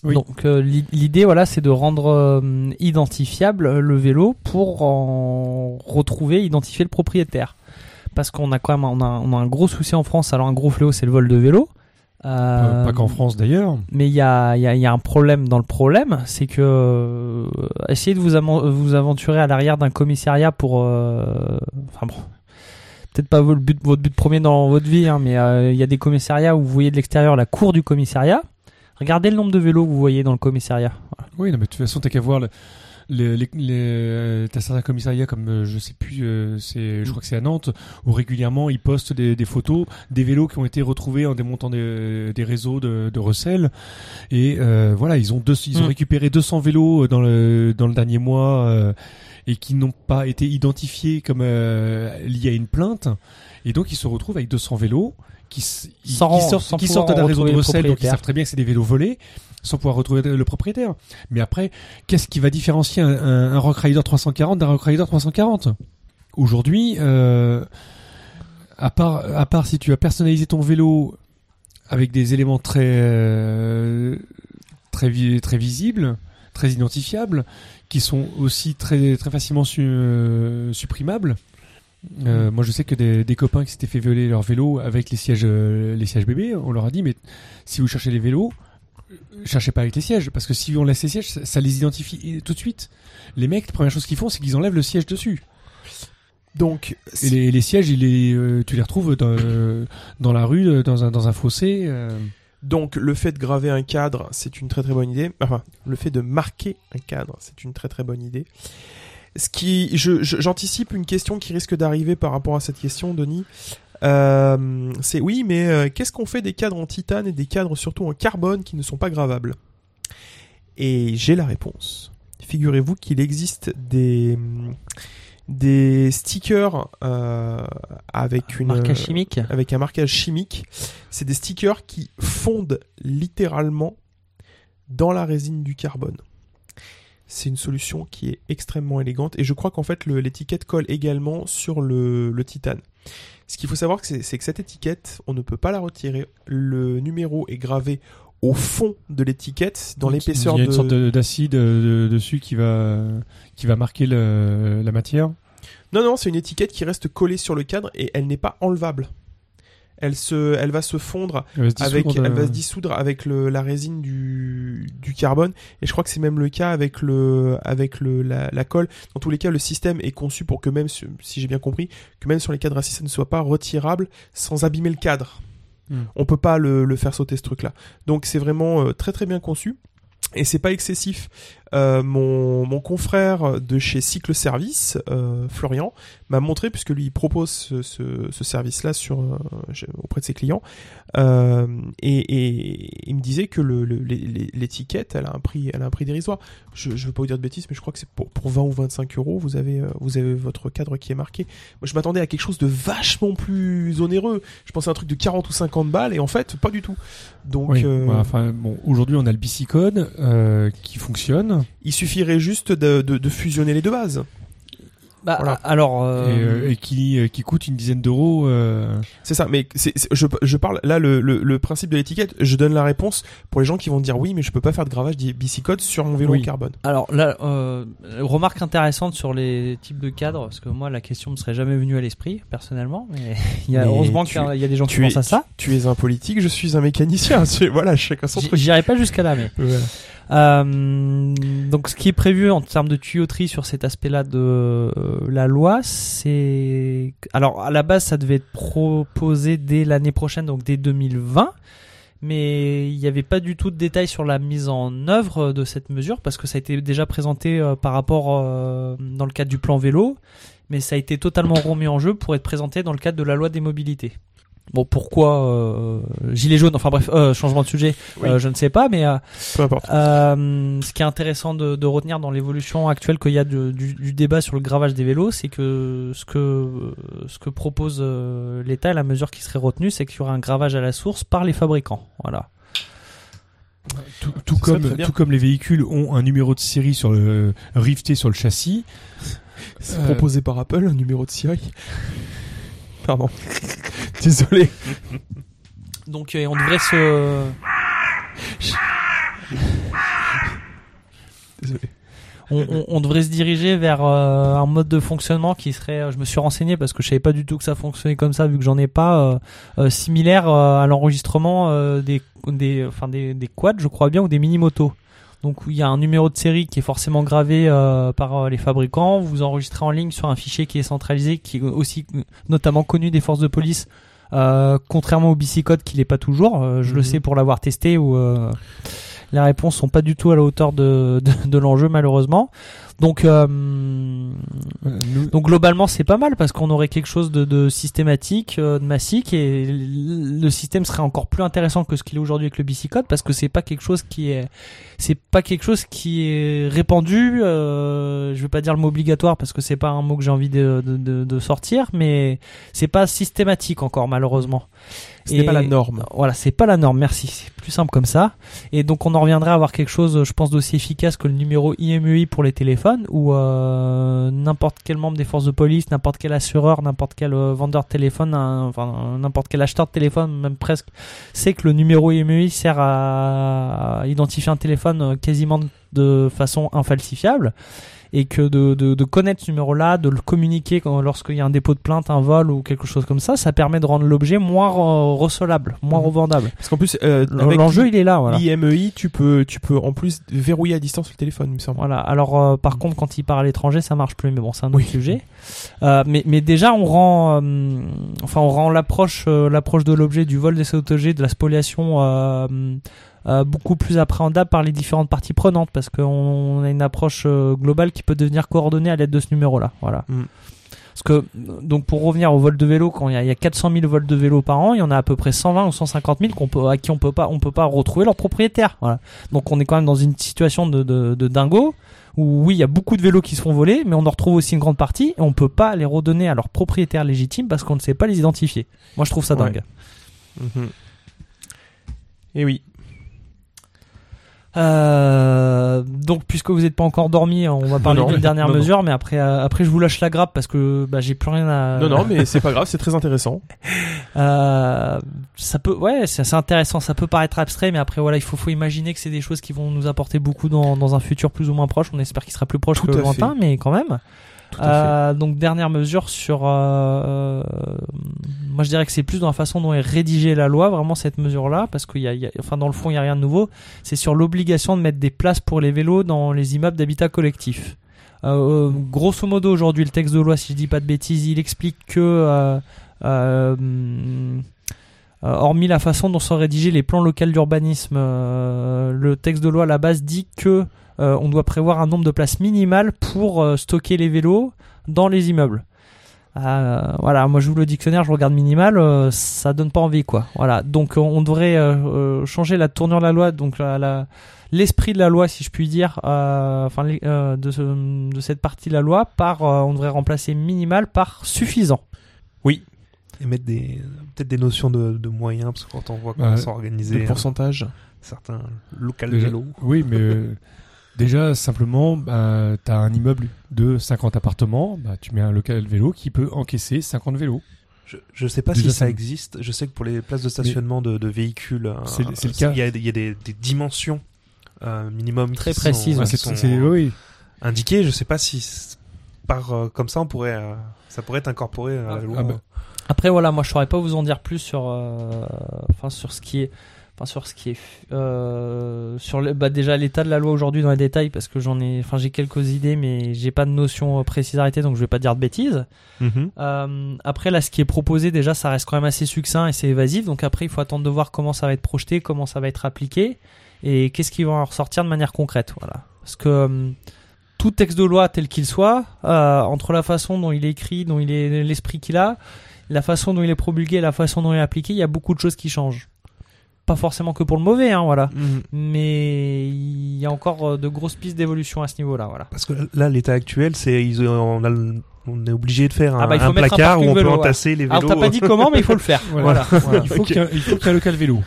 Oui. Donc euh, l'i- l'idée, voilà, c'est de rendre euh, identifiable le vélo pour en retrouver, identifier le propriétaire. Parce qu'on a quand même, on a, on a un gros souci en France. Alors un gros fléau, c'est le vol de vélo. Euh, Euh, pas qu'en France d'ailleurs. mais il y a, il y, a, il y a un problème dans le problème, c'est que euh, essayez de vous, vous aventurer à l'arrière d'un commissariat pour, euh, enfin bon, peut-être pas votre but, votre but premier dans votre vie, hein, mais il y a des commissariats où vous voyez de l'extérieur la cour du commissariat. Regardez le nombre de vélos que vous voyez dans le commissariat. Oui, non, mais de toute façon, t'as qu'à voir le, les, les, les- euh, t'as certains commissariats comme euh, je sais plus, euh, c'est, je crois que c'est à Nantes où régulièrement ils postent des, des photos des vélos qui ont été retrouvés en démontant des, des réseaux de, de recel et euh, voilà, ils ont deux, ils ont Mm. récupéré 200 vélos dans le dans le dernier mois euh, et qui n'ont pas été identifiés comme euh, liés à une plainte et donc ils se retrouvent avec 200 vélos qui, Sans- sortent, sans qui pouvoir sortent d'un réseau retrouver de le recel donc ils savent très bien que c'est des vélos volés sans pouvoir retrouver le propriétaire. Mais après, qu'est-ce qui va différencier un, un, un Rock Rider 340 d'un Rock Rider 340 Aujourd'hui, euh, à part à part si tu as personnalisé ton vélo avec des éléments très euh, très vi- très visibles, très identifiables, qui sont aussi très très facilement su- euh, supprimables. Euh, moi, je sais que des, des copains qui s'étaient fait violer leur vélo avec les sièges euh, les sièges bébés, on leur a dit mais si vous cherchez les vélos, cherchez pas avec les sièges parce que si on laisse les sièges, ça, ça les identifie tout de suite. Les mecs, la première chose qu'ils font, c'est qu'ils enlèvent le siège dessus. Donc, Et les, les sièges, il euh, tu les retrouves dans, euh, dans la rue, euh, dans un, dans un fossé. euh. donc le fait de graver un cadre, c'est une très très bonne idée. Enfin, le fait de marquer un cadre, c'est une très très bonne idée. Ce qui, je, je- j'anticipe une question qui risque d'arriver par rapport à cette question, Denis. Euh, c'est oui, mais euh, qu'est-ce qu'on fait des cadres en titane et des cadres surtout en carbone qui ne sont pas gravables? Et j'ai la réponse. Figurez-vous qu'il existe des des stickers euh, avec une Marquage chimique? avec un marquage chimique. C'est des stickers qui fondent littéralement dans la résine du carbone. C'est une solution qui est extrêmement élégante et je crois qu'en fait l'étiquette colle également sur le, le titane. Ce qu'il faut savoir c'est que cette étiquette, on ne peut pas la retirer. Le numéro est gravé au fond de l'étiquette, dans l'épaisseur Il y a une sorte de- d'acide euh, de- dessus qui va, qui va marquer le- la matière. Non, non, c'est une étiquette qui reste collée sur le cadre et elle n'est pas enlevable. Elle, se, elle va se fondre Elle va se avec, elle va se dissoudre avec le, la résine du, du carbone. Et je crois que c'est même le cas avec le, avec le, la, la colle. Dans tous les cas, le système est conçu pour que même, si j'ai bien compris, que même sur les cadres assis, ça ne soit pas retirable sans abîmer le cadre. Hmm. On peut pas le, le faire sauter ce truc-là. Donc c'est vraiment euh, très très bien conçu. Et c'est pas excessif. Euh, mon, mon confrère de chez Cycle Service, euh, Florian, m'a montré, puisque lui il propose ce, ce, ce service-là sur euh, auprès de ses clients, euh, et, et il me disait que le, le- l'étiquette, elle a un prix, elle a un prix dérisoire. Je, je veux pas vous dire de bêtises, mais je crois que c'est pour, pour 20 ou 25 euros, vous avez, euh, vous avez votre cadre qui est marqué. Moi, je m'attendais à quelque chose de vachement plus onéreux. Je pensais à un truc de 40 ou 50 balles, et en fait, pas du tout. Donc, Oui, voilà, enfin, bon, aujourd'hui on a le Bicicode euh, qui fonctionne. Il suffirait juste de, de, de fusionner les deux bases. Bah, Voilà. alors, et, euh, euh, et qui, euh, qui coûte une dizaine d'euros. euh, C'est ça, mais c'est, c'est- je, je parle là le, le, le principe de l'étiquette. Je donne la réponse pour les gens qui vont dire oui, mais je peux pas faire de gravage di- bicicode sur mon vélo Oui. en carbone. alors là, euh, remarque intéressante sur les types de cadres, parce que moi la question me serait jamais venue à l'esprit personnellement, mais *laughs* il y a Mais heureusement tu- qu'il y a- des gens qui es- pensent à ça. Tu es un politique, je suis un mécanicien. *laughs* C'est- voilà, chacun son truc. J'irai pas jusqu'à là, mais Voilà. Euh, donc, ce qui est prévu en termes de tuyauterie sur cet aspect-là de euh, la loi, c'est alors à la base, ça devait être proposé dès l'année prochaine, donc dès 2020. Mais il n'y avait pas du tout de détails sur la mise en œuvre de cette mesure parce que ça a été déjà présenté euh, par rapport euh, dans le cadre du plan vélo, mais ça a été totalement remis en jeu pour être présenté dans le cadre de la loi des mobilités. Bon, pourquoi euh, gilet jaune Enfin bref, euh, changement de sujet, Oui. euh, je ne sais pas, mais euh, Peu importe. euh, ce qui est intéressant de, de retenir dans l'évolution actuelle qu'il y a de- du, du débat sur le gravage des vélos, c'est que ce que ce que propose l'État, la mesure qui serait retenue, c'est qu'il y aura un gravage à la source par les fabricants. Voilà. tout, serait comme, tout comme les véhicules ont un numéro de série sur le rifté sur le châssis. *laughs* C'est Euh, proposé par Apple, un numéro de série. Pardon. *laughs* Désolé. Donc euh, on devrait se Désolé. on, on- on devrait se diriger vers euh, un mode de fonctionnement qui serait, euh, je me suis renseigné parce que je savais pas du tout que ça fonctionnait comme ça vu que j'en ai pas, euh, similaire à l'enregistrement des, des, enfin des, des quads, je crois bien, ou des mini-motos. Donc il y a un numéro de série qui est forcément gravé euh, par euh, les fabricants, vous enregistrez en ligne sur un fichier qui est centralisé, qui est aussi notamment connu des forces de police, euh, contrairement au bicicode qui l'est pas toujours. Euh, je le Mhm. sais pour l'avoir testé où euh, les réponses sont pas du tout à la hauteur de, de, de l'enjeu malheureusement. Donc, euh, euh, nous- donc globalement c'est pas mal parce qu'on aurait quelque chose de, de systématique, euh, de massique et le système serait encore plus intéressant que ce qu'il est aujourd'hui avec le bicicode parce que c'est pas quelque chose qui est c'est pas quelque chose qui est répandu. Euh, je vais pas dire le mot obligatoire parce que c'est pas un mot que j'ai envie de, de, de, de sortir, mais c'est pas systématique encore malheureusement. Et- pas la norme. Voilà, c'est pas la norme, merci. C'est plus simple comme ça. Et donc on en reviendrait à avoir quelque chose, je pense, d'aussi efficace que le numéro IMEI pour les téléphones, où euh, n'importe quel membre des forces de police, n'importe quel assureur, n'importe quel euh, vendeur de téléphone, un- enfin n'importe quel acheteur de téléphone, même presque, sait que le numéro IMEI sert à identifier un téléphone euh, quasiment de façon infalsifiable. Et que de, de, de connaître ce numéro-là, de le communiquer lorsqu'il y a un dépôt de plainte, un vol ou quelque chose comme ça, ça permet de rendre l'objet moins euh, recelable, moins Mhm. revendable. Parce qu'en plus, euh, L'enjeu, il est là, voilà. l'IMEI, tu peux, tu peux en plus verrouiller à distance le téléphone, il me semble. Voilà. Alors, euh, par contre, quand il part à l'étranger, ça marche plus. Mais bon, c'est un autre Oui. sujet. Euh, mais, mais déjà, on rend, euh, enfin, on rend l'approche, euh, l'approche de l'objet du vol des autogés, de la spoliation, euh, beaucoup plus appréhendable par les différentes parties prenantes, parce qu'on a une approche euh, globale qui peut devenir coordonnée à l'aide de ce numéro-là. Voilà. Mm. Parce que, donc, pour revenir au vol de vélo, quand il y, a, il y a 400 000 vols de vélo par an, il y en a à peu près 120 ou 150 000 qu'on peut, à qui on peut pas, on peut pas retrouver leur propriétaire. Voilà. Donc, on est quand même dans une situation de, de, de dingo où oui, il y a beaucoup de vélos qui se font voler, mais on en retrouve aussi une grande partie et on peut pas les redonner à leurs propriétaires légitimes parce qu'on ne sait pas les identifier. Moi, je trouve ça Ouais. dingue. Mhm. Et oui. Euh, donc, puisque vous n'êtes pas encore dormi, on va parler d'une dernière Non, non. mesure, mais après, euh, après, je vous lâche la grappe parce que bah, j'ai plus rien à. Non, non, mais c'est pas grave, c'est très intéressant. *laughs* Euh, ça peut, ouais, c'est assez intéressant. Ça peut paraître abstrait, mais après, voilà, il faut, faut imaginer que c'est des choses qui vont nous apporter beaucoup dans, dans un futur plus ou moins proche. On espère qu'il sera plus proche Tout que lointain, mais quand même. Euh, donc dernière mesure sur, euh, moi je dirais que c'est plus dans la façon dont est rédigée la loi, vraiment cette mesure-là, parce qu'il y a, enfin dans le fond il y a rien de nouveau. C'est sur l'obligation de mettre des places pour les vélos dans les immeubles d'habitat collectif. Euh, euh, grosso modo aujourd'hui le texte de loi, si je dis pas de bêtises, il explique que euh, euh, Euh, hormis la façon dont sont rédigés les plans locaux d'urbanisme, euh, le texte de loi à la base dit que euh, on doit prévoir un nombre de places minimales pour euh, stocker les vélos dans les immeubles. Euh, voilà, moi je ouvre le dictionnaire, je regarde minimal, euh, ça donne pas envie quoi. Voilà, donc euh, on devrait euh, euh, changer la tournure de la loi, donc la- la- l'esprit de la loi, si je puis dire, euh, enfin euh, de, ce- de cette partie de la loi, par euh, on devrait remplacer minimal par suffisant. Et mettre des peut-être des notions de, de moyens parce que quand on voit comment Ouais. sont organisés De euh, pourcentage. certains local vélos. Oui, mais euh, *laughs* déjà, simplement, bah, tu as un immeuble de 50 appartements, bah, tu mets un local vélo qui peut encaisser 50 vélos. Je, je sais pas Déjà, si ça existe. Je sais que pour les places de stationnement de, de véhicules, euh, C'est le- cas. Il y a, y a des, des dimensions euh, minimum Très qui précises, sont, ouais. Ah, c'est, sont oui. indiquées. Je sais pas si par euh, comme ça on pourrait euh, ça pourrait être incorporé à la Ah, loi. ah bah, Après voilà, moi je saurais pas vous en dire plus sur, euh, enfin sur ce qui est, enfin sur ce qui est, euh, sur le, bah déjà l'état de la loi aujourd'hui dans les détails parce que j'en ai, enfin j'ai quelques idées mais j'ai pas de notion euh, précise arrêtée donc je vais pas dire de bêtises. Mhm. Euh, après là ce qui est proposé déjà ça reste quand même assez succinct et c'est évasif donc après il faut attendre de voir comment ça va être projeté, comment ça va être appliqué et qu'est-ce qui va en ressortir de manière concrète. Voilà, parce que euh, tout texte de loi tel qu'il soit, euh, entre la façon dont il est écrit, dont il est l'esprit qu'il a, la façon dont il est promulgué, la façon dont il est appliqué, il y a beaucoup de choses qui changent. Pas forcément que pour le mauvais, hein, voilà. Mhm. Mais il y a encore euh, de grosses pistes d'évolution à ce niveau-là, voilà. Parce que là l'état actuel c'est ils on, a le- on est obligé de faire un, Ah bah, un placard où on peut entasser les Alors vélos. t'as pas dit comment, mais il faut le faire. *laughs* Voilà. voilà. Il faut qu'il y ait- un local vélo.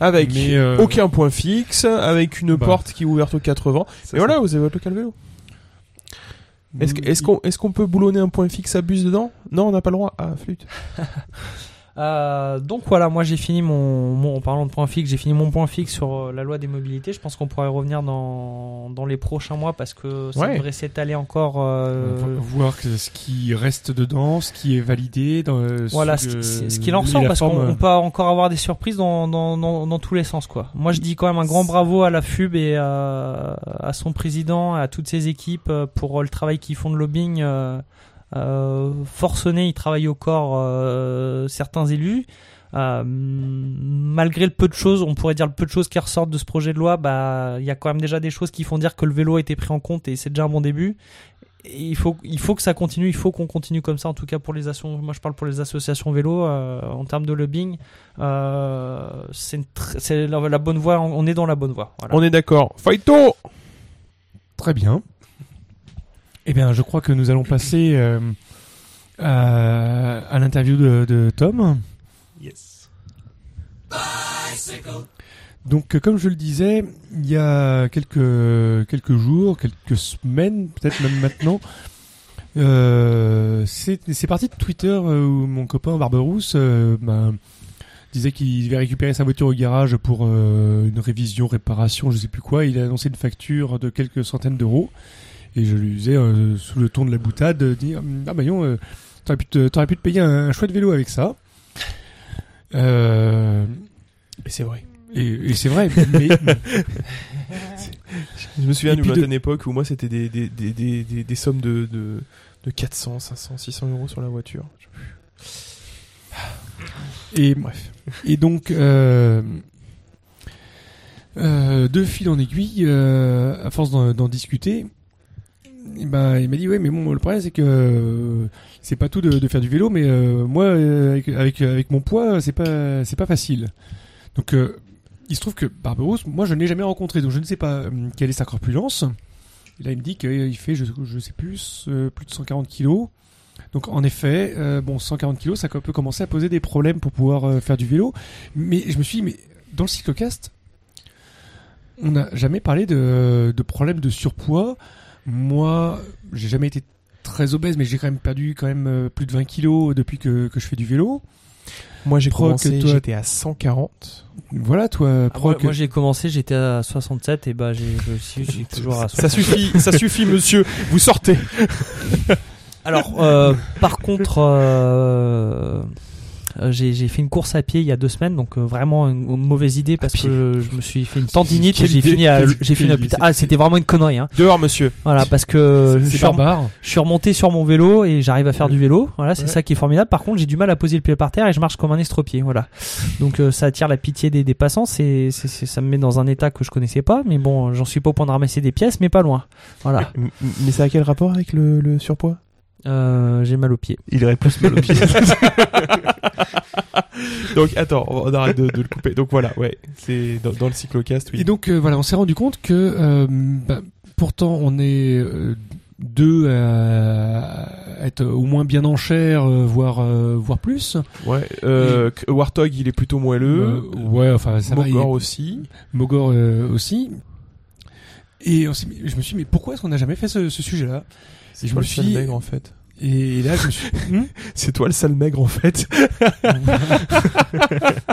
Avec Mais, euh, aucun point fixe, avec une Bah. porte qui est ouverte aux quatre vents. Et voilà, vous avez votre local vélo. Est-ce qu'on est-ce qu'on peut boulonner un point fixe à bus dedans? Non, on n'a pas le droit. Ah, flûte. *laughs* Euh, donc voilà, moi j'ai fini mon, mon en parlant de point fixe, j'ai fini mon point fixe sur euh, la loi des mobilités. Je pense qu'on pourrait y revenir dans, dans les prochains mois parce que ça Ouais. devrait s'étaler encore. euh, Vo- voir ce qui reste dedans, ce qui est validé. Dans, euh, Voilà, ce, qui- ce qu'il en ressort, parce qu'on on peut encore avoir des surprises dans, dans, dans, tous les sens, quoi. Moi, je dis quand même un grand bravo à la FUB et à, à son président, à toutes ses équipes pour le travail qu'ils font de lobbying. Euh, euh, forcené, ils travaillent au corps euh, certains élus. Euh, malgré le peu de choses, on pourrait dire le peu de choses qui ressortent de ce projet de loi, bah il y a quand même déjà des choses qui font dire que le vélo a été pris en compte et c'est déjà un bon début. Et il faut il faut que ça continue, il faut qu'on continue comme ça en tout cas pour les associations. Moi je parle pour les associations vélo euh, en termes de lobbying, euh, c'est la, la bonne voie, on est dans la bonne voie. Voilà. On est d'accord. Fighto Très bien. Eh bien, je crois que nous allons passer euh, à, à l'interview de, de Tom. Yes. Donc, euh, comme je le disais, il y a quelques, quelques jours, quelques semaines, peut-être même maintenant, euh, c'est c'est parti de Twitter euh, où mon copain Barberousse euh, ben, disait qu'il devait récupérer sa voiture au garage pour euh, une révision, réparation, je sais plus quoi. Il a annoncé une facture de quelques centaines d'euros. Et je lui disais, euh, sous le ton de la boutade, de dire Ah bah non, euh, t'aurais pu, te- t'aurais pu te payer un, chouette vélo avec ça. Euh, Et c'est vrai. et, et c'est vrai, mais, *laughs* Je me souviens d'une de- époque où moi c'était des, des, des, des, des, des sommes de, de, de 400, 500, 600 euros sur la voiture. et, Bref. et donc, euh, euh, de fil en aiguille, euh, à force d'en d'en discuter, il m'a dit ouais mais bon le problème c'est que euh, c'est pas tout de, faire du vélo mais euh, moi euh, avec, avec mon poids c'est pas c'est pas facile. Donc il se trouve que Barberousse moi je ne l'ai jamais rencontré donc je ne sais pas quelle est sa corpulence. Là il me dit qu'il fait je, je sais plus plus de 140 kilos. Donc en effet euh, bon 140 kilos ça peut commencer à poser des problèmes pour pouvoir faire du vélo. Mais je me suis dit mais dans le cyclocast on n'a jamais parlé de, de problèmes de surpoids moi, j'ai jamais été très obèse, mais j'ai quand même perdu quand même euh, plus de 20 kilos depuis que, que je fais du vélo. Moi j'ai que commencé, toi- j'étais à 140. Voilà, toi, Ah, moi, Proc. moi, j'ai commencé, j'étais à 67 et bah j'ai je suis j'ai *laughs* toujours à Ça suffit, ça suffit monsieur, vous sortez. *laughs* Alors, euh, par contre, Euh, j'ai j'ai fait une course à pied il y a deux semaines, donc euh, vraiment une, une mauvaise idée parce que je me suis fait une *laughs* tendinite et j'ai fini à j'ai fini à. Ah, c'était vraiment une connerie. Hein. Dehors, monsieur. Voilà, parce que je suis, rem- je suis remonté sur mon vélo et j'arrive à faire du vélo. Voilà, c'est Ouais. ça qui est formidable. Par contre, j'ai du mal à poser le pied par terre et je marche comme un estropié. Voilà. Donc euh, ça attire la pitié des, des passants. C'est, c'est, c'est- ça me met dans un état que je connaissais pas. Mais bon, j'en suis pas au point de ramasser des pièces, mais pas loin. Voilà. M- Mais ça a quel rapport avec le, le surpoids? Euh, j'ai mal au pied. Il aurait plus mal au pied. *laughs* Donc attends, on arrête de, de le couper. Donc voilà, ouais, c'est dans, dans le cyclocast, oui. Et donc euh, voilà, on s'est rendu compte que euh, bah, pourtant on est euh, deux à être au moins bien en chair, euh, voire euh, voire plus. ouais, euh, Warthog, il est plutôt moelleux. Euh, ouais, enfin ça va. il- Mogor aussi. Mogor euh, aussi. Et on je me suis dit mais pourquoi est-ce qu'on n'a jamais fait ce, ce sujet-là? C'est je toi me le suis sale dit- maigre en fait? Et là je me suis *laughs* Hmm C'est toi le sale maigre en fait. *laughs*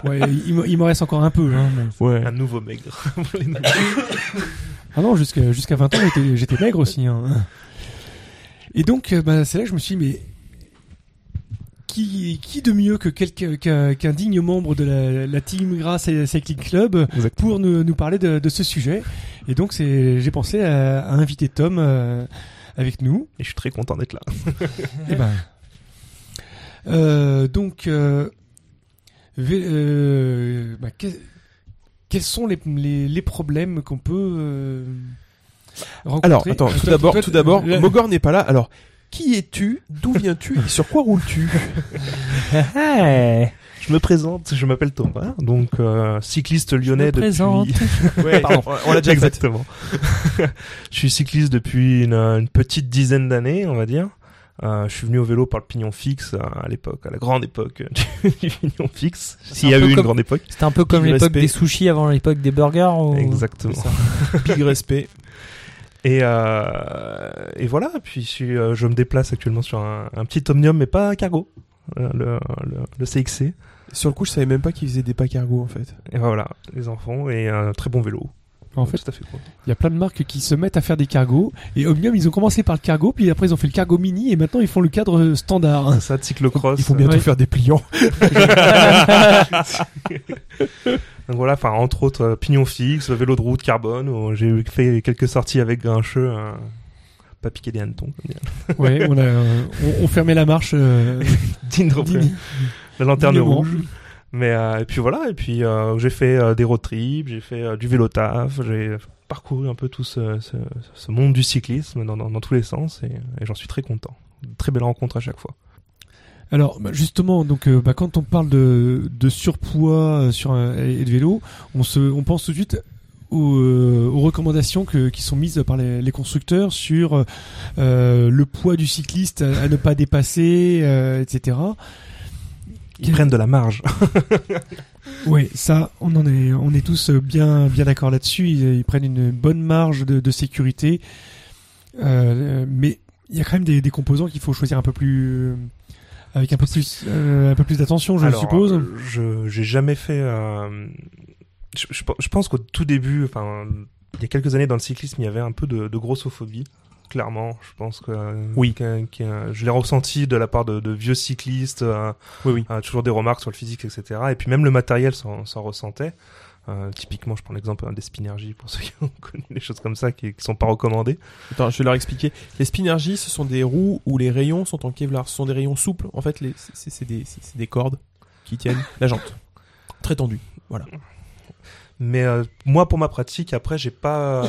ouais, il, me- il m'en reste encore un peu. Hein, mais- Ouais. un nouveau maigre. *laughs* Ah non, jusqu'à jusqu'à 20 ans, j'étais, maigre aussi. Hein. Et donc, euh, bah, c'est là que je me suis dit, mais qui, qui de mieux que quelqu'un, qu'un, digne membre de la, la Team Grass et Cycling Club pour nous, nous parler de, de ce sujet? Et donc, j'ai pensé à, à inviter Tom euh, avec nous. Et je suis très content d'être là. *laughs* Eh ben, euh, donc, euh, euh, bah, que- quels sont les, les, les problèmes qu'on peut euh, rencontrer Alors, attends, tout d'abord, tout d'abord, Mogor n'est pas là. Alors, qui es-tu? D'où viens-tu? Et sur quoi roules-tu? *laughs* Je me présente, je m'appelle Thomas, donc euh, cycliste lyonnais me depuis. présente. *laughs* Ouais, Pardon. on l'a déjà fait. Exactement. *laughs* je suis cycliste depuis une, une petite dizaine d'années, on va dire. Euh, je suis venu au vélo par le pignon fixe euh, à l'époque, à la grande époque *laughs* du, du pignon fixe. S'il y a eu une comme- grande époque. C'était un peu comme l'époque des sushis avant l'époque des burgers. Ou... Exactement. Big respect. Et, euh, et voilà, puis je, je me déplace actuellement sur un, un petit Omnium, mais pas cargo, le, le, le CXC. Sur le coup, je savais même pas qu'ils faisaient des pas cargo en fait. Et voilà, les enfants, et un très bon vélo. En fait, tout à fait cool. il y a plein de marques qui se mettent à faire des cargos. Et Omnium, ils ont commencé par le cargo, puis après ils ont fait le cargo mini, et maintenant ils font le cadre standard. C'est ça, de cyclocross. Il faut bientôt Ouais. faire des pliants. *laughs* *laughs* Donc voilà, enfin entre autres euh, pignon fixe, vélo de route carbone. J'ai fait quelques sorties avec Grincheux, hein, pas piquer des hannetons. comme. Ouais, on a, euh, on, on fermait la marche. Euh, *laughs* digne- la lanterne rouge. Mais euh, et puis voilà, et puis euh, j'ai fait euh, des road trips, j'ai fait du vélo taf, j'ai parcouru un peu tout ce, ce, ce monde du cyclisme dans, dans, dans tous les sens et, et j'en suis très content. Très belle rencontre à chaque fois. Alors bah, justement, donc euh, bah, quand on parle de, de surpoids sur un, et de vélo, on se, on pense tout de suite aux, euh, aux recommandations que, qui sont mises par les, les constructeurs sur euh, le poids du cycliste à, à ne pas dépasser, etc. Ils prennent de la marge. *laughs* Oui, ça, on en est, on est tous bien, bien d'accord là-dessus. Ils, ils prennent une bonne marge de, de sécurité, Euh, mais il y a quand même des, des composants qu'il faut choisir un peu plus, avec un peu plus, euh, un peu plus d'attention, je Alors, suppose. euh, Je j'ai jamais fait. euh, je, je, je pense qu'au tout début, enfin, il y a quelques années dans le cyclisme, il y avait un peu de, de grossophobie. Clairement, je pense que Oui. je l'ai ressenti de la part de, de vieux cyclistes, euh, Oui, oui. euh, toujours des remarques sur le physique, etc. Et puis même le matériel s'en s'en ressentait. Euh, typiquement, je prends l'exemple hein, des Spinergy pour ceux qui *laughs* ont connu des choses comme ça qui, qui sont pas recommandées. Attends, je vais leur expliquer. Les Spinergy, ce sont des roues où les rayons sont en Kevlar. Ce sont des rayons souples. En fait, c'est des, cordes qui tiennent *laughs* la jante. Très tendues. Voilà. Mais euh, moi, pour ma pratique, après, j'ai pas.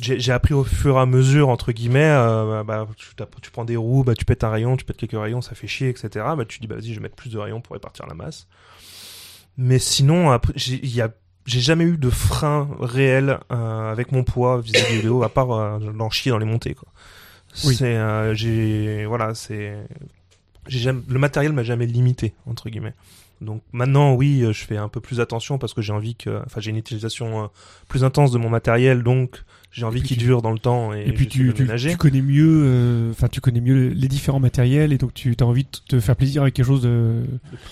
J'ai j'ai appris au fur et à mesure, entre guillemets, euh, bah, tu, t'as- tu prends des roues, bah, tu pètes un rayon, tu pètes quelques rayons, ça fait chier, etc. Bah, tu dis, bah, vas-y, je vais mettre plus de rayons pour répartir la masse. Mais sinon, après, j'ai il y a- j'ai jamais eu de frein réel euh, avec mon poids vis-à-vis du vélo, à part euh, d'en chier dans les montées. Quoi. Oui. C'est, euh, j'ai, voilà, c'est, j'ai jamais, le matériel m'a jamais limité entre guillemets. Donc maintenant, oui, euh, je fais un peu plus attention parce que j'ai envie que, enfin, j'ai une utilisation euh, plus intense de mon matériel, donc j'ai envie qu'il tu- dure dans le temps et, Et puis tu, de tu, ménager. tu connais mieux, euh, enfin tu connais mieux les différents matériels et donc tu as envie de te faire plaisir avec quelque chose de,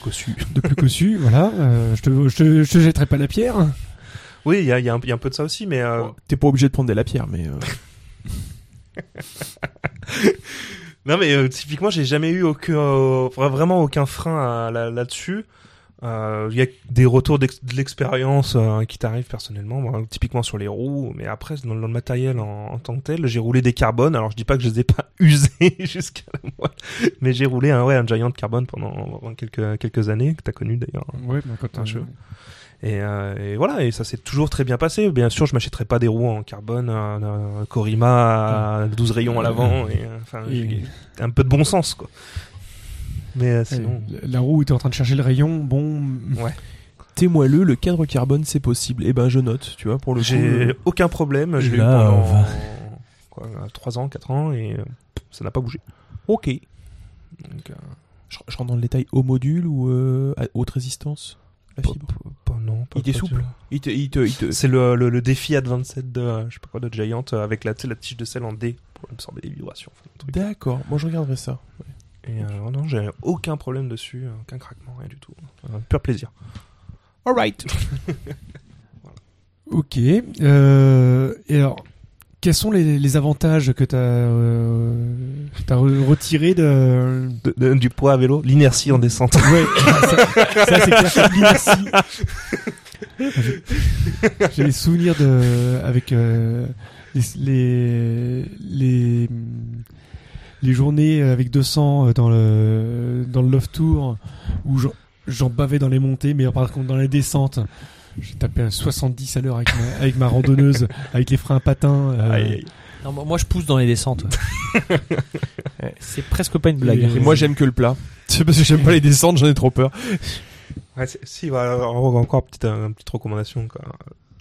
Cossu. *laughs* de plus cossu. voilà, euh, je te, je te, je te jetterai pas la pierre. Oui, il y a, il y, a un- il y a un peu de ça aussi, mais euh, T'es pas obligé de prendre des lapierres, mais. euh, *laughs* Non mais euh, typiquement j'ai jamais eu aucun euh, vraiment aucun frein à- Euh, Il y a des retours de l'expérience euh, qui t'arrivent personnellement, moi, typiquement sur les roues, mais après dans, dans le matériel en, en tant que tel, j'ai roulé des carbones. Alors je dis pas que je les ai pas *laughs* usés *laughs* jusqu'à la moelle, mais j'ai roulé un ouais un Giant carbone pendant, quelques quelques années que t'as connu d'ailleurs. Ouais, mais quand Un jeu. Et, euh, et voilà, et ça s'est toujours très bien passé. Bien sûr, je m'achèterai pas des roues en carbone, un, Corima à 12 rayons à l'avant, et euh, enfin Et- un peu de bon sens quoi. Mais euh, sinon, La- roue était en train de chercher le rayon. Bon, *laughs* Témoin-le, le cadre carbone c'est possible. Et ben je note, tu vois, pour le coup. j'ai euh, aucun problème. Je l'ai eu pendant quoi, 3 ans, 4 ans, et euh, ça n'a pas bougé. Ok. Donc, euh, Je, je rentre dans le détail au module ou euh, à haute résistance La fibre. pas- pas- non, pas- Il est souple. du- Il te, il te, il te- C'est le, le, le défi Advanced de euh, je sais pas quoi de Giant euh, avec la, la tige de sel en D pour absorber les vibrations. D'accord. Moi je regarderai ça. Et euh, non, j'ai aucun problème dessus, euh, aucun craquement, rien du tout. Un pur plaisir. Alright. *laughs* ok. Euh, et alors, quels sont les, les avantages que tu as, retirés de. De- de- du poids à vélo, l'inertie en descente. Ouais, *laughs* ça, ça, c'est clair. l'inertie. J'ai- J'ai les souvenirs de avec euh, les, les les les journées avec 200 dans le dans le Love Tour où j'en- bavais dans les montées, mais par contre dans les descentes, j'ai tapé à 70 à l'heure avec ma, avec ma randonneuse, *laughs* avec les freins à patins. euh, Aïe, aïe. Non, moi je pousse dans les descentes. *laughs* ouais. c'est presque pas une blague. Et- Et moi j'aime que le plat. *laughs* C'est parce que j'aime pas les descentes, j'en ai trop peur. Ouais, si, voilà, encore, petite, une petite recommandation. quoi.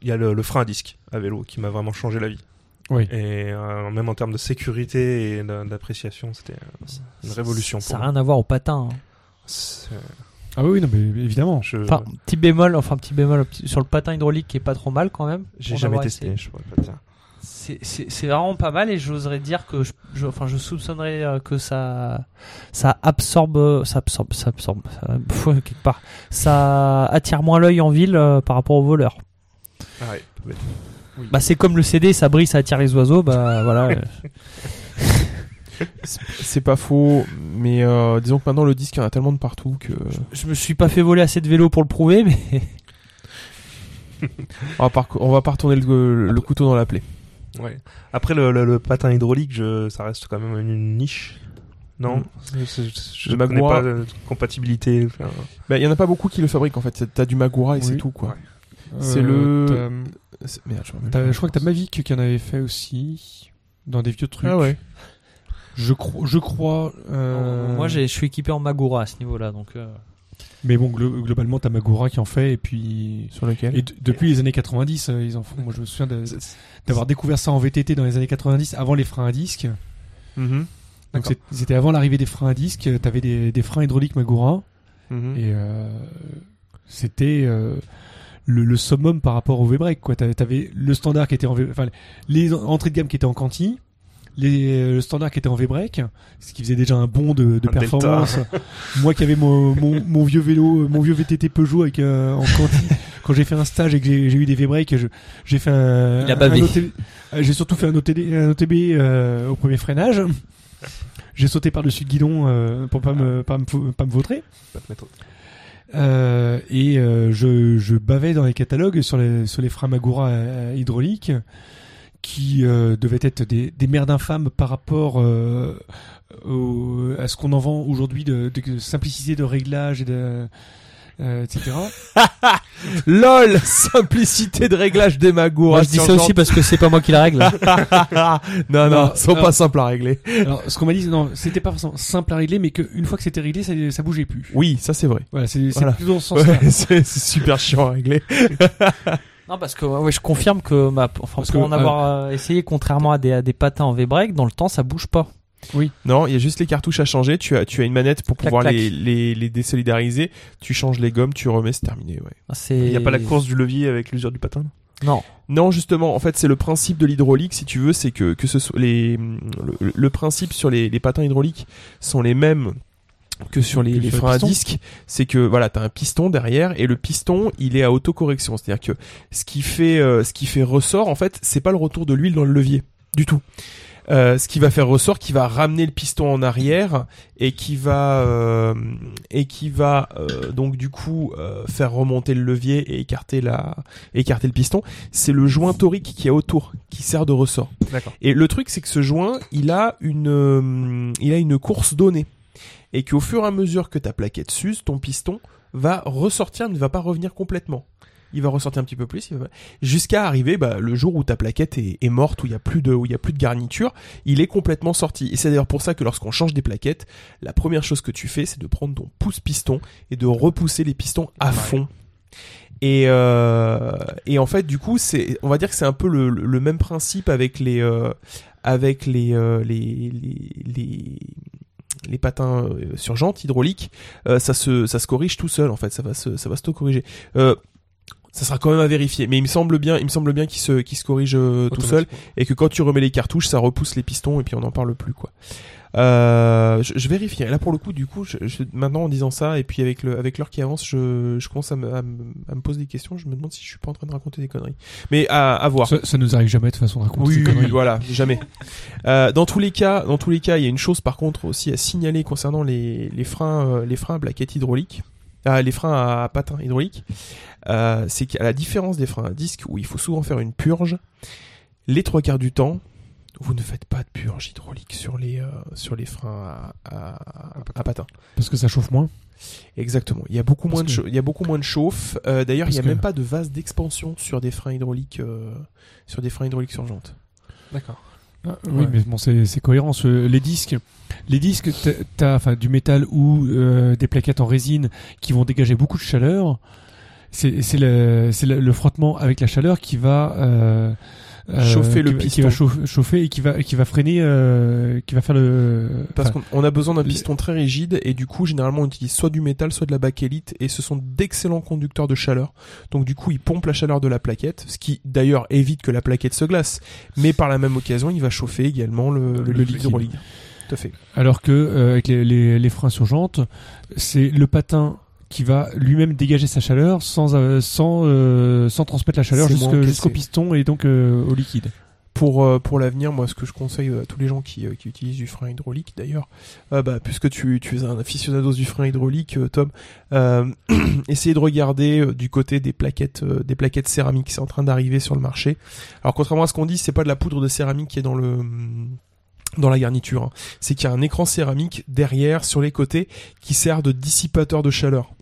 Il y a le, le frein à disque à vélo qui m'a vraiment changé la vie. Oui. Et euh, même en termes de sécurité et d'a- d'appréciation, c'était euh, une révolution Ça n'a rien à voir au patin. hein. C'est- Ah oui, non, mais évidemment. Je Enfin, petit bémol, enfin petit bémol sur le patin hydraulique qui est pas trop mal quand même. j'ai jamais testé, essayé. je pourrais pas te dire. C'est- vraiment pas mal et j'oserais dire que je, je- enfin je soupçonnerais euh, que ça ça absorbe ça absorbe ça absorbe ça, pff, *laughs* quelque part ça attire moins l'œil en ville euh, par rapport aux voleurs. Ah ouais, Bah c'est comme le CD ça brille ça attire les oiseaux bah voilà. *laughs* C'est- pas faux, mais euh, disons que maintenant le disque il y en a tellement de partout que. Je me suis pas fait voler assez de vélos pour le prouver mais *laughs* On va pas, on va pas retourner le, le couteau dans la plaie. Ouais. Après, le, le, le patin hydraulique, je, ça reste quand même une niche. Non, Mm. C'est- je ne connais pas de compatibilité. enfin, Bah, il y en a pas beaucoup qui le fabriquent en fait. C'est- T'as du Magura et c'est tout quoi. Ouais. C'est Euh, le- Merde, je crois que t'as Mavic qui en avait fait aussi dans des vieux trucs. Ah ouais. Je crois, je crois. euh, moi j'ai je suis équipé en Magura à ce niveau-là donc euh, Mais bon, glo- globalement, t'as Magura qui en fait, et puis. Sur lequel Et depuis les années 90, euh, ils en font. Moi, je me souviens d'avoir découvert ça en VTT dans les années 90, avant les freins à disque. Mhm. Donc c'était avant l'arrivée des freins à disque. T'avais des, des freins hydrauliques Magura, Mhm. et euh, c'était euh, le, le summum par rapport au V-brake. Quoi, T'a- t'avais le standard qui était en, V- enfin, les en- entrées de gamme qui étaient en Conti. Les, le standard qui était en V-brake, ce qui faisait déjà un bond de, de Un performance. *laughs* Moi qui avais mon, mon, mon vieux vélo, mon vieux VTT Peugeot avec euh, en Conti, *laughs* quand j'ai fait un stage et que j'ai j'ai eu des V-brake, je- j'ai fait un, Il a bavé. un OTB euh, j'ai surtout fait un OTD, un OTB euh, au premier freinage. *laughs* J'ai sauté par-dessus le guidon euh, pour pas me pas me, pas me vautrer. pas te mettre- Euh, et euh, je, je bavais dans les catalogues sur les, sur les freins Magura euh, hydrauliques qui euh, devaient être des, des merdes infâmes par rapport euh, au- à ce qu'on en vend aujourd'hui de, de simplicité de réglage et de euh, etc. *laughs* LOL Simplicité de réglage des Magura. moi je dis ça aussi parce que c'est pas moi qui la règle. *laughs* non, non, Non, sont pas simples à régler. Alors ce qu'on m'a dit, non, c'était pas forcément simple à régler, mais qu'une fois que c'était réglé, ça, ça bougeait plus. Oui, ça c'est vrai. Voilà, c'est c'est Voilà. dans ce. Ouais, *laughs* c'est super chiant à régler. Non, parce que ouais, je confirme que ma, enfin, Parce pour que, en avoir euh, essayé, contrairement à des, à des patins en V-brake, dans le temps, ça bouge pas. Non, il y a juste les cartouches à changer. Tu as, tu as une manette pour Clac, pouvoir clac. Les, les, les désolidariser. Tu changes les gommes, tu remets, c'est terminé. Ouais. C'est... Il n'y a pas la course du levier avec l'usure du patin Non. Non, justement, en fait, c'est le principe de l'hydraulique, si tu veux, c'est que, que ce soit les, le, le principe sur les, les patins hydrauliques sont les mêmes que sur les, freins à disque. C'est que, voilà, t'as un piston derrière et le piston, il est à autocorrection. C'est-à-dire que ce qui fait, euh, ce qui fait ressort, en fait, c'est pas le retour de l'huile dans le levier. Du tout. Euh, ce qui va faire ressort, qui va ramener le piston en arrière et qui va euh, et qui va euh, donc du coup euh, faire remonter le levier et écarter la écarter le piston. C'est le joint torique qui est autour, qui sert de ressort. Et le truc, c'est que ce joint, il a une, euh, il a une course donnée. Et qu'au fur et à mesure que ta plaquette s'use, ton piston va ressortir, ne va pas revenir complètement. Il va ressortir un petit peu plus, va- jusqu'à arriver bah, le jour où ta plaquette est, est morte, où il y a plus de, où il y a plus de garniture, il est complètement sorti. Et c'est d'ailleurs pour ça que lorsqu'on change des plaquettes, la première chose que tu fais, c'est de prendre ton pouce piston et de repousser les pistons à fond. Et, euh, et en fait, du coup, c'est, on va dire que c'est un peu le, le même principe avec les, euh, avec les, euh, les, les, les, les patins sur jantes hydrauliques. Euh, ça se, ça se corrige tout seul. En fait, ça va se, ça va se corriger. Euh, ça sera quand même à vérifier, mais il me semble bien, il me semble bien qu'il se, qu'il se corrige euh, tout seul et que quand tu remets les cartouches, ça repousse les pistons et puis on n'en parle plus quoi. Euh, je, je vérifierai. Là pour le coup, du coup, je, je- maintenant en disant ça et puis avec le avec l'heure qui avance, je, je commence à me, à, me, à me poser des questions. Je me demande si je suis pas en train de raconter des conneries. Mais à, à voir. Ça, ça nous arrive jamais de façon de raconter Oui, oui, conneries. oui, voilà, jamais. Euh, dans tous les cas, dans tous les cas, il y a une chose par contre aussi à signaler concernant les, les freins, euh, les freins à plaquettes hydrauliques, ah, les freins à patins hydrauliques, euh, c'est qu'à la différence des freins à disque où il faut souvent faire une purge, les trois quarts du temps, vous ne faites pas de purge hydraulique sur les euh, sur les freins à, à. Parce que ça chauffe moins. Exactement. Il y a beaucoup Parce moins de que- il y a beaucoup moins de chauffe. Euh, D'ailleurs, il Parce y a que- même pas de vase d'expansion sur des freins hydrauliques euh, sur des freins hydrauliques sur jantes. D'accord. Ah, oui, Ouais. mais bon, c'est c'est cohérent. ce- les disques, les disques, t'as- enfin du métal ou euh, des plaquettes en résine qui vont dégager beaucoup de chaleur. C'est c'est le, c'est le, le frottement avec la chaleur qui va euh, euh, Chauffer le qui va- qui piston. va chauffer, chauffer et qui va qui va freiner, euh, qui va faire le. Parce qu'on on a besoin d'un les- piston très rigide et du coup généralement on utilise soit du métal soit de la bakélite et ce sont d'excellents conducteurs de chaleur. Donc du coup il pompe la chaleur de la plaquette, ce qui d'ailleurs évite que la plaquette se glace. Mais par la même occasion il va chauffer également le, le, Le liquide. hydraulique. Tout à fait. Alors que euh, avec les, les, les freins sur jante, c'est le patin qui va lui-même dégager sa chaleur sans euh, sans euh, sans transmettre la chaleur jusqu'au piston et donc euh, au liquide. Pour euh, pour l'avenir, moi ce que je conseille à tous les gens qui, euh, qui utilisent du frein hydraulique d'ailleurs, euh, bah, puisque tu, tu es un aficionado du frein hydraulique, euh, Tom, euh, *clears throat* essayez de regarder euh, du côté des plaquettes euh, des plaquettes céramiques, c'est en train d'arriver sur le marché. Alors contrairement à ce qu'on dit, c'est pas de la poudre de céramique qui est dans le dans la garniture, hein. c'est qu'il y a un écran céramique derrière sur les côtés qui sert de dissipateur de chaleur.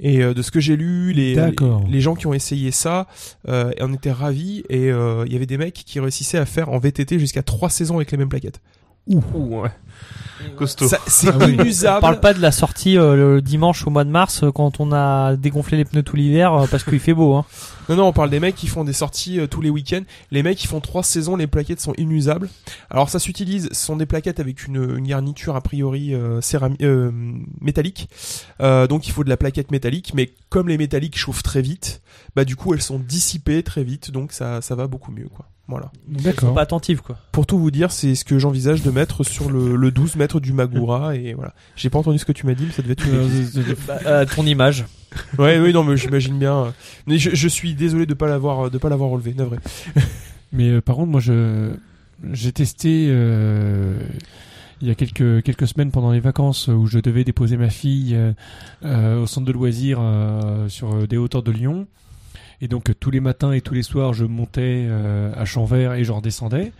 Et euh, de ce que j'ai lu, les, D'accord. les, les gens qui ont essayé ça euh, en étaient ravis et euh, il y avait des mecs qui réussissaient à faire en VTT jusqu'à trois saisons avec les mêmes plaquettes. Ouh, ouais. Costaud. C'est Ah oui. On inusable. parle pas de la sortie euh, le dimanche au mois de mars euh, quand on a dégonflé les pneus tout l'hiver euh, parce qu'il fait beau. Hein. Non, non, on parle des mecs qui font des sorties euh, tous les week-ends. Les mecs qui font trois saisons, les plaquettes sont inusables. Alors ça s'utilise, ce sont des plaquettes avec une, une garniture a priori euh, cérami- euh, métallique. Euh, donc il faut de la plaquette métallique, mais comme les métalliques chauffent très vite, bah du coup elles sont dissipées très vite, donc ça, ça va beaucoup mieux quoi. Voilà. Ils D'accord. sont pas attentifs quoi. Pour tout vous dire, c'est ce que j'envisage de mettre sur le, le 12 mètres du Magura et voilà. J'ai pas entendu ce que tu m'as dit, mais ça devait être une bêtise. Bah, euh, ton image. *laughs* Ouais, oui, non, mais j'imagine bien. euh, Mais je, je suis désolé de pas l'avoir, de pas l'avoir relevé, navré. *laughs* Mais euh, par contre, moi, je j'ai testé euh, il y a quelques quelques semaines pendant les vacances où je devais déposer ma fille euh, euh, au centre de loisirs euh, sur euh, des hauteurs de Lyon. Et donc euh, tous les matins et tous les soirs, je montais euh, à Champs-Vert et je redescendais.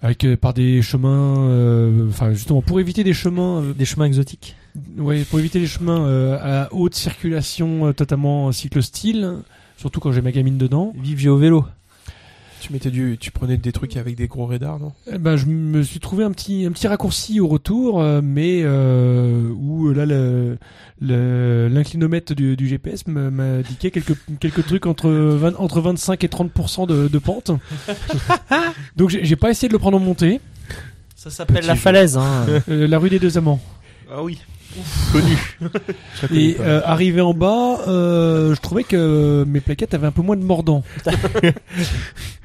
Avec euh, par des chemins, euh, enfin justement pour éviter des chemins, euh, Des chemins exotiques. ouais, pour éviter les chemins euh, à haute circulation, euh, totalement cyclostyle, surtout quand j'ai ma gamine dedans. Vive Géo Vélo. Tu mettais du, tu prenais des trucs avec des gros radars, non? Eh ben, je me suis trouvé un petit, un petit raccourci au retour, euh, mais euh, où euh, là le- le- l'inclinomètre du, du GPS indiqué quelques, quelques trucs entre, 20 entre 25 et 30% de, de pente. *laughs* Donc j'ai j'ai pas essayé de le prendre en montée. Ça s'appelle Petit la jeu. falaise. Hein. Euh, la rue des deux amants. Ah oui. *laughs* Et euh, arrivé en bas, euh, je trouvais que mes plaquettes avaient un peu moins de mordant. *laughs*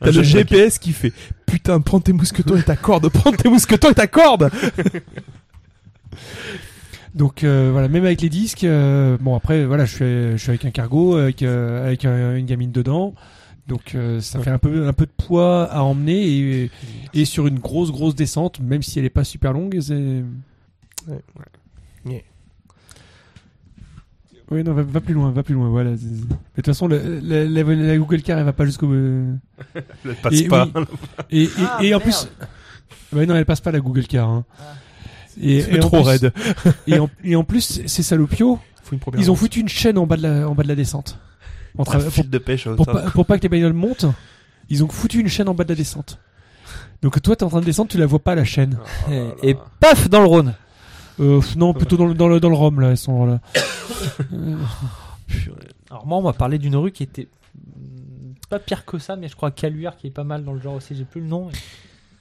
T'as le GPS qui fait Putain, prends tes mousquetons et ta corde, *laughs* prends tes mousquetons et ta corde *laughs* Donc euh, voilà, même avec les disques, euh, bon après voilà, je suis, je suis avec un cargo, avec, euh, avec un- une gamine dedans. Donc euh, ça fait un peu un peu de poids à emmener et, et sur une grosse grosse descente, même si elle est pas super longue, c'est. Ouais. Oui, non, va, va plus loin, va plus loin, voilà. De toute façon, la, la- la Google Car, elle va pas jusqu'au. *laughs* Elle passe Et pas. oui. Et, et, Ah, et en plus. Ouais, non, elle passe pas la Google Car. Hein. Et, C'est et en trop plus- raide. *laughs* Et en, et en plus, ces salopios, Faut une première ils ont foutu une chaîne en bas de la, en bas de la descente. En tra- pour, fil de pêche. pour pas, pour pas que les bagnoles montent, ils ont foutu une chaîne en bas de la descente. Donc toi, t'es en train de descendre, tu la vois pas la chaîne. Oh là Et, là. et paf dans le Rhône. Euh, non, plutôt dans le, dans le, dans le Rhum, là, elles sont là. *coughs* Purée. Alors moi, on m'a parlé d'une rue qui était mm, pas pire que ça, mais je crois Caluire qui est pas mal dans le genre aussi. J'ai plus le nom.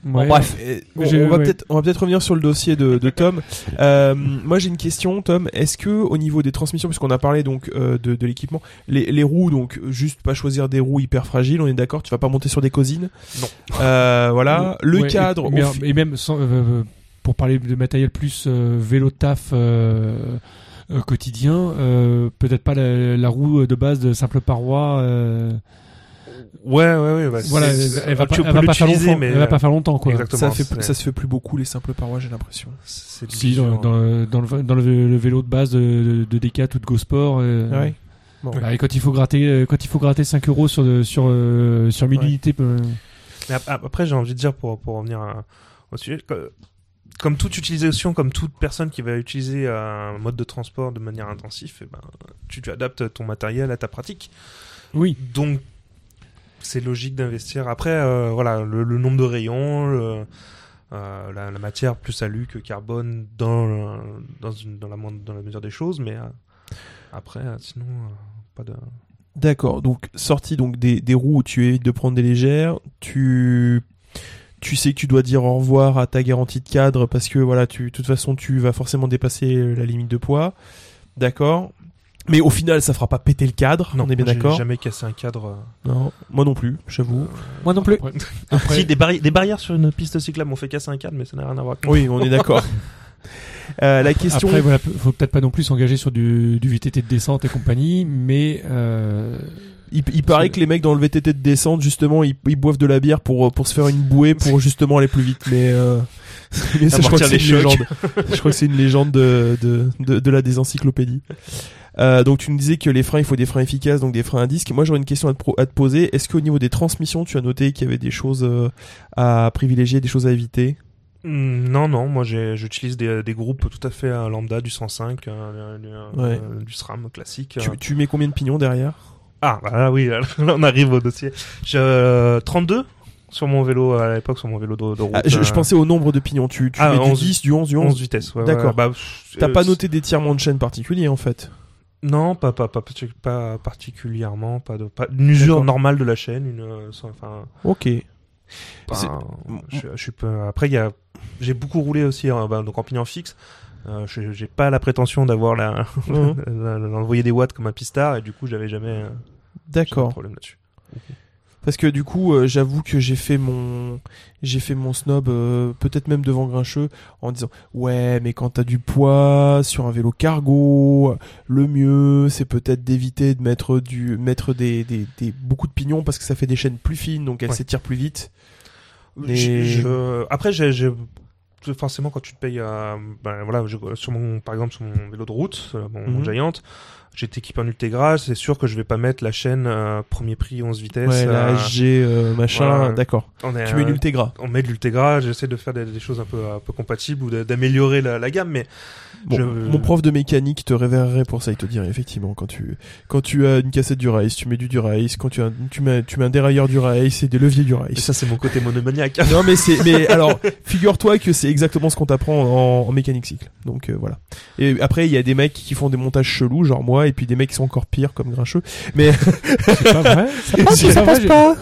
Bon, bref. On, va ouais. peut-être on va peut-être revenir sur le dossier de, de Tom. *laughs* Euh, moi j'ai une question Tom. Est-ce que au niveau des transmissions, puisqu'on a parlé donc euh, de, de l'équipement, les, les roues donc juste pas choisir des roues hyper fragiles, on est d'accord. Tu vas pas monter sur des cosines. Non. Euh, voilà. Le Ouais, cadre. Et, et même sans, euh, euh, pour parler de matériel plus euh, vélo taf euh, euh, quotidien, euh, peut-être pas la, la roue de base de simple paroi. euh, Ouais, ouais, ouais. bah, voilà, elle, va pas, tu elle va pas faire longtemps. mais Elle va pas faire longtemps quoi. Exactement. ça fait ça se fait plus beaucoup les simples parois j'ai l'impression. c'est Si dans, dans, dans le, dans le, le vélo de base de, de, de Decat ou de Go Sport. euh, Ouais. Bon. bah, et quand il faut gratter, quand il faut gratter 5 euros sur de- sur euh, sur 1000 Ouais. unités. euh, Mais ap- ap- après, j'ai envie de dire, pour, pour revenir à- au sujet, que- comme toute utilisation, comme toute personne qui va utiliser un mode de transport de manière intensive, eh ben, tu, tu adaptes ton matériel à ta pratique. Oui. Donc, c'est logique d'investir. Après, euh, voilà, le, le nombre de rayons, le- euh, la, la matière plus alu que carbone dans, dans, une, dans, la, mo- dans la mesure des choses, mais euh, après, sinon, pas de... D'accord. Donc sorti donc des, des roues où tu évites de prendre des légères, tu tu sais que tu dois dire au revoir à ta garantie de cadre parce que voilà, tu de toute façon tu vas forcément dépasser euh, la limite de poids. D'accord. Mais au final, ça fera pas péter le cadre. on est bien j'ai d'accord. jamais cassé un cadre. euh, Non, moi non plus, j'avoue. Moi non plus. *laughs* Si, des, barri- des barrières sur une piste cyclable m'ont fait casser un cadre, mais ça n'a rien à voir avec Oui, on est d'accord. *laughs* Euh, la question. Après, voilà, faut peut-être pas non plus s'engager sur du, du VTT de descente et compagnie, mais euh, Il, il paraît que les mecs dans le VTT de descente, justement, ils, ils boivent de la bière pour, pour se faire une bouée pour justement aller plus vite. Mais, euh, *laughs* mais ça, je crois que c'est une chocs. légende. je crois que c'est une légende de, de, de, de la désencyclopédie. Euh, donc tu me disais que les freins, il faut des freins efficaces, donc des freins à disque. Moi j'aurais une question à te, pro- à te poser. Est-ce qu'au niveau des transmissions, tu as noté qu'il y avait des choses euh, à privilégier, des choses à éviter? Hmm, Non, non, moi j'utilise des, des groupes tout à fait euh, lambda, du 105, euh, du, euh, Ouais. du SRAM classique. tu, tu mets combien de pignons derrière? Ah, bah là oui, *laughs* là, on arrive au dossier. J'ai euh, 32 sur mon vélo à l'époque, sur mon vélo de, de route. Ah, je, je euh, pensais au nombre de pignons. Tu, tu Ah, mets 11. du 10, du 11, du 11, 11 vitesses. ouais, D'accord. ouais, bah, T'as euh, pas noté d'étirement de chaîne particulier en fait Non, pas, pas, pas, pas particulièrement, pas de, pas, une usure normale de la chaîne, une, euh, enfin, Ok. je, je suis pas, après il y a, j'ai beaucoup roulé aussi, hein, bah, donc en pignon fixe. Euh, je- j'ai pas la prétention d'avoir la, *laughs* d'envoyer des watts comme un pistard et du coup j'avais jamais, euh, D'accord. problème là-dessus. Parce que du coup, euh, j'avoue que j'ai fait mon, j'ai fait mon snob, euh, peut-être même devant Grincheux, en disant ouais, mais quand t'as du poids sur un vélo cargo, le mieux c'est peut-être d'éviter de mettre du, mettre des, des, des beaucoup de pignons parce que ça fait des chaînes plus fines, donc elles Ouais. s'étirent plus vite. Mais- Je- je- après, j'ai, forcément, quand tu te payes, euh, ben voilà, je- sur mon, par exemple, sur mon vélo de route, euh, mon, mon Mhm. Giant, j'étais équipé en Ultegra, c'est sûr que je vais pas mettre la chaîne euh, premier prix 11 vitesses. Ouais, la euh, HG euh, machin, voilà. d'accord. Tu mets euh, une Ultegra. on met de l'Ultegra, j'essaie de faire des, des choses un peu, un peu compatibles ou d'améliorer la, la gamme, mais Bon, je- mon prof de mécanique te révérerait pour ça, il te dirait effectivement quand tu quand tu as une cassette du race, tu mets du Durace, quand tu as tu mets tu mets un dérailleur du race et des leviers du race. ça c'est mon côté monomaniaque. *laughs* Non mais c'est mais *laughs* alors figure-toi que c'est exactement ce qu'on t'apprend en, en mécanique cycle. Donc euh, voilà. Et après il y a des mecs qui font des montages chelous genre moi et puis des mecs qui sont encore pires comme Grincheux. Mais *laughs* c'est pas vrai. ça pas passe pas.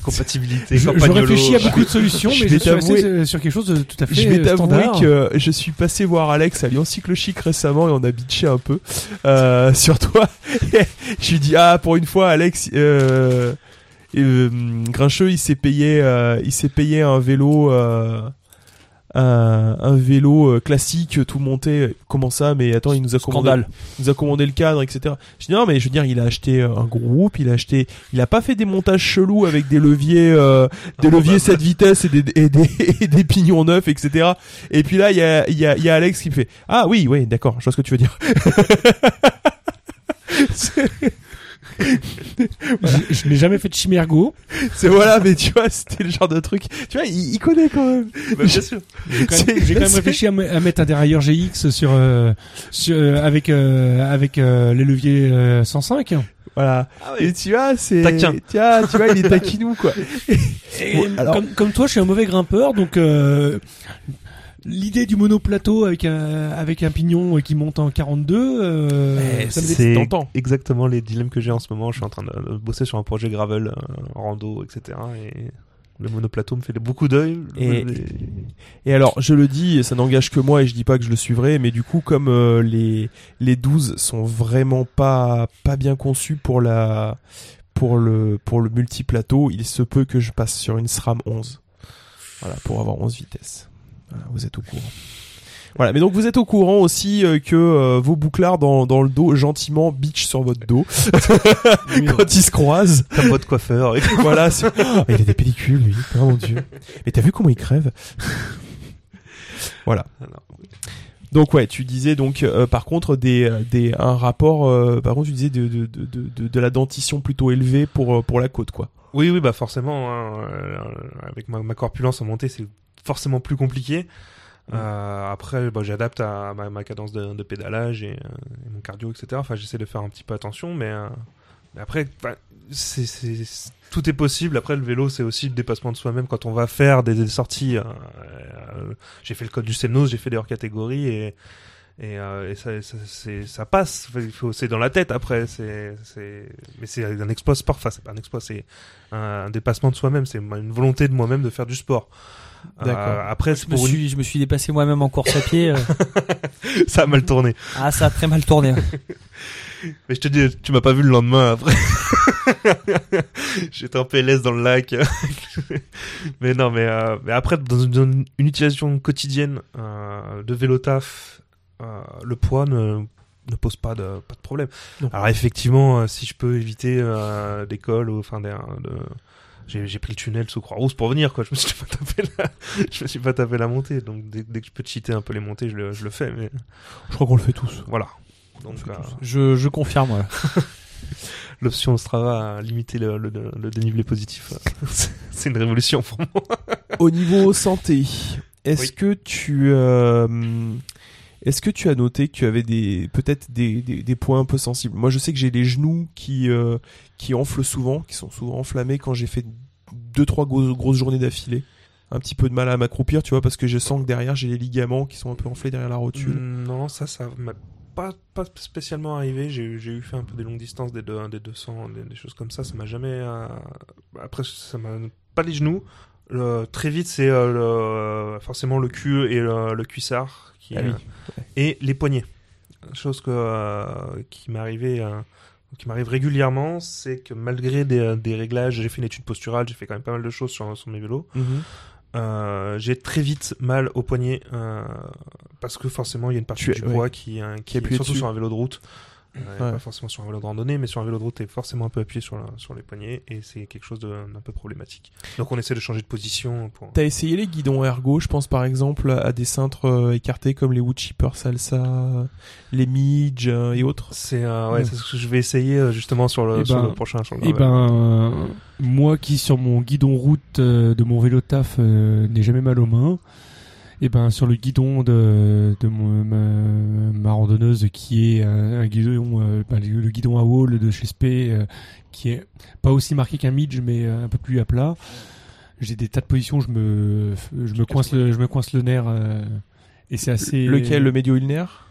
Compatibilité, Je, réfléchis à beaucoup de solutions, mais je suis resté euh, sur quelque chose de tout à fait Je vais euh, t'avouer que je suis passé voir Alex à Lyon Cycle Chic récemment et on a bitché un peu euh, *laughs* sur toi. *laughs* je lui dis ah pour une fois Alex euh, euh, Grincheux il s'est payé il s'est payé un vélo euh, un, un vélo euh, classique tout monté. Comment ça Mais attends, il nous a commandé, Scandale. il nous a commandé le cadre, etc. Je dis non, mais je veux dire, il a acheté un groupe, il a acheté, il a pas fait des montages chelous avec des leviers, euh, des leviers 7 vitesses et des, et des, *laughs* et des pignons neufs, etc. Et puis là, il y a, il y a, il y a Alex qui me fait ah oui, oui, d'accord, je vois ce que tu veux dire. *laughs* Je, je n'ai jamais fait de chimergo. C'est voilà, mais tu vois, c'était le genre de truc. Tu vois, il, il connaît quand même. bien sûr. J'ai quand même, C'est- j'ai quand même c'est- réfléchi à, me- à mettre un dérailleur GX sur, euh, sur euh, avec euh, avec euh, les leviers euh, 105. Voilà. Ah Et tu vois, c'est. Taquin. Tiens, tu vois, il est taquinou, quoi. *laughs* Et Bon, alors- comme, comme toi, je suis un mauvais grimpeur, donc euh, l'idée du monoplateau avec un avec un pignon qui monte en 42, euh, Eh, ça me tentant. exactement les dilemmes que j'ai en ce moment. Je suis en train de, bosser sur un projet gravel, euh, rando, etc. Et le monoplateau me fait beaucoup d'œil. Et- Et alors, je le dis, ça n'engage que moi et je dis pas que je le suivrai, mais du coup, comme euh, les les 12 sont vraiment pas pas bien conçus pour la pour le pour le multiplateau, il se peut que je passe sur une SRAM 11. Voilà, pour avoir 11 vitesses. Voilà, vous êtes au courant. Voilà, mais donc vous êtes au courant aussi euh, que euh, vos bouclards dans, dans le dos gentiment bitch sur votre dos *laughs* Oui, quand ils se croisent. *laughs* Comme votre coiffeur. et- voilà, *laughs* Oh, il a des pellicules lui. Oh mon dieu. Mais t'as vu comment il crève Voilà. Alors, Donc ouais, tu disais donc euh, par contre des des un rapport euh, par contre tu disais de de, de, de, de- de la dentition plutôt élevée pour euh, pour la côte quoi. Oui, oui, bah forcément. hein, euh, avec ma, ma corpulence en montée, c'est forcément plus compliqué. Euh, après, bah, j'adapte à ma, ma cadence de, de pédalage et, euh, et mon cardio, etc. Enfin, j'essaie de faire un petit peu attention, mais, euh, mais après, bah, c'est, c'est- c'est- tout est possible. Après, le vélo, c'est aussi le dépassement de soi-même quand on va faire des, des sorties. euh, euh, j'ai fait le code du Semnos, j'ai fait des hors catégories et et, euh, et ça, ça, ça passe. Enfin, il faut, c'est dans la tête après. C'est, mais c'est un exploit sport. Enfin, c'est pas un exploit, c'est un, un dépassement de soi-même. C'est une volonté de moi-même de faire du sport. D'accord. Euh, après, Je me, pour suis, je me suis dépassé moi-même en course à pied. euh. *laughs* ça a mal tourné. Ah, ça a très mal tourné. *laughs* Mais je te dis, tu m'as pas vu le lendemain après. *laughs* J'étais en PLS dans le lac. mais non, mais, euh, mais après, dans une, dans une utilisation quotidienne euh, de vélo taf, le poids ne, ne pose pas de, pas de problème. Non. Alors effectivement, euh, si je peux éviter euh, des cols ou enfin des, de, j'ai pris le tunnel sous Croix-Rousse pour venir quoi. Je me suis pas tapé la, *laughs* je me suis pas tapé la montée. Donc dès, dès que je peux cheater un peu les montées, je le, je le fais. Mais Je crois qu'on le fait tous. voilà. Donc euh, tous. Je, je confirme. *laughs* l'option Strava a limité le, le, le dénivelé positif. *laughs* C'est une révolution pour moi. Au niveau santé, est-ce Oui. que tu euh, est-ce que tu as noté que tu avais des peut-être des, des, points un peu sensibles? Moi, je sais que j'ai les genoux qui euh, qui enflent souvent, qui sont souvent enflammés quand j'ai fait deux trois grosses, grosses journées d'affilée. Un petit peu de mal à m'accroupir, tu vois, parce que je sens que derrière j'ai les ligaments qui sont un peu enflés derrière la rotule. Non, ça, ça m'a pas, pas spécialement arrivé. J'ai eu- fait un peu des longues distances, des, des 200, des, des choses comme ça. Ça m'a jamais. euh, Après, ça m'a pas les genoux. Très vite, c'est euh, forcément le cul et le cuissard qui, Ah oui. euh, et les poignets. Chose que euh, qui m'arrivait. euh, qui m'arrive régulièrement, c'est que malgré des, des réglages, j'ai fait une étude posturale, j'ai fait quand même pas mal de choses sur, sur mes vélos. Mhm. Euh, j'ai très vite mal au poignet euh, parce que forcément il y a une partie Tu du ouais. poids qui, euh, qui, appuie surtout dessus. sur un vélo de route Ouais. pas forcément sur un vélo de randonnée mais sur un vélo de route t'es forcément un peu appuyé sur, la- sur les poignets et c'est quelque chose de- d'un peu problématique donc on essaie de changer de position pour T'as essayé les guidons ergo, je pense par exemple à des cintres euh, écartés comme les Woodchipper Salsa, les Midge euh, et autres? c'est euh, ouais, Ouais. c'est ce que je vais essayer euh, justement sur le, Eh sur ben- le prochain sur le Et ben, euh, moi qui sur mon guidon route euh, de mon vélo taf euh, n'ai jamais mal aux mains, et ben sur le guidon de, de mon, ma, ma randonneuse qui est un, un guidon, euh, ben, le, le guidon à wall de chez Spé, euh, qui est pas aussi marqué qu'un midge mais euh, un peu plus à plat. J'ai des tas de positions, je me, je me coince le, je me coince le nerf. et c'est assez. Lequel, le médio ulnaire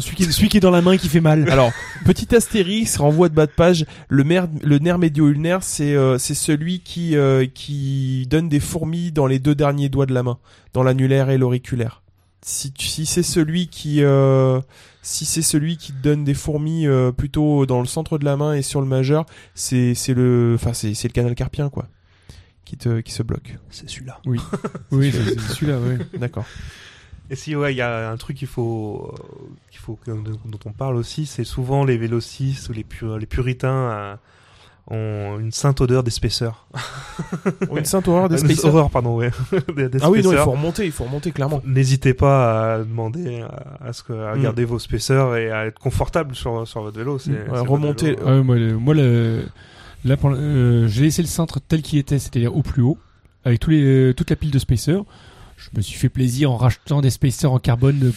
celui, qui est, celui qui est dans la main qui fait mal. Alors, petit astérisque, renvoi de bas de page. Le, mer- le nerf médio-ulnaire, c'est euh, c'est celui qui euh, qui donne des fourmis dans les deux derniers doigts de la main, dans l'annulaire et l'auriculaire. Si, tu- si c'est celui qui euh, si c'est celui qui donne des fourmis euh, plutôt dans le centre de la main et sur le majeur, c'est c'est le enfin c'est c'est le canal carpien quoi. qui te qui se bloque. C'est celui-là. Oui, *laughs* c'est c'est celui-là, ouais. D'accord. Et si ouais, il y a un truc qu'il faut qu'il faut que- dont on parle aussi, c'est souvent les vélocistes ou les pur- les puritains euh, ont une sainte odeur d'épaisseur. Oh, une sainte horreur *laughs* des Une Spacer. horreur, pardon, ouais. *laughs* Ah oui, non, il spacers. faut remonter, il faut remonter clairement. N'hésitez pas à demander à, à ce que à Mm. garder vos spacers et à être confortable sur sur votre vélo. C'est Mm. Ouais, votre remonter- vélo. Ah ouais, moi, le, moi, le- là, euh, j'ai laissé le cintre tel qu'il était, c'est-à-dire au plus haut, avec tous les, euh, toute la pile de spacers. Je me suis fait plaisir en rachetant des spacers en carbone. euh,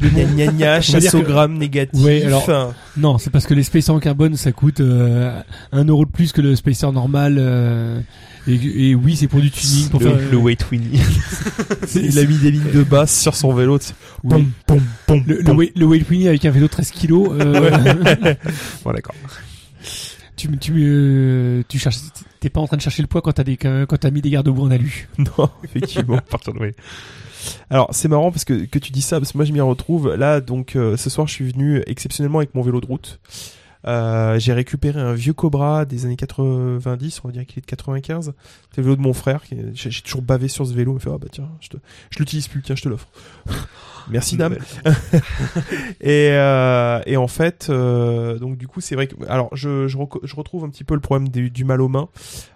mais bon, Gna gna chasse que- négatif. Ouais, alors- non, c'est parce que les spacers en carbone, ça coûte euh, un euro de plus que le spacer normal. euh, et, et oui, c'est pour du tuning. Pour le, faire, le weight Winnie. *laughs* c'est- il a mis des lignes de basse sur son vélo. tu sais. oui. Pom, pom, pom, Le, le, pom. weight, le weight Winnie avec un vélo de 13 kilos. euh, *laughs* Bon, d'accord. Tu, tu, euh, tu cherches, t'es pas en train de chercher le poids quand t'as des, quand t'as mis des garde-boue en alu. *laughs* Non, effectivement. *laughs* Pardon, oui. Alors c'est marrant parce que, que tu dis ça parce que moi je m'y retrouve là donc euh, ce soir je suis venu exceptionnellement avec mon vélo de route. Euh, j'ai récupéré un vieux Cobra des années 90, on va dire qu'il est de 95. C'est le vélo de mon frère. J'ai toujours bavé sur ce vélo. Il me fait ah bah tiens, je l'utilise plus, tiens je te l'offre. Merci dame. *laughs* Et, euh, et en fait, euh, donc du coup, c'est vrai que alors je, je, je retrouve un petit peu le problème du, du mal aux mains.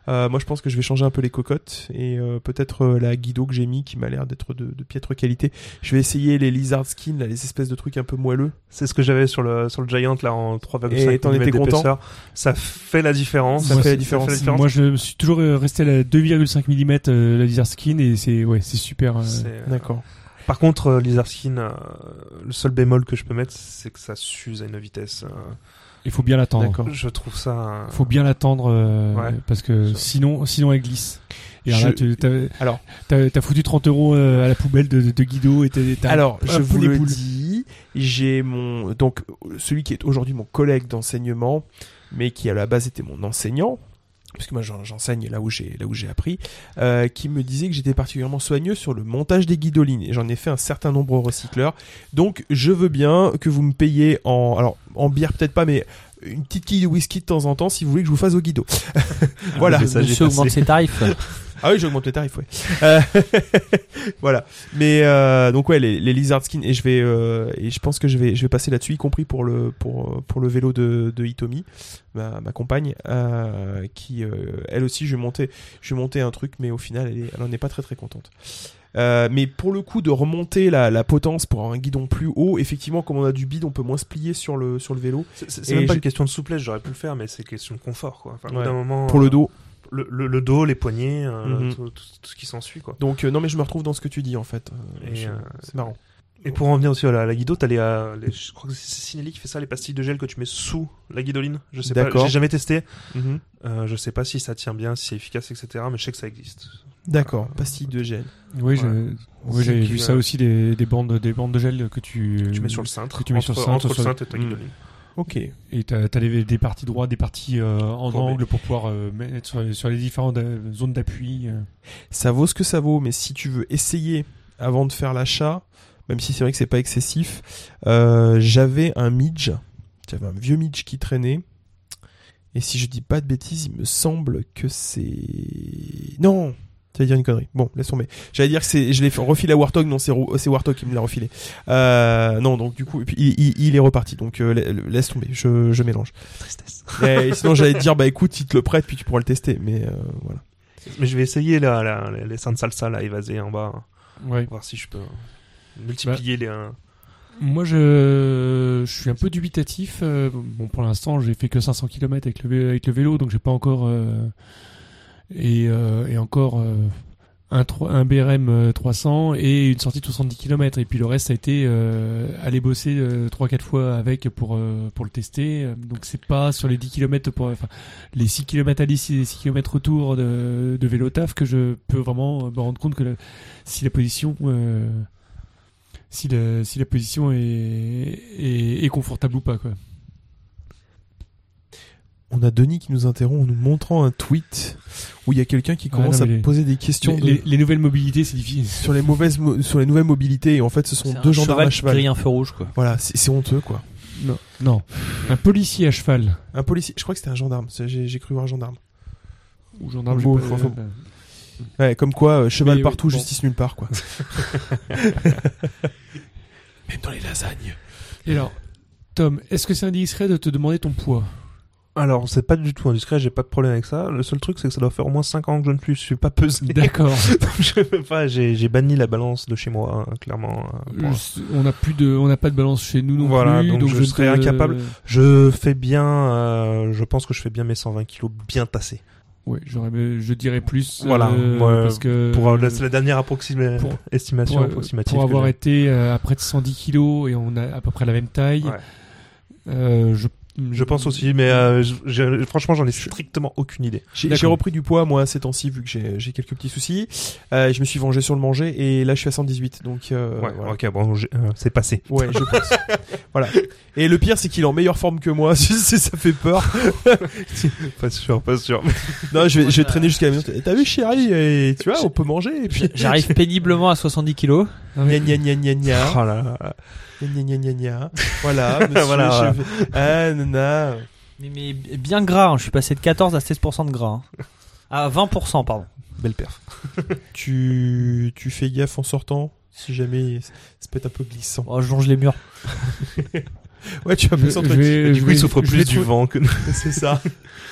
Euh, moi, je pense que je vais changer un peu les cocottes et euh, peut-être euh, la guido que j'ai mis qui m'a l'air d'être de, de piètre qualité. Je vais essayer les lizard skin, là, les espèces de trucs un peu moelleux. C'est ce que j'avais sur le sur le Giant là en 3,5 Et t'en mm étais content? d'épaisseur. Ça fait la différence. Ça Moi, fait la différence. Moi, je suis toujours resté à la 2,5 mm euh, la laser skin et c'est ouais, c'est super. euh, C'est, euh, D'accord. Par contre, euh, Lizard Skin, euh, le seul bémol que je peux mettre, c'est que ça s'use à une vitesse. euh, Il faut bien l'attendre. D'accord. je trouve ça. euh, Il faut bien l'attendre euh, Ouais. parce que sinon, sinon elle glisse. Et alors Je- là, tu- t'as- Alors. t'as t'as foutu 30 euros euh, à la poubelle de, de Guido et t'as Alors, un je vous le boules. dis, j'ai mon donc euh, celui qui est aujourd'hui mon collègue d'enseignement, mais qui à la base était mon enseignant, parce que moi j'en- j'enseigne là où j'ai là où j'ai appris, euh, qui me disait que j'étais particulièrement soigneux sur le montage des guidolines et j'en ai fait un certain nombre au recycleur. Donc je veux bien que vous me payiez en alors en bière peut-être pas, mais une petite quille de whisky de temps en temps si vous voulez que je vous fasse au guido. *laughs* voilà. est Monsieur augmente ses tarifs. *laughs* Ah oui, j'augmente les tarifs, ouais. Euh, *laughs* voilà. Mais euh, donc ouais, les, les lizard skins et je vais euh, et je pense que je vais je vais passer là-dessus, y compris pour le pour pour le vélo de de Hitomi, ma, ma compagne, euh, qui euh, elle aussi je vais monter je vais monter un truc, mais au final elle, est, elle en est pas très très contente. Euh, mais pour le coup de remonter la, la potence pour avoir un guidon plus haut, effectivement comme on a du bide, on peut moins se plier sur le sur le vélo. C'est- même pas une question de souplesse, j'aurais pu le faire, mais c'est question de confort, quoi. Enfin, Ouais. moment, Pour le dos. le, le- le dos, les poignets, euh, Mhm. tout, tout- tout ce qui s'ensuit, quoi. Donc euh, non mais je me retrouve dans ce que tu dis en fait. Euh, euh, c'est marrant. Et pour en venir aussi à la, la guido, t'as les, euh, les- je crois que c'est Cinelli qui fait ça, les pastilles de gel que tu mets sous la guidoline. Je sais pas, D'accord. j'ai jamais testé. Mhm. Euh, je sais pas si ça tient bien, si c'est efficace, etc. Mais je sais que ça existe. D'accord. Pastilles de gel. Oui, je- Ouais. oui, j'avais Qui, vu euh, ça aussi des, des bandes des bandes de gel que tu Tu mets sur le cintre. que tu mets entre, sur le cintre, entre le sur- cintre et ta Mm. guidoline. Ok. et t'as as des, des parties droites, des parties euh, en Courbées. angle pour pouvoir euh, mettre sur, sur les différentes euh, zones d'appui. euh. ça vaut ce que ça vaut, mais si tu veux essayer avant de faire l'achat, même si c'est vrai que c'est pas excessif, euh, j'avais un Midge, j'avais un vieux Midge qui traînait, et si je dis pas de bêtises, il me semble que c'est... Non J'allais dire une connerie. Bon, laisse tomber. J'allais dire que c'est, je l'ai refilé à Warthog, non, c'est, Warthog qui me l'a refilé. Euh, non, donc du coup, et puis, il, il- il est reparti, donc euh, la- laisse tomber, je, je mélange. Tristesse. Et *laughs* sinon, j'allais te dire, bah écoute, il te le prête, puis tu pourras le tester, mais euh, voilà. Mais je vais essayer là, là, les- les seins de salsa là, évasés en bas, Ouais. voir si je peux multiplier les. euh, Moi, je, je suis un peu dubitatif. euh, bon, pour l'instant, j'ai fait que 500 km avec le, avec le vélo, donc j'ai pas encore euh, et, euh, et encore un, un BRM euh, 300 et une sortie de 70 km. Et puis le reste, ça a été aller bosser euh, 3-4 fois avec pour pour le tester. Donc c'est pas sur les 10 km pour les 6 km aller, 6, 6 km retour de, de vélo taf que je peux vraiment me rendre compte que si la position si la, si la position est, est, est confortable ou pas quoi. On a Denis qui nous interrompt en nous montrant un tweet où il y a quelqu'un qui Ah, commence non, à les- poser des questions Les, de- les- les nouvelles mobilités c'est difficile. sur les mauvaises mo- sur les nouvelles mobilités et en fait ce sont deux gendarmes cheval à qui cheval. grille un feu rouge, quoi. Voilà, c'est honteux quoi. Non, non. Un policier à cheval. Un policier, je crois que c'était un gendarme, j'ai cru voir un gendarme. Ou gendarme, Bon, Ouais, comme quoi, euh, cheval Mais, partout, bon. justice nulle part, quoi. *laughs* Même dans les lasagnes. Et alors, Tom, est-ce que c'est indiscret de te demander ton poids? Alors, c'est pas du tout indiscret, j'ai pas de problème avec ça. Le seul truc, c'est que ça doit faire au moins 5 ans que je ne plus, je suis pas pesé. D'accord. *laughs* Donc, je peux pas, j'ai j'ai banni la balance de chez moi, hein, clairement. pour- Je- on n'a plus de, on n'a pas de balance chez nous non Voilà, plus, donc donc je je serais te- incapable. Je fais bien, euh, je pense que je fais bien mes 120 kilos bien tassés. Ouais, j'aurais, je dirais plus. Voilà, euh, moi, parce que Pour euh, c'est la dernière approxima- pour- estimation pour, approximative. pour avoir été euh, à près de 110 kilos et on a à peu près la même taille. Ouais. euh, je, Je pense aussi, mais euh, je- je- franchement, j'en ai strictement aucune idée. J'ai repris du poids, moi, ces temps-ci, vu que j'ai j'ai quelques petits soucis. Euh, je me suis vengé sur le manger, et là, je suis à 118, donc... Euh, ouais, voilà. ok, bon, euh, c'est passé. Ouais, je pense. *laughs* voilà. Et le pire, c'est qu'il est en meilleure forme que moi. *laughs* si si, ça fait peur. *laughs* Pas sûr, pas sûr. Non, je vais, je vais traîner jusqu'à la maison. T'as vu, chérie et Tu vois, on peut manger. Et puis, J'arrive péniblement à 70 kilos. Gna gna gna gna gna. Oh là là. Gna gna gna gna. Voilà, monsieur, Voilà, vais- Ah, nana. Mais, mais bien gras, hein. je suis passé de 14 à 16% de gras. hein. À 20%, pardon. Belle perf. Tu, tu fais gaffe en sortant si jamais ça peut être un peu glissant. Oh, je longe les murs. Ouais, tu vas Je- s'entrer. vais- du coup, vais- il souffre plus du trouver- vent que. C'est ça.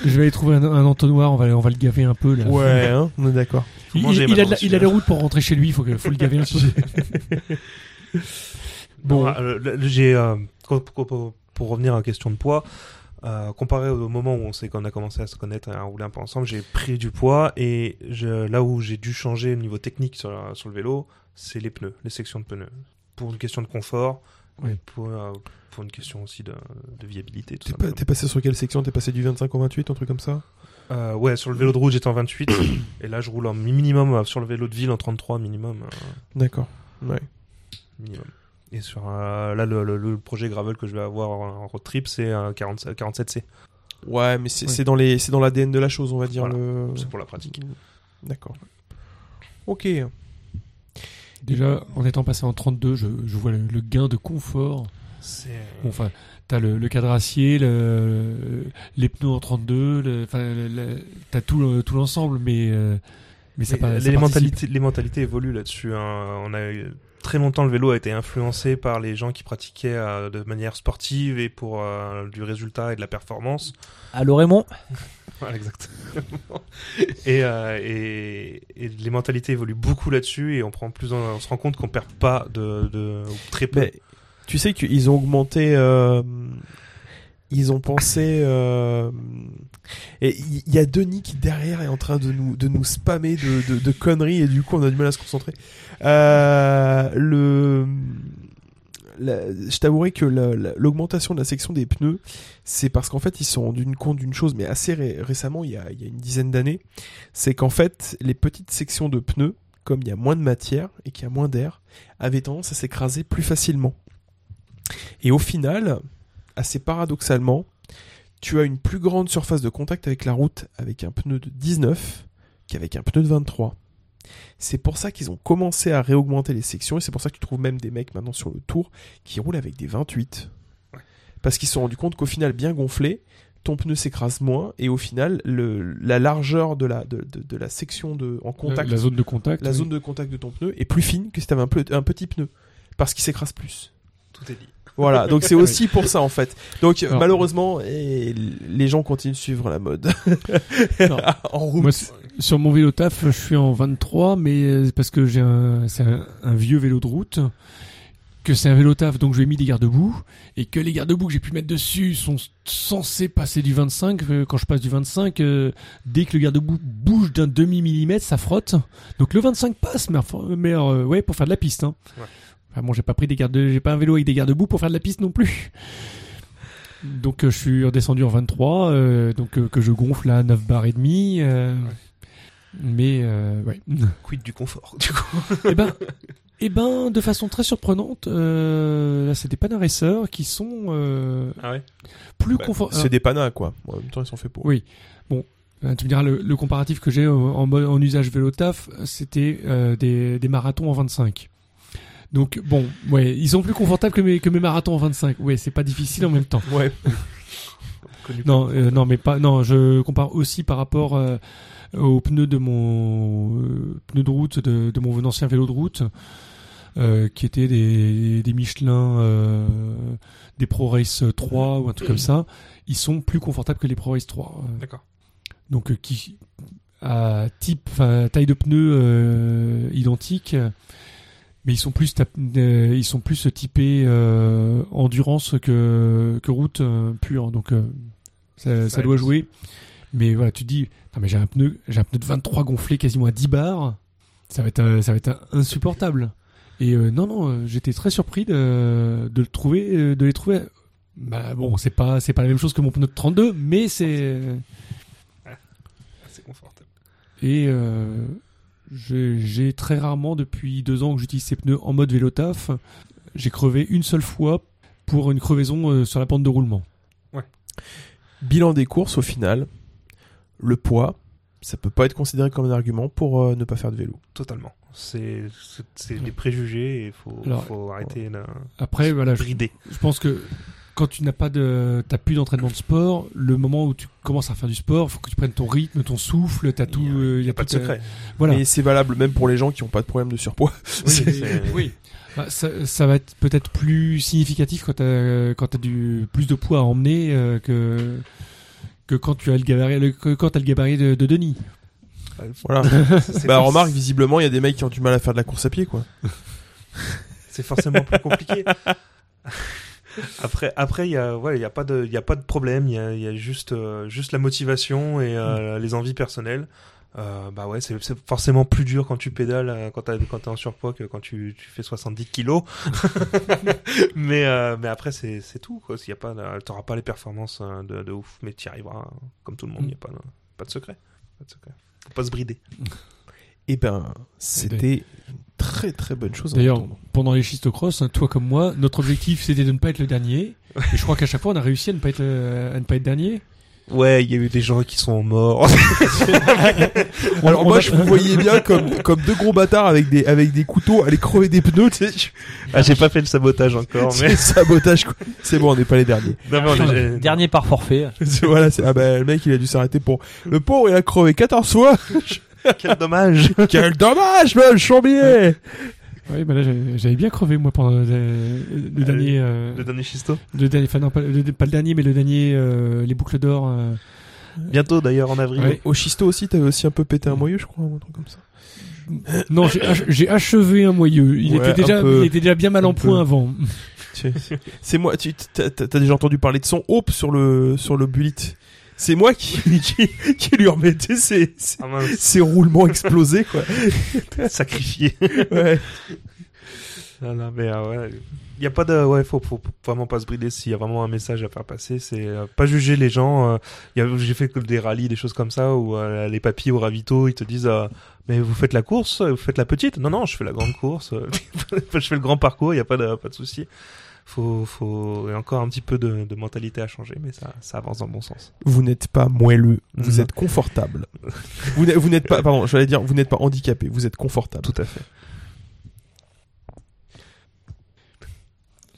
Je vais aller trouver un, un entonnoir, on va, on va le gaver un peu là. Ouais, hein, on est d'accord. Il, il- il a, la- il a les routes pour rentrer chez lui, il faut, que- faut le gaver un peu. Bon, Bon. euh, le- j'ai euh, pour, pour- pour- pour revenir à la question de poids, euh, comparé au moment où on sait qu'on a commencé à se connaître et à rouler un peu ensemble, j'ai pris du poids et je, là où j'ai dû changer au niveau technique sur, le vélo, c'est les pneus, les sections de pneus. Pour une question de confort, Oui. pour, euh, pour une question aussi de, de viabilité. T'es pas- passé sur quelle section? T'es passé du 25 au 28, un truc comme ça? Euh, ouais, sur le vélo de route j'étais en 28 et là je roule en minimum euh, sur le vélo de ville en 33 minimum. euh, D'accord. Ouais. minimum. Et sur euh, là le, le- le projet gravel que je vais avoir en road trip c'est un 40 47C. Ouais, mais c'est Ouais. dans les, c'est dans l'ADN de la chose, on va dire. Voilà. Le... C'est pour la pratique. D'accord. Ok. Déjà, en étant passé en 32, je, je vois le, le gain de confort. C'est Bon, enfin, t'as le, le cadre acier, le, les pneus en 32, le- enfin, le- le- t'as tout, le- tout l'ensemble, mais, euh, mais ça, Mais, pa- euh, ça les, mentalités, les mentalités évoluent là-dessus. hein. On a très longtemps le vélo a été influencé par les gens qui pratiquaient euh, de manière sportive et pour euh, du résultat et de la performance. Allô Raymond *laughs* Voilà, exactement. et, euh, et, et les mentalités évoluent beaucoup là-dessus et on prend plus, en- on se rend compte qu'on perd pas de, de ou très peu. Mais tu sais qu'ils ont augmenté. Ils ont pensé. euh, et il y, a Denis qui derrière est en train de nous de nous spammer de, de, conneries et du coup on a du mal à se concentrer. Euh, le je t'avouerai que la- la- l'augmentation de la section des pneus, c'est parce qu'en fait ils se sont rendus compte d'une chose, mais assez ré- récemment, il y a une dizaine d'années, c'est qu'en fait les petites sections de pneus, comme il y a moins de matière et qu'il y a moins d'air, avaient tendance à s'écraser plus facilement. Et au final, assez paradoxalement, tu as une plus grande surface de contact avec la route avec un pneu de 19 qu'avec un pneu de 23. C'est pour ça qu'ils ont commencé à réaugmenter les sections et c'est pour ça que tu trouves même des mecs maintenant sur le tour qui roulent avec des 28. Parce qu'ils se sont rendus compte qu'au final, bien gonflé, ton pneu s'écrase moins et au final, le, la largeur de la, de, de- de la section de, en contact, La, la zone de contact. la oui. zone de contact de ton pneu est plus fine que si tu avais un, petit pneu. Parce qu'il s'écrase plus. Tout est dit. Voilà, donc c'est *laughs* aussi pour ça en fait. Donc Alors- malheureusement, les gens continuent de suivre la mode. *laughs* *laughs* En route. Moi, sur mon vélo taf, je suis en 23, mais euh, c'est parce que j'ai un, c'est un, un vieux vélo de route, que c'est un vélo taf, donc je lui ai mis des garde-boue, et que les garde-boue que j'ai pu mettre dessus sont censés passer du 25. euh, Quand je passe du 25, euh, dès que le garde-boue bouge d'un demi-millimètre, ça frotte. Donc le 25 passe, mais, euh, ouais, pour faire de la piste. Hein. Ouais. Enfin, bon, j'ai pas pris des garde, j'ai pas un vélo avec des garde-boue pour faire de la piste non plus. Donc euh, je suis redescendu en 23, euh, donc euh, que je gonfle à 9 bars et demi. euh, Mais euh, ouais. *laughs* Quid du confort, du coup? eh ben, eh ben, de façon très surprenante, euh, là c'est des Racer qui sont euh, Ah ouais? plus Bah, confortables. c'est des panas quoi. Bon, en même temps, ils sont faits pour. Oui. Bon, tu me diras, le, le comparatif que j'ai en, en, mode- en usage vélo taf, c'était euh, des, des marathons en 25. Donc bon, ouais, ils sont plus confortables que mes, que mes marathons en 25. Ouais, c'est pas difficile en même temps. Ouais. *laughs* Non, euh, non, mais pas. Non, je compare aussi par rapport. euh, aux pneus de mon euh, pneus de route de, de mon ancien vélo de route, euh, qui étaient des, des Michelin, des Pro Race 3 ou un truc comme ça. Ils sont plus confortables que les Pro Race 3. euh, D'accord. donc qui à type, taille de pneus identique, mais ils sont plus euh, ils sont plus typés euh, endurance que que route euh, pure. Donc euh, ça, doit jouer. Mais voilà, tu te dis, non mais j'ai un pneu, j'ai un pneu de 23 gonflé quasiment à 10 bars, ça va être ça va être insupportable. Et non non, j'étais très surpris de de le trouver, de les trouver. Bah bon, c'est pas c'est pas la même chose que mon pneu de 32, mais c'est C'est confortable. et j'ai j'ai très rarement, depuis deux ans que j'utilise ces pneus en mode vélo taf, j'ai crevé une seule fois pour une crevaison euh, sur la pente de roulement. Bilan des courses au final, le poids, ça peut pas être considéré comme un argument pour euh, ne pas faire de vélo. Totalement. C'est des préjugés et il faut, Alors, faut arrêter de Après, voilà, je, je pense que quand tu n'as pas de, t'as plus d'entraînement de sport, le moment où tu commences à faire du sport, faut que tu prennes ton rythme, ton souffle, t'as tout, Il y a- euh, Il n'y a pas de euh, secret. Voilà. Et c'est valable même pour les gens qui n'ont pas de problème de surpoids. Oui, *laughs* C'est- c'est- oui. Bah, ça, ça va être peut-être plus significatif quand t'as quand t'as du plus de poids à emmener euh, que que quand tu as le gabarit le- que quand t'as le gabarit de, de Denis. Voilà. *laughs* bah for- remarque, visiblement, il y a des mecs qui ont du mal à faire de la course à pied, quoi. c'est forcément plus compliqué. *laughs* Après, après, il y a, ouais, il y a pas de, il y a pas de problème. Il y a, y a juste, euh, juste la motivation et euh, les envies personnelles. Euh, bah ouais, c'est forcément plus dur quand tu pédales, quand t'as- quand t'es en surpoids que quand tu, tu fais 70 kilos. *laughs* mais, euh, mais après, c'est c'est tout. Quoi. S'il y a pas, t'auras pas les performances de, de ouf, mais tu y arriveras hein, comme tout le monde. Il y a pas, de- pas de secret. Pas de secret. Faut pas se brider. Et ben, c'était très très bonne chose. à D'ailleurs, pendant les schistocross, hein, toi comme moi, notre objectif c'était de ne pas être le dernier. Et je crois qu'à chaque fois on a réussi à ne pas être euh, à ne pas être dernier. Ouais, il y a eu des gens qui sont morts. *laughs* Alors moi, je vous voyais bien comme comme deux gros bâtards avec des avec des couteaux aller crever des pneus. Tu sais, ah, j'ai pas fait le sabotage encore, mais. sabotage. quoi. C'est bon, on n'est pas les derniers. Non, mais on est- Dernier par forfait. *laughs* Voilà, c'est ah bah le mec il a dû s'arrêter pour le pauvre il a crevé 14 fois. *laughs* *laughs* Quel dommage. *laughs* Quel dommage, le chambier. Oui, bah là j'avais bien crevé moi pendant le, le dernier, euh, Le dernier chisto. le dernier, enfin non pas le, pas le dernier, mais le dernier, euh, les boucles d'or. euh. Bientôt d'ailleurs en avril. Ouais. Au Chisto aussi, t'avais aussi un peu pété un moyeu, je crois, un truc comme ça. Non, j'ai ach- j'ai achevé un moyeu. Il Ouais, était déjà, un peu. il était déjà bien mal en peu. point avant. *laughs* C'est moi, tu t'as déjà entendu parler de son hope sur le sur le bullet. C'est moi qui, *laughs* qui qui lui remettais ses ses, Ah ses roulements explosés quoi. *laughs* sacrifié. Ouais. Non, non, mais euh, ouais. Il y a pas de, ouais, faut, faut vraiment pas se brider s'il y a vraiment un message à faire passer. C'est euh, pas juger les gens. euh, J'ai fait des rallyes, des choses comme ça, où euh, les papis au ravito, ils te disent, euh, mais vous faites la course, vous faites la petite? Non, non, je fais la grande course. *laughs* je fais le grand parcours. Il y a pas de, pas de souci. Faut, faut, il y a encore un petit peu de, de mentalité à changer, mais ça, ça avance dans le bon sens. Vous n'êtes pas moelleux, vous Non. êtes confortable. vous n'êtes pas, pardon, j'allais dire, vous n'êtes pas handicapé, vous êtes confortable. Tout à fait.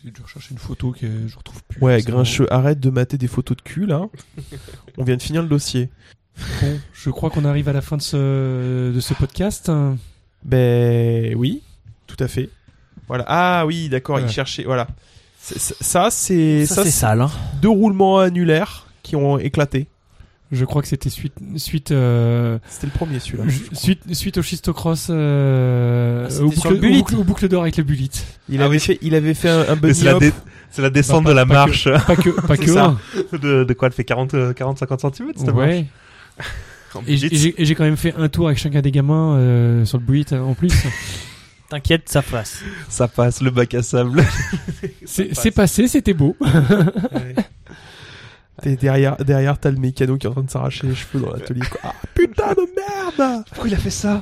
J'ai dû rechercher une photo que je retrouve plus. Ouais, Grincheux, arrête de mater des photos de cul là. *laughs* On vient de finir le dossier. Bon, je crois qu'on arrive à la fin de ce, de ce podcast. Ben oui, tout à fait. Voilà. Ah oui, d'accord, Voilà. il cherchait. Voilà. Ça, c'est Ça, ça, c'est sale. Hein. deux roulements annulaires qui ont éclaté. Je crois que c'était suite, suite, euh, C'était le premier celui-là. suite, suite au schistocross, euh, Ah, au, sur boucle, le bullet. au boucle- au boucle d'or avec le bullet. Il Ah avait oui. fait, il avait fait un, un bunny C'est la, dé- descente Bah, de la pas- marche. Pas que, pas *laughs* que ça. de, de quoi elle fait 40, euh, 40 50 cm cette Ouais. *laughs* J'ai- et j'ai quand même fait un tour avec chacun des gamins euh, sur le bullet euh, en plus. *laughs* T'inquiète, ça passe. Ça passe, le bac à sable. *laughs* C'est passé, c'était beau. *laughs* T'es derrière, derrière, t'as le mécano qui est en train de s'arracher les cheveux dans l'atelier. quoi. Ah putain de merde *laughs* Pourquoi il a fait ça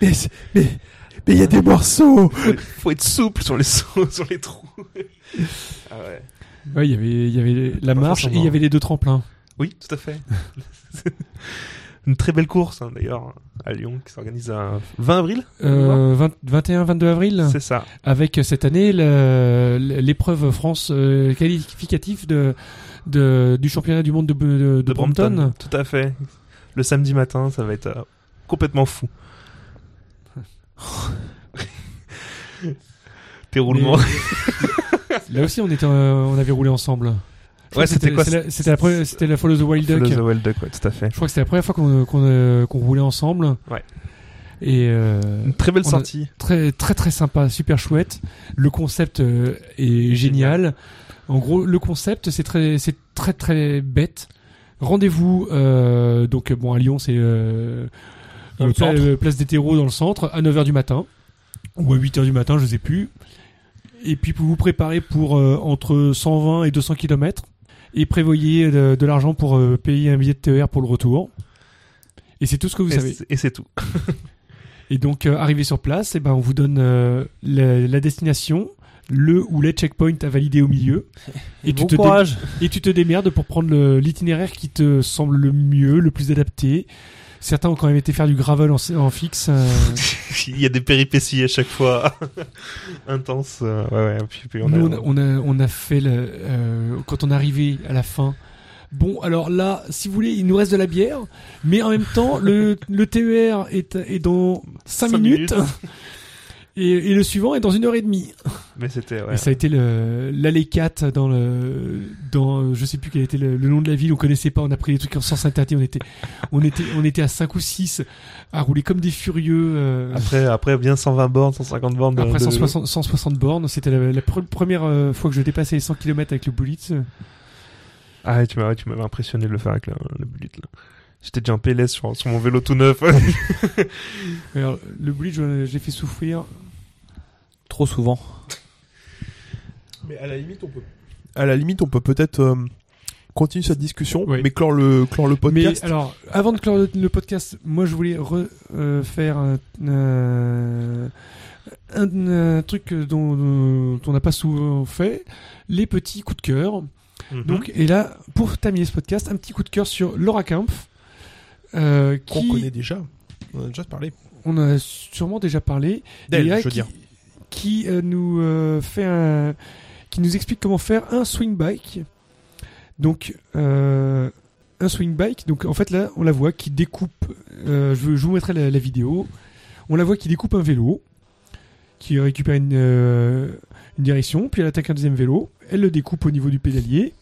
Mais, mais, mais il y a des morceaux. faut, faut être souple sur les sauts, sur les trous. ah ouais. Ouais, il y avait, il y avait la marche et il y avait les deux tremplins. Oui, tout à fait. Une très belle course, hein, d'ailleurs, à Lyon, qui s'organise à 20 avril. Euh, 20 21-22 avril. C'est ça. avec euh, cette année l'épreuve France euh, qualificative de, de du championnat du monde de, de, de Brompton. Tout à fait. Le samedi matin, ça va être euh, complètement fou. *laughs* Tes roulements. Là aussi, on était, euh, on avait roulé ensemble. Ouais, c'était quoi, la- C'était la, c'était la Follow the Wild Duck. Follow the Wild Duck, ouais, tout à fait. Je crois que c'était la première fois qu'on qu'on euh, qu'on roulait ensemble. Ouais. Et euh, Une très belle sortie. très très très sympa, super chouette. Le concept euh, est génial. En gros, le concept c'est très c'est très très bête. Rendez-vous euh, donc bon à Lyon c'est euh, place des terreaux dans le centre à 9h du matin ou à 8h du matin, je sais plus. Et puis vous vous préparez pour euh, entre 120 et 200 km et prévoyez de, de l'argent pour euh, payer un billet de TER pour le retour. Et c'est tout ce que vous Et savez. Et c'est tout. Et donc, euh, arrivé sur place, eh ben, on vous donne euh, la, la destination, le ou les checkpoints à valider au milieu. *laughs* Et, bon tu te dé- courage. et tu te démerdes pour prendre l'itinéraire qui te semble le mieux, le plus adapté. Certains ont quand même été faire du gravel en, en fixe. euh, *laughs* Il y a des péripéties à chaque fois. *laughs* Intenses. euh, ouais, ouais. Puis, puis on a- Nous, on a, on a, on a fait le, euh, quand on est arrivé à la fin. Bon, alors là, si vous voulez, il nous reste de la bière, mais en même temps, le, le TER est, est dans 5, Cinq minutes, minutes. *laughs* et, et le suivant est dans une heure et demie. Mais c'était, ouais. Et ça a été l'allée 4 dans le dans je sais plus quel était le, le nom de la ville, on connaissait pas, on a pris des trucs en sens interdit, on était on était on était à 5 ou 6 à rouler comme des furieux euh, Après, après, bien 120 bornes, 150 bornes. de- après de- 160, 160 bornes, c'était la, la pre- première euh, fois que je dépassais les 100 km avec le Bullet. Ah, ouais, tu m'as, ouais, tu m'avais impressionné de le faire avec le, le bullet, là. J'étais déjà en PLS sur, sur mon vélo tout neuf. *laughs* Alors, le je, je l'ai fait souffrir. Trop souvent. Mais à la limite, on peut. À la limite, on peut peut-être euh, continuer cette discussion, Oui. mais clore le, clore le podcast. Mais alors, avant de clore le, le podcast, moi je voulais re- euh, un, euh, un, un truc dont, dont on n'a pas souvent fait, les petits coups de cœur. Mhm. Donc, et là, pour terminer ce podcast, un petit coup de cœur sur Laura Kampf, euh, Qu'on qui connaît déjà. On en a déjà parlé. on en a sûrement déjà parlé, D'elle, je veux qui, dire. qui euh, nous euh, fait un, qui nous explique comment faire un swing bike. Donc, euh, un swing bike. Donc, en fait, là, on la voit qui découpe. je, vous mettrai la, la vidéo. On la voit qui découpe un vélo, qui récupère une, une direction, puis elle attaque un deuxième vélo. Elle le découpe au niveau du pédalier.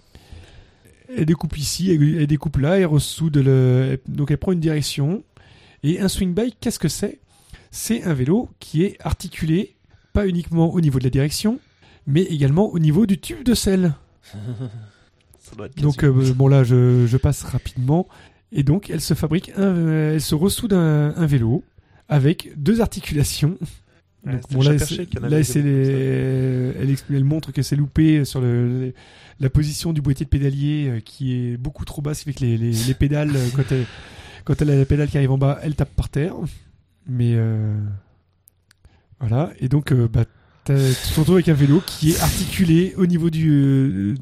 Elle découpe ici, elle, elle découpe là, elle ressoude le. donc, elle prend une direction. Et un swing bike, qu'est-ce que c'est? C'est un vélo qui est articulé pas uniquement au niveau de la direction, mais également au niveau du tube de selle. *laughs* Ça doit être Donc euh, bon là je, je passe rapidement et donc elle se fabrique un, euh, elle se ressoude un, un vélo avec deux articulations. Ouais, Donc, bon, là, là, les- elle, elle montre que c'est loupé sur le, la position du boîtier de pédalier euh, qui est beaucoup trop basse avec les, les, les pédales euh, quand elle, quand elle a la pédale qui arrive en bas, elle tape par terre. Mais euh, voilà et donc euh, bah, tu te retrouves avec un vélo qui est articulé au niveau du euh,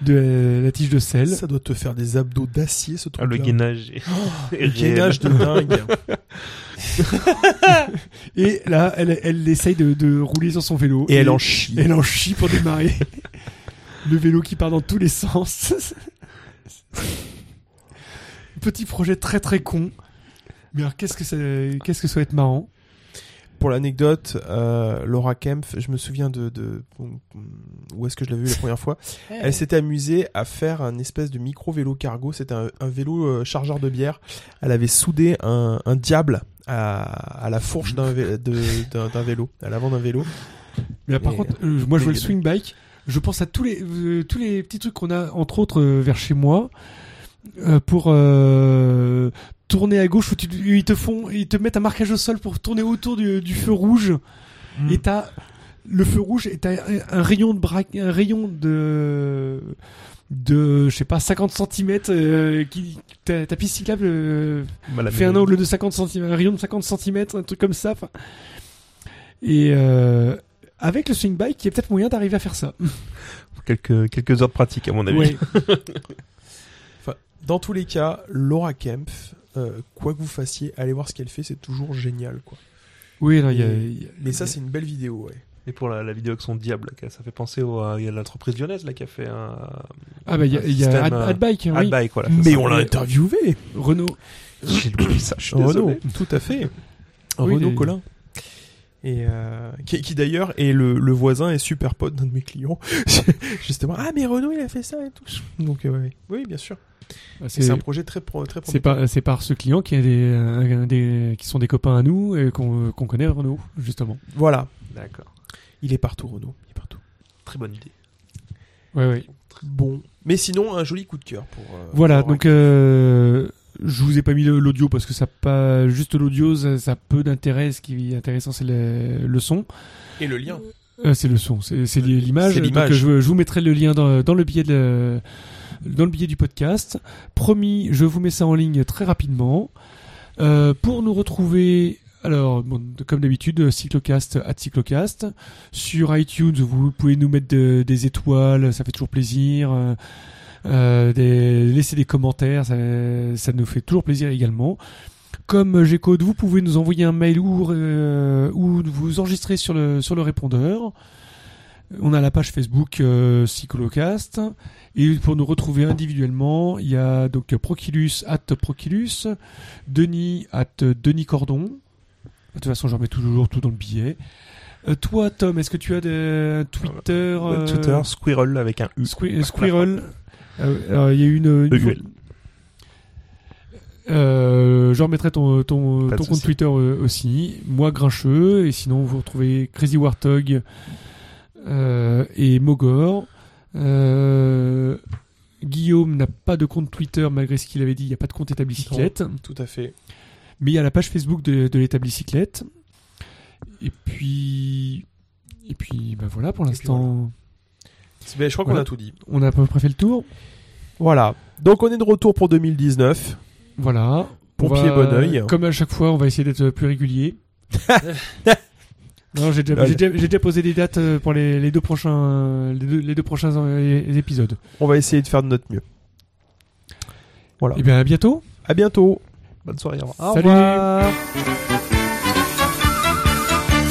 de la tige de selle. Ça doit te faire des abdos d'acier, ce Ah, truc. le gainage. est- est *laughs* Le gainage de dingue. *laughs* Et là, elle, elle essaye de, de rouler sur son vélo. Et elle en chie. Elle en chie pour démarrer. *laughs* Le vélo qui part dans tous les sens. Petit projet très très con. Mais alors, qu'est-ce que ça, qu'est-ce que ça va être marrant? Pour l'anecdote, euh, Laura Kempf, je me souviens de, de où est-ce que je l'avais vu la première fois? *laughs* Elle s'était amusée à faire un espèce de micro vélo cargo. C'était un, un vélo euh, chargeur de bière. Elle avait soudé un, un diable à, à la fourche d'un vé- de- d'un- d'un vélo, à l'avant d'un vélo. Mais là, par Et- contre, euh, moi je vois le swing bike. Je pense à tous les euh, tous les petits trucs qu'on a entre autres euh, vers chez moi euh, pour tourner à gauche où, tu, ils te font ils te mettent un marquage au sol pour tourner autour du, du feu rouge Mm. et t'as le feu rouge et t'as un, rayon de braque un rayon de de je sais pas 50 cm qui ta, ta piste cyclable euh, fait un angle de 50 cm, un rayon de 50 cm, un truc comme ça. Et euh, avec le swing bike, il y a peut-être moyen d'arriver à faire ça. *laughs* Quelques, quelques heures de pratique, à mon avis. Ouais. *laughs* Enfin, dans tous les cas, Laura Kempf, euh, quoi que vous fassiez, allez voir ce qu'elle fait, c'est toujours génial, quoi. Oui, non, il y a, il y a- Mais ça, c'est une belle vidéo, ouais. Et pour la, la vidéo avec son diable, ça fait penser au, à- il y a l'entreprise lyonnaise là qui a fait un ah bah il y a, y a Ad- euh, Adbike, hein, oui. Adbike, voilà. Mais ça. on l'a interviewé Renault. J'ai loupé ça, je suis Renault, désolé. tout à fait. Oui, Renault les- Colin. Et euh, qui, qui d'ailleurs est le, le voisin est super pote d'un de mes clients. *laughs* Justement, ah mais Renault il a fait ça et tout. Donc euh, ouais. oui bien sûr. Et C'est un projet très pro, très c'est par, c'est par ce client qui, a des, euh, des- qui sont des copains à nous et qu'on qu'on connaît Renault, justement. Voilà, D'accord. il est partout Renault, il est partout. Très bonne idée. Ouais, ouais. Bon, mais sinon un joli coup de cœur pour. euh, Voilà, pour donc euh, je vous ai pas mis l'audio parce que ça pas juste l'audio, ça, ça a peu d'intérêt. Ce qui est intéressant, c'est le, le son. et le lien. Euh, c'est le son, c'est c'est li- l'image. Donc, euh, Je, je vous mettrai le lien dans, dans le billet de, dans le billet du podcast. Promis, je vous mets ça en ligne très rapidement. Euh, pour nous retrouver, alors bon, comme d'habitude, Cyclocast at Cyclocast sur iTunes, vous pouvez nous mettre de- des étoiles, ça fait toujours plaisir. Euh, euh, des, laisser des commentaires, ça, ça nous fait toujours plaisir également. Comme G-Code, vous pouvez nous envoyer un mail ou, euh, ou vous enregistrer sur le, sur le répondeur. On a la page Facebook euh, Cyclocast. Et pour nous retrouver individuellement, il y a donc Proculus at Proculus, Denis at Denis Cordon. De toute façon, j'en mets toujours tout dans le billet. Euh, toi, Tom, est-ce que tu as des Twitter euh, Twitter, Squirrel avec un U. Squi- Squirrel. Euh, alors, il y a eu une. une EUL. Euh, je remettrai ton, ton, compte. Twitter euh, aussi. Moi, Grincheux. Et sinon, vous retrouvez Crazy Warthog euh, et Mogor. Euh, Guillaume n'a pas de compte Twitter malgré ce qu'il avait dit. Il n'y a pas de compte établi cyclette. Tout à fait. Mais il y a la page Facebook de, de l'établi cyclette. Et puis. Et puis, ben voilà, pour l'instant, Ben, je crois qu'on Voilà. a tout dit. on a à peu près fait le tour. Voilà. Donc on est de retour pour 2019. Voilà. Pied, va- bon oeil. Comme à chaque fois, on va essayer d'être plus régulier. *laughs* non, j'ai déjà, posé des dates euh, pour les, les deux prochains, les deux, les deux prochains euh, épisodes. On va essayer de faire de notre mieux. Voilà. Et bien, à bientôt. À bientôt. Bonne soirée. au revoir. Au Salut. revoir.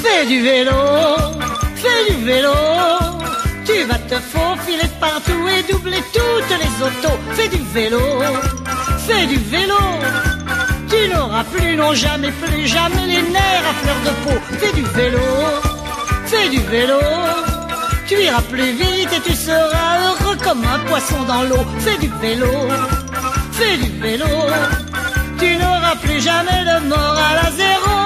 Fais du vélo, fais du vélo. Vas te faufiler partout et doubler toutes les autos. Fais du vélo, fais du vélo. Tu n'auras plus, non jamais, plus jamais les nerfs à fleur de peau. Fais du vélo, fais du vélo. Tu iras plus vite et tu seras heureux comme un poisson dans l'eau. Fais du vélo, fais du vélo. Tu n'auras plus jamais de moral à zéro.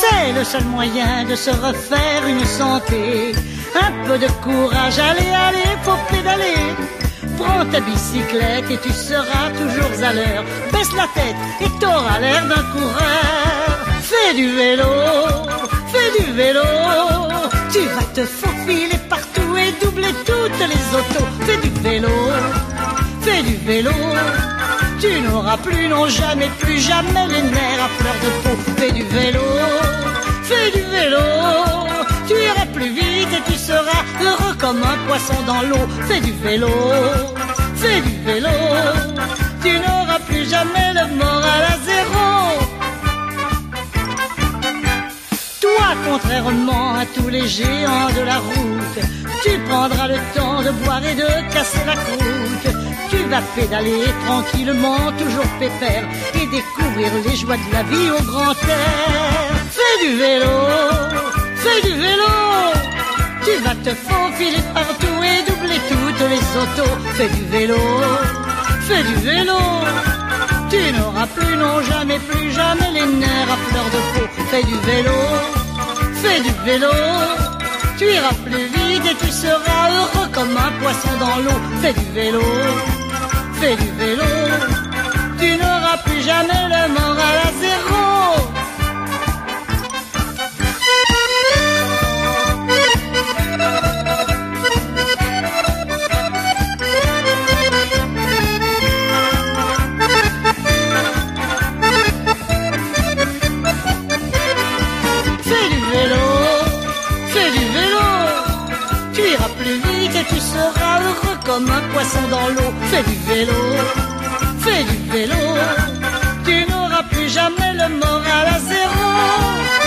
C'est le seul moyen de se refaire une santé. Un peu de courage, allez, allez, faut pédaler. Prends ta bicyclette et tu seras toujours à l'heure. Baisse la tête et t'auras l'air d'un coureur. Fais du vélo, fais du vélo. Tu vas te faufiler partout et doubler toutes les autos. Fais du vélo, fais du vélo. Tu n'auras plus, non jamais, plus jamais les nerfs à fleur de peau. Fais du vélo, fais du vélo. Tu iras plus vite et tu seras heureux comme un poisson dans l'eau. Fais du vélo, fais du vélo. Tu n'auras plus jamais le moral à zéro. Toi, contrairement à tous les géants de la route, tu prendras le temps de boire et de casser la croûte. Tu vas pédaler tranquillement, toujours pépère, et découvrir les joies de la vie au grand air. Fais du vélo, fais du vélo. Tu vas te faufiler partout et doubler toutes les autos. Fais du vélo, fais du vélo. Tu n'auras plus, non jamais, plus jamais les nerfs à fleur de peau. Fais du vélo, fais du vélo. Tu iras plus vite et tu seras heureux comme un poisson dans l'eau. Fais du vélo, Tu n'auras plus jamais le moral à zéro. Comme un poisson dans l'eau. Fais du vélo, fais du vélo. Tu n'auras plus jamais le moral à zéro.